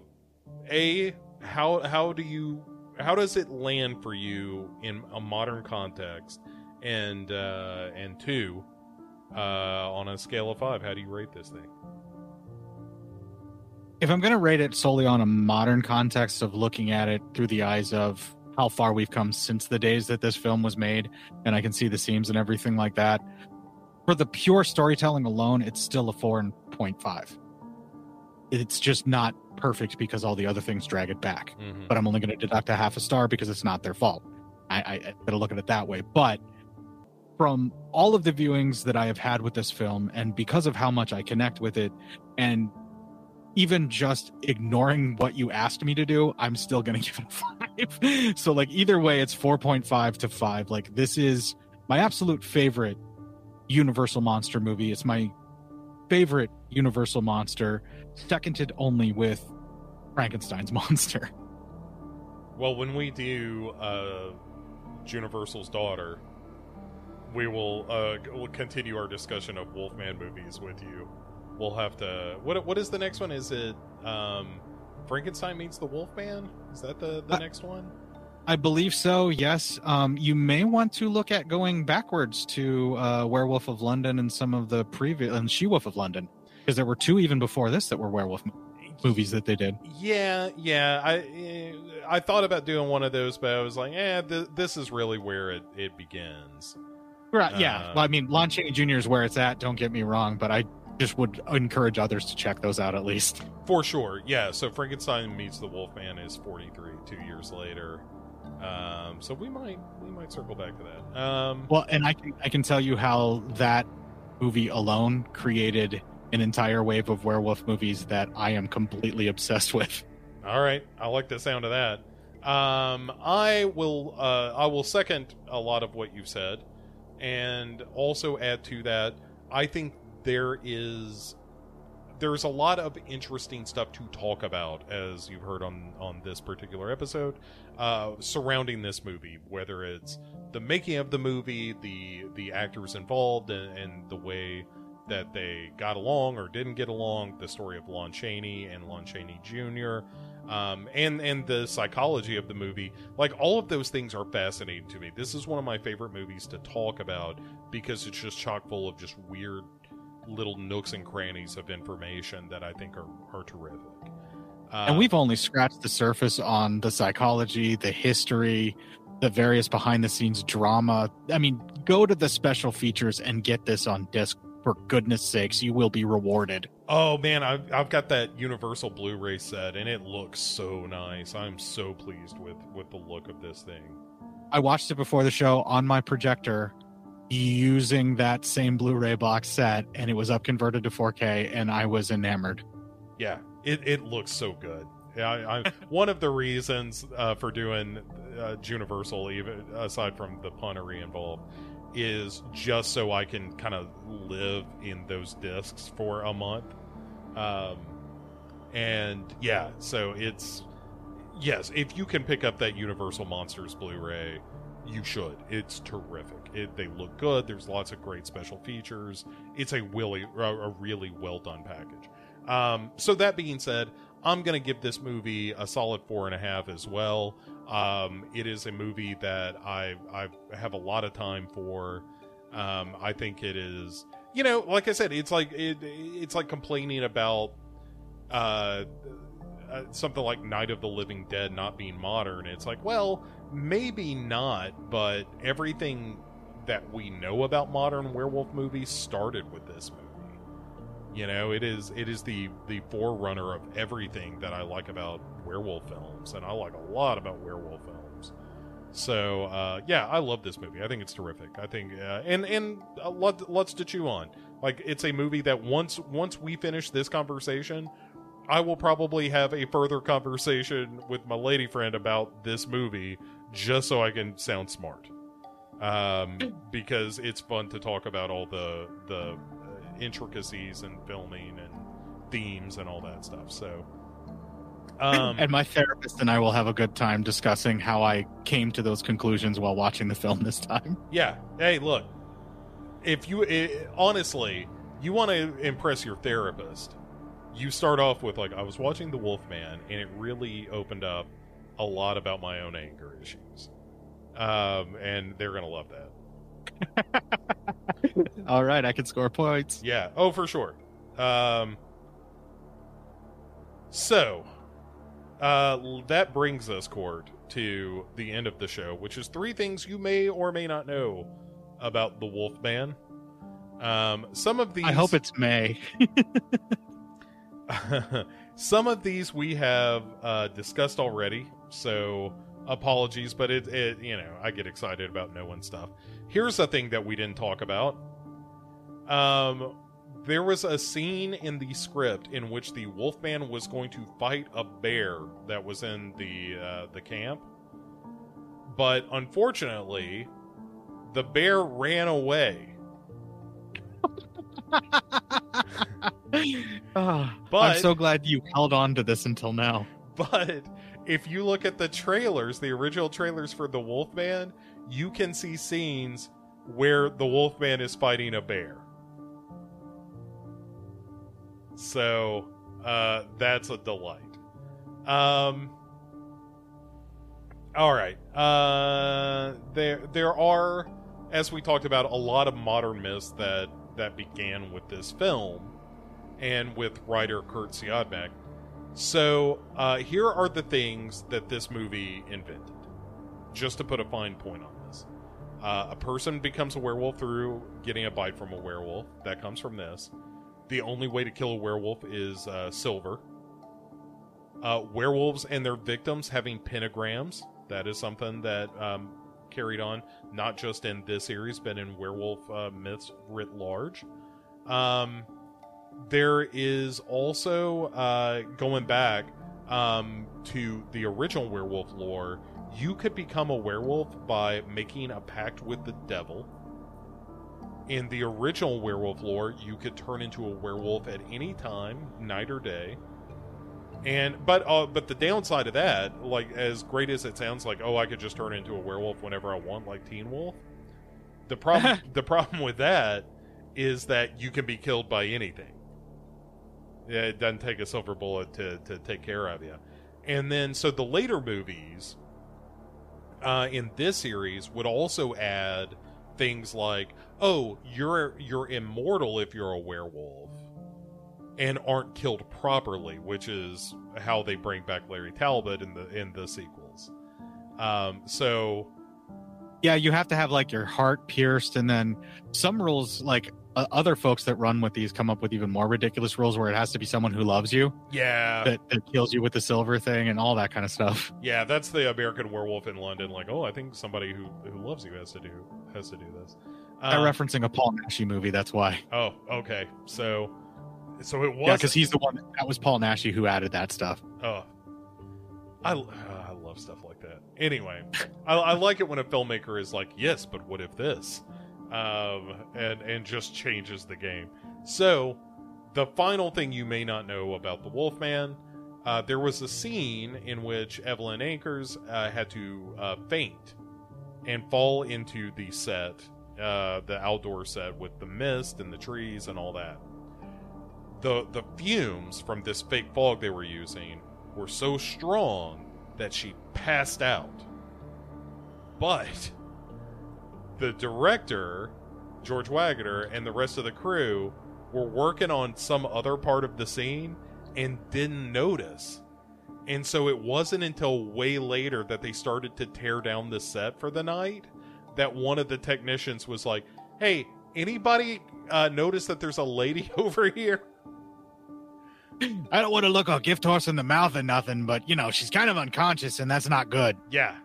a how how do you how does it land for you in a modern context, and uh, and two, uh, on a scale of five, how do you rate this thing? If I'm going to rate it solely on a modern context of looking at it through the eyes of how far we've come since the days that this film was made, and I can see the seams and everything like that, for the pure storytelling alone, it's still a 4.5. It's just not perfect because all the other things drag it back. Mm-hmm. But I'm only going to deduct a half a star because it's not their fault. I, I, I gotta look at it that way. But from all of the viewings that I have had with this film, and because of how much I connect with it, and even just ignoring what you asked me to do, I'm still going to give it a five. so, like, either way, it's 4.5 to five. Like, this is my absolute favorite Universal Monster movie. It's my favorite Universal Monster, seconded only with Frankenstein's Monster. Well, when we do uh, Universal's daughter, we will uh, we'll continue our discussion of Wolfman movies with you. We'll have to. What what is the next one? Is it um, Frankenstein meets the Wolfman? Is that the the Uh, next one? I believe so. Yes. Um, you may want to look at going backwards to uh, Werewolf of London and some of the previous and She Wolf of London, because there were two even before this that were werewolf movies that they did. Yeah, yeah. I I thought about doing one of those, but I was like, eh, th- this is really where it it begins. Right. Yeah. Uh, well, I mean, Lon Chaney Jr. is where it's at. Don't get me wrong, but I just would encourage others to check those out at least. For sure, yeah. So Frankenstein meets the Wolfman is forty three, two years later. Um, so we might we might circle back to that. Um, Well, and I can I can tell you how that movie alone created an entire wave of werewolf movies that I am completely obsessed with. All right, I like the sound of that. Um, I will uh, I will second a lot of what you've said, and also add to that. I think there is there's a lot of interesting stuff to talk about, as you've heard on on this particular episode, uh, surrounding this movie. Whether it's the making of the movie, the the actors involved, and, and the way that they got along or didn't get along, the story of Lon Chaney and Lon Chaney Jr um, and and the psychology of the movie. Like all of those things are fascinating to me. This is one of my favorite movies to talk about because it's just chock full of just weird little nooks and crannies of information that I think are are terrific. Uh, and we've only scratched the surface on the psychology, the history, the various behind the scenes drama. I mean, go to the special features and get this on disc for goodness sakes. You will be rewarded. oh man, I've I've got that Universal Blu-ray set and it looks so nice. I'm so pleased with with the look of this thing. I watched it before the show on my projector using that same Blu-ray box set and it was up converted to 4K and I was enamored. Yeah, it, it looks so good. Yeah, I, I, one of the reasons uh, for doing uh, Universal, even aside from the punnery involved, is just so I can kind of live in those discs for a month. Um, and yeah, so it's yes, if you can pick up that Universal Monsters Blu-ray, you should. It's terrific. It, they look good. There's lots of great special features. It's a really a, a really well done package. Um, so that being said, I'm gonna give this movie a solid four and a half as well. Um, it is a movie that I I have a lot of time for. Um, I think it is, you know, like I said, it's like it, it's like complaining about uh, uh, something like Night of the Living Dead not being modern. It's like, well, maybe not, but everything that we know about modern werewolf movies started with this movie. You know, it is it is the the forerunner of everything that I like about werewolf films, and I like a lot about werewolf films. So uh, yeah, I love this movie. I think it's terrific. I think uh, and and uh, lot, lots to chew on. Like it's a movie that once once we finish this conversation, I will probably have a further conversation with my lady friend about this movie just so I can sound smart. Um, because it's fun to talk about all the the intricacies and filming and themes and all that stuff. So, Um, and my therapist and I will have a good time discussing how I came to those conclusions while watching the film this time. Yeah. Hey, look. If you i honestly, you want to impress your therapist, you start off with like I was watching The Wolfman and it really opened up a lot about my own anger issues. Um, and they're going to love that. All right, I can score points. Yeah. Oh, for sure. Um, so, uh, that brings us, Cort, to the end of the show, which is three things you may or may not know about the Wolfman. Um, some of these. I hope it's May. some of these we have uh, discussed already, so apologies, but it, it, you know, I get excited about knowing stuff. Here's a thing that we didn't talk about. Um, there was a scene in the script in which the Wolfman was going to fight a bear that was in the uh, the camp, but unfortunately, the bear ran away. Ah, But- I'm so glad you held on to this until now. But if you look at the trailers, the original trailers for the Wolfman, you can see scenes where the Wolfman is fighting a bear. So uh, that's a delight. Um, all right. Uh, there there are, as we talked about, a lot of modern myths that that began with this film, and with writer Kurt Siodmak. So uh, here are the things that this movie invented. Just to put a fine point on uh, a person becomes a werewolf through getting a bite from a werewolf. That comes from this. The only way to kill a werewolf is uh, silver. Uh, werewolves and their victims having pentagrams. That is something that um, carried on not just in this series, but in werewolf uh, myths writ large. Um, there is also uh, going back um, to the original werewolf lore. You could become a werewolf by making a pact with the devil. In the original werewolf lore, you could turn into a werewolf at any time, night or day. And but uh, but the downside of that, like as great as it sounds, like oh I could just turn into a werewolf whenever I want, like Teen Wolf. The problem the problem with that is that you can be killed by anything. Yeah, it doesn't take a silver bullet to, to take care of you. And then, so the later movies uh, in this series would also add things like, "Oh, you're you're immortal if you're a werewolf, and aren't killed properly," which is how they bring back Larry Talbot in the in the sequels. Um, so Yeah, you have to have like your heart pierced, and then some rules, like uh, other folks that run with these, come up with even more ridiculous rules where it has to be someone who loves you yeah, that, that kills you with the silver thing and all that kind of stuff. yeah, that's the American Werewolf in London. Like, oh, I think somebody who who loves you has to do has to do this. I'm Um, referencing a Paul Naschy movie. That's why. Oh, okay. So, so it was. Yeah, because he's the one that was Paul Naschy who added that stuff. Oh, I uh, I love stuff like that. Anyway, I, I like it when a filmmaker is like, yes, but what if this, um, and and just changes the game. So, the final thing you may not know about the Wolfman, uh, there was a scene in which Evelyn Ankers uh, had to uh, faint and fall into the set, uh, the outdoor set with the mist and the trees and all that. The the fumes from this fake fog they were using were so strong that she passed out. But the director, George Waggner, and the rest of the crew were working on some other part of the scene and didn't notice. And so it wasn't until way later that they started to tear down the set for the night that one of the technicians was like, "Hey, anybody uh, notice that there's a lady over here?" I don't want to look a gift horse in the mouth and nothing, but you know she's kind of unconscious, and that's not good. Yeah.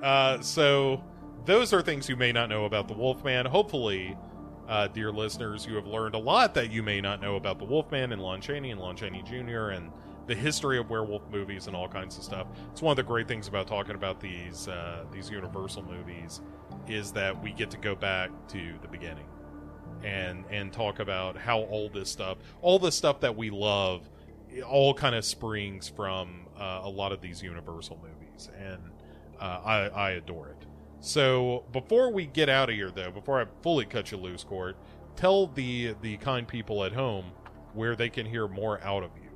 Uh, so those are things you may not know about the Wolfman. Hopefully, uh, dear listeners, you have learned a lot that you may not know about the Wolfman and Lon Chaney and Lon Chaney Jr. and the history of werewolf movies and all kinds of stuff. It's one of the great things about talking about these uh, these Universal movies is that we get to go back to the beginning and and talk about how all this stuff, all the stuff that we love, all kind of springs from uh, a lot of these Universal movies, and uh, I, I adore it. So before we get out of here, though, before I fully cut you loose, Cort, tell the the kind people at home where they can hear more out of you.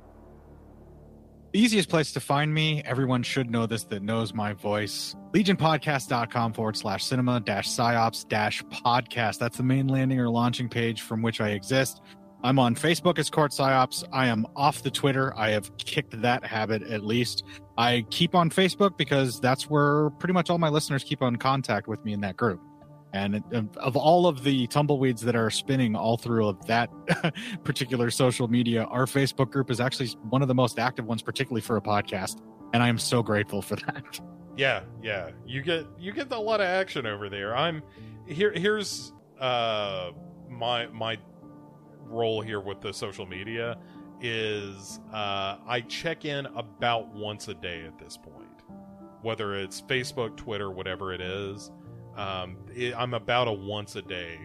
The easiest place to find me, everyone should know this that knows my voice. Legionpodcast.com forward slash cinema dash psyops dash podcast. That's the main landing or launching page from which I exist. I'm on Facebook as Cort Psyops. I am off the Twitter. I have kicked that habit at least. I keep on Facebook because that's where pretty much all my listeners keep on contact with me in that group. And of all of the tumbleweeds that are spinning all through of that particular social media, our Facebook group is actually one of the most active ones, particularly for a podcast. And I am so grateful for that. Yeah, yeah. You get you get a lot of action over there. I'm here here's uh my my role here with the social media is uh I check in about once a day at this point. Whether it's Facebook, Twitter, whatever it is um, it, I'm about a once a day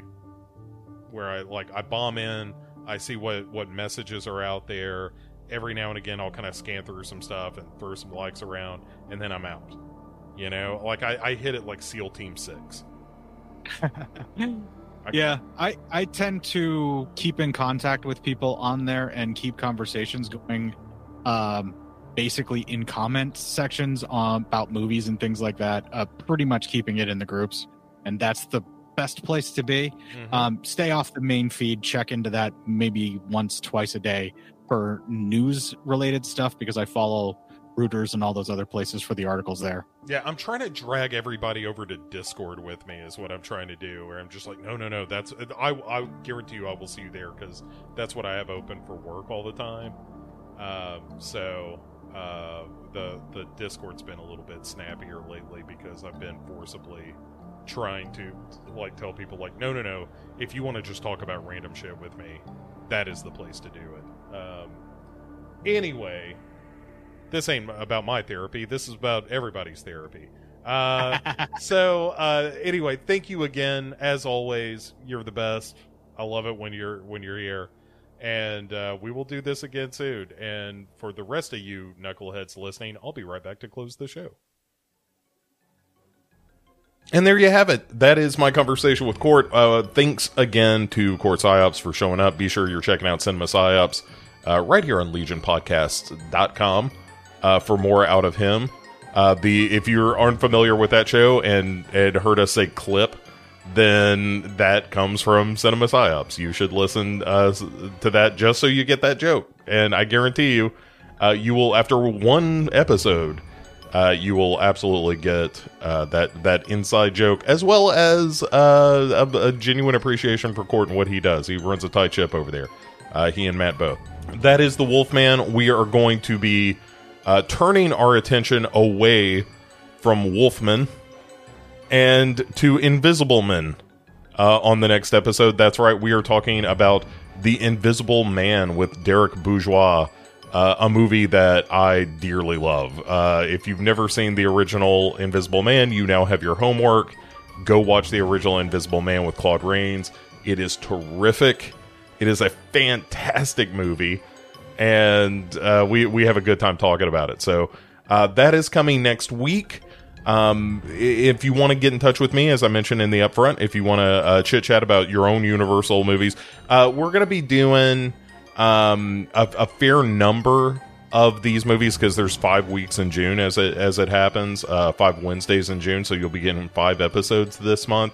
where I like I bomb in, I see what what messages are out there. Every now and again, I'll kind of scan through some stuff and throw some likes around, and then I'm out. You know, like I, I hit it like SEAL Team Six. yeah, I I tend to keep in contact with people on there and keep conversations going. Um, basically in comment sections um, about movies and things like that, uh, pretty much keeping it in the groups. And that's the best place to be. Mm-hmm. Um, stay off the main feed, check into that maybe once, twice a day for news related stuff because I follow Reuters and all those other places for the articles there. Yeah, I'm trying to drag everybody over to Discord with me is what I'm trying to do. Where I'm just like, no, no, no, that's I I guarantee you I will see you there because that's what I have open for work all the time. Um, so uh, the the Discord's been a little bit snappier lately because I've been forcibly trying to like tell people like no no no if you want to just talk about random shit with me that is the place to do it um, anyway this ain't about my therapy this is about everybody's therapy uh, so uh, anyway thank you again as always you're the best i love it when you're when you're here and uh, we will do this again soon. And for the rest of you knuckleheads listening, I'll be right back to close the show. And there you have it. That is my conversation with Cort. Uh, thanks again to Cort Psyops for showing up. Be sure you're checking out Cinema Psyops uh, right here on LegionPodcasts.com uh, for more out of him. Uh, the if you aren't familiar with that show and had heard us say clip, then that comes from Cinema Psyops. You should listen uh, to that just so you get that joke. And I guarantee you, uh, you will, after one episode, uh, you will absolutely get uh, that that inside joke, as well as uh, a, a, genuine appreciation for Cort and what he does. He runs a tight ship over there. Uh, he and Matt both. That is the Wolfman. We are going to be turning our attention away from Wolfman and to Invisible Men uh, on the next episode. That's right, we are talking about The Invisible Man with Derek Bourgeois, uh, a movie that I dearly love. Uh, if you've never seen the original Invisible Man, you now have your homework. Go watch the original Invisible Man with Claude Rains. It is terrific. It is a fantastic movie, and uh, we we have a good time talking about it. So uh, that is coming next week. Um, if you want to get in touch with me, as I mentioned in the upfront, if you want to uh, chit chat about your own Universal movies, uh, we're going to be doing um, a, a, fair number of these movies because there's five weeks in June as it as it happens, uh, five Wednesdays in June, so you'll be getting five episodes this month.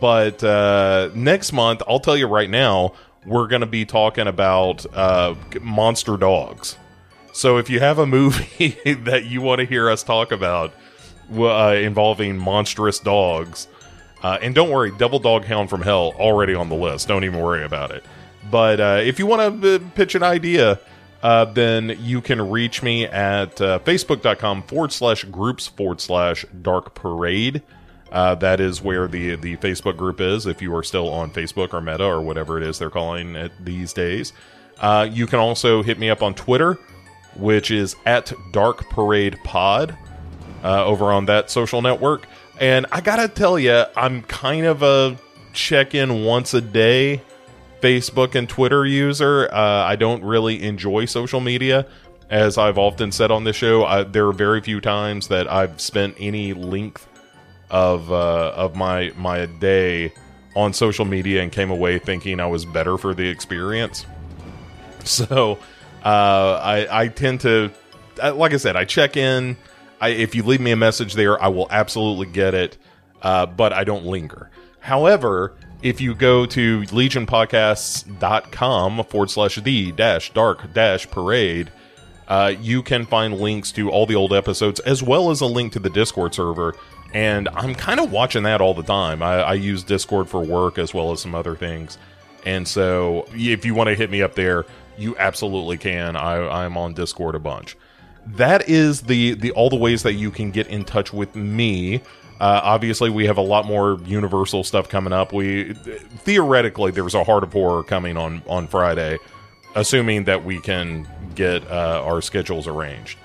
But uh, next month, I'll tell you right now, we're going to be talking about uh, monster dogs. So if you have a movie that you want to hear us talk about uh, involving monstrous dogs. Uh, and don't worry, Devil Dog Hound from Hell already on the list. Don't even worry about it. But uh, if you want to uh, pitch an idea, uh, then you can reach me at uh, facebook.com forward slash groups forward slash dark parade. That is where the the Facebook group is. If you are still on Facebook or Meta or whatever it is they're calling it these days, you can also hit me up on Twitter, which is at Dark Parade Pod uh, over on that social network. And I gotta tell you, I'm kind of a check in once a day Facebook and Twitter user. Uh, I don't really enjoy social media. As I've often said on this show, I, there are very few times that I've spent any length of uh, of my my day on social media and came away thinking I was better for the experience. So uh, I, I tend to, like I said, I check in. I, if you leave me a message there, I will absolutely get it, uh, but I don't linger. However, if you go to legionpodcasts.com forward slash the dash dark dash parade, uh, you can find links to all the old episodes as well as a link to the Discord server. And I'm kind of watching that all the time. I, I use Discord for work as well as some other things. And so if you want to hit me up there, you absolutely can. I, I'm on Discord a bunch. That is the the all the ways that you can get in touch with me. Uh, obviously, we have a lot more Universal stuff coming up. We theoretically there's a Heart of Horror coming on on Friday, assuming that we can get uh, our schedules arranged.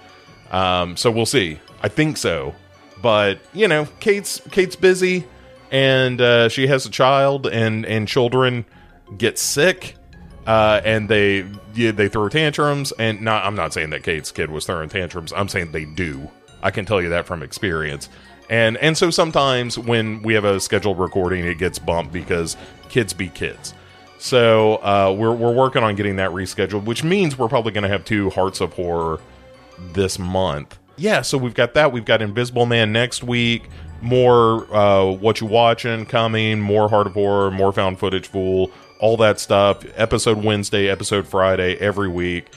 Um, so we'll see. I think so, but you know, Kate's Kate's busy, and uh, she has a child, and and children get sick uh, and they yeah, they throw tantrums. And not, I'm not saying that Kate's kid was throwing tantrums. I'm saying they do. I can tell you that from experience. And and so sometimes when we have a scheduled recording, it gets bumped because kids be kids. So uh, we're we're working on getting that rescheduled, which means we're probably going to have two Hearts of Horror this month. Yeah, so we've got that. We've got Invisible Man next week. More uh, what you watching coming. More Heart of Horror. More found footage fool all that stuff. Episode Wednesday, episode Friday, every week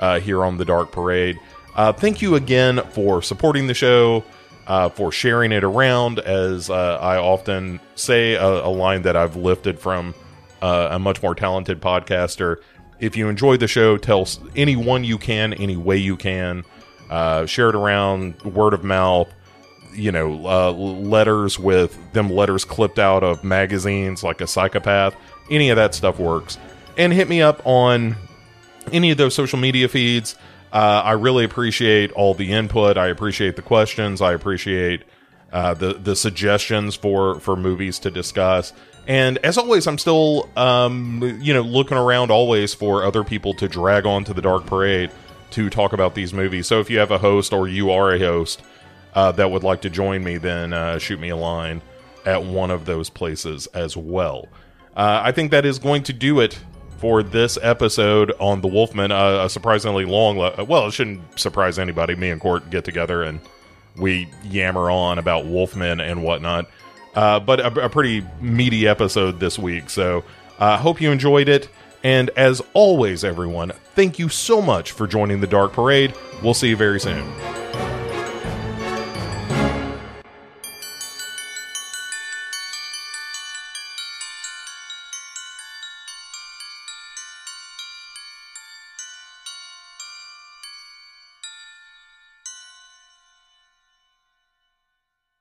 uh, here on the Dark Parade. Uh, thank you again for supporting the show, uh, for sharing it around. As uh, I often say, a, a, line that I've lifted from uh, a much more talented podcaster. If you enjoy the show, tell anyone you can, any way you can. Uh, share it around, word of mouth you know, uh, letters with them letters clipped out of magazines like a psychopath any of that stuff works. And hit me up on any of those social media feeds. Uh, I really appreciate all the input. I appreciate the questions. I appreciate uh, the the suggestions for for movies to discuss. And as always, I'm still um, you know looking around always for other people to drag onto the Dark Parade to talk about these movies. So if you have a host or you are a host uh, that would like to join me, then uh, shoot me a line at one of those places as well. Uh, I think that is going to do it for this episode on the Wolfman. Uh, a surprisingly long, le- well, it shouldn't surprise anybody. Me and Cort get together and we yammer on about Wolfman and whatnot. Uh, but a, a, pretty meaty episode this week. So I uh, hope you enjoyed it. And as always, everyone, thank you so much for joining the Dark Parade. We'll see you very soon.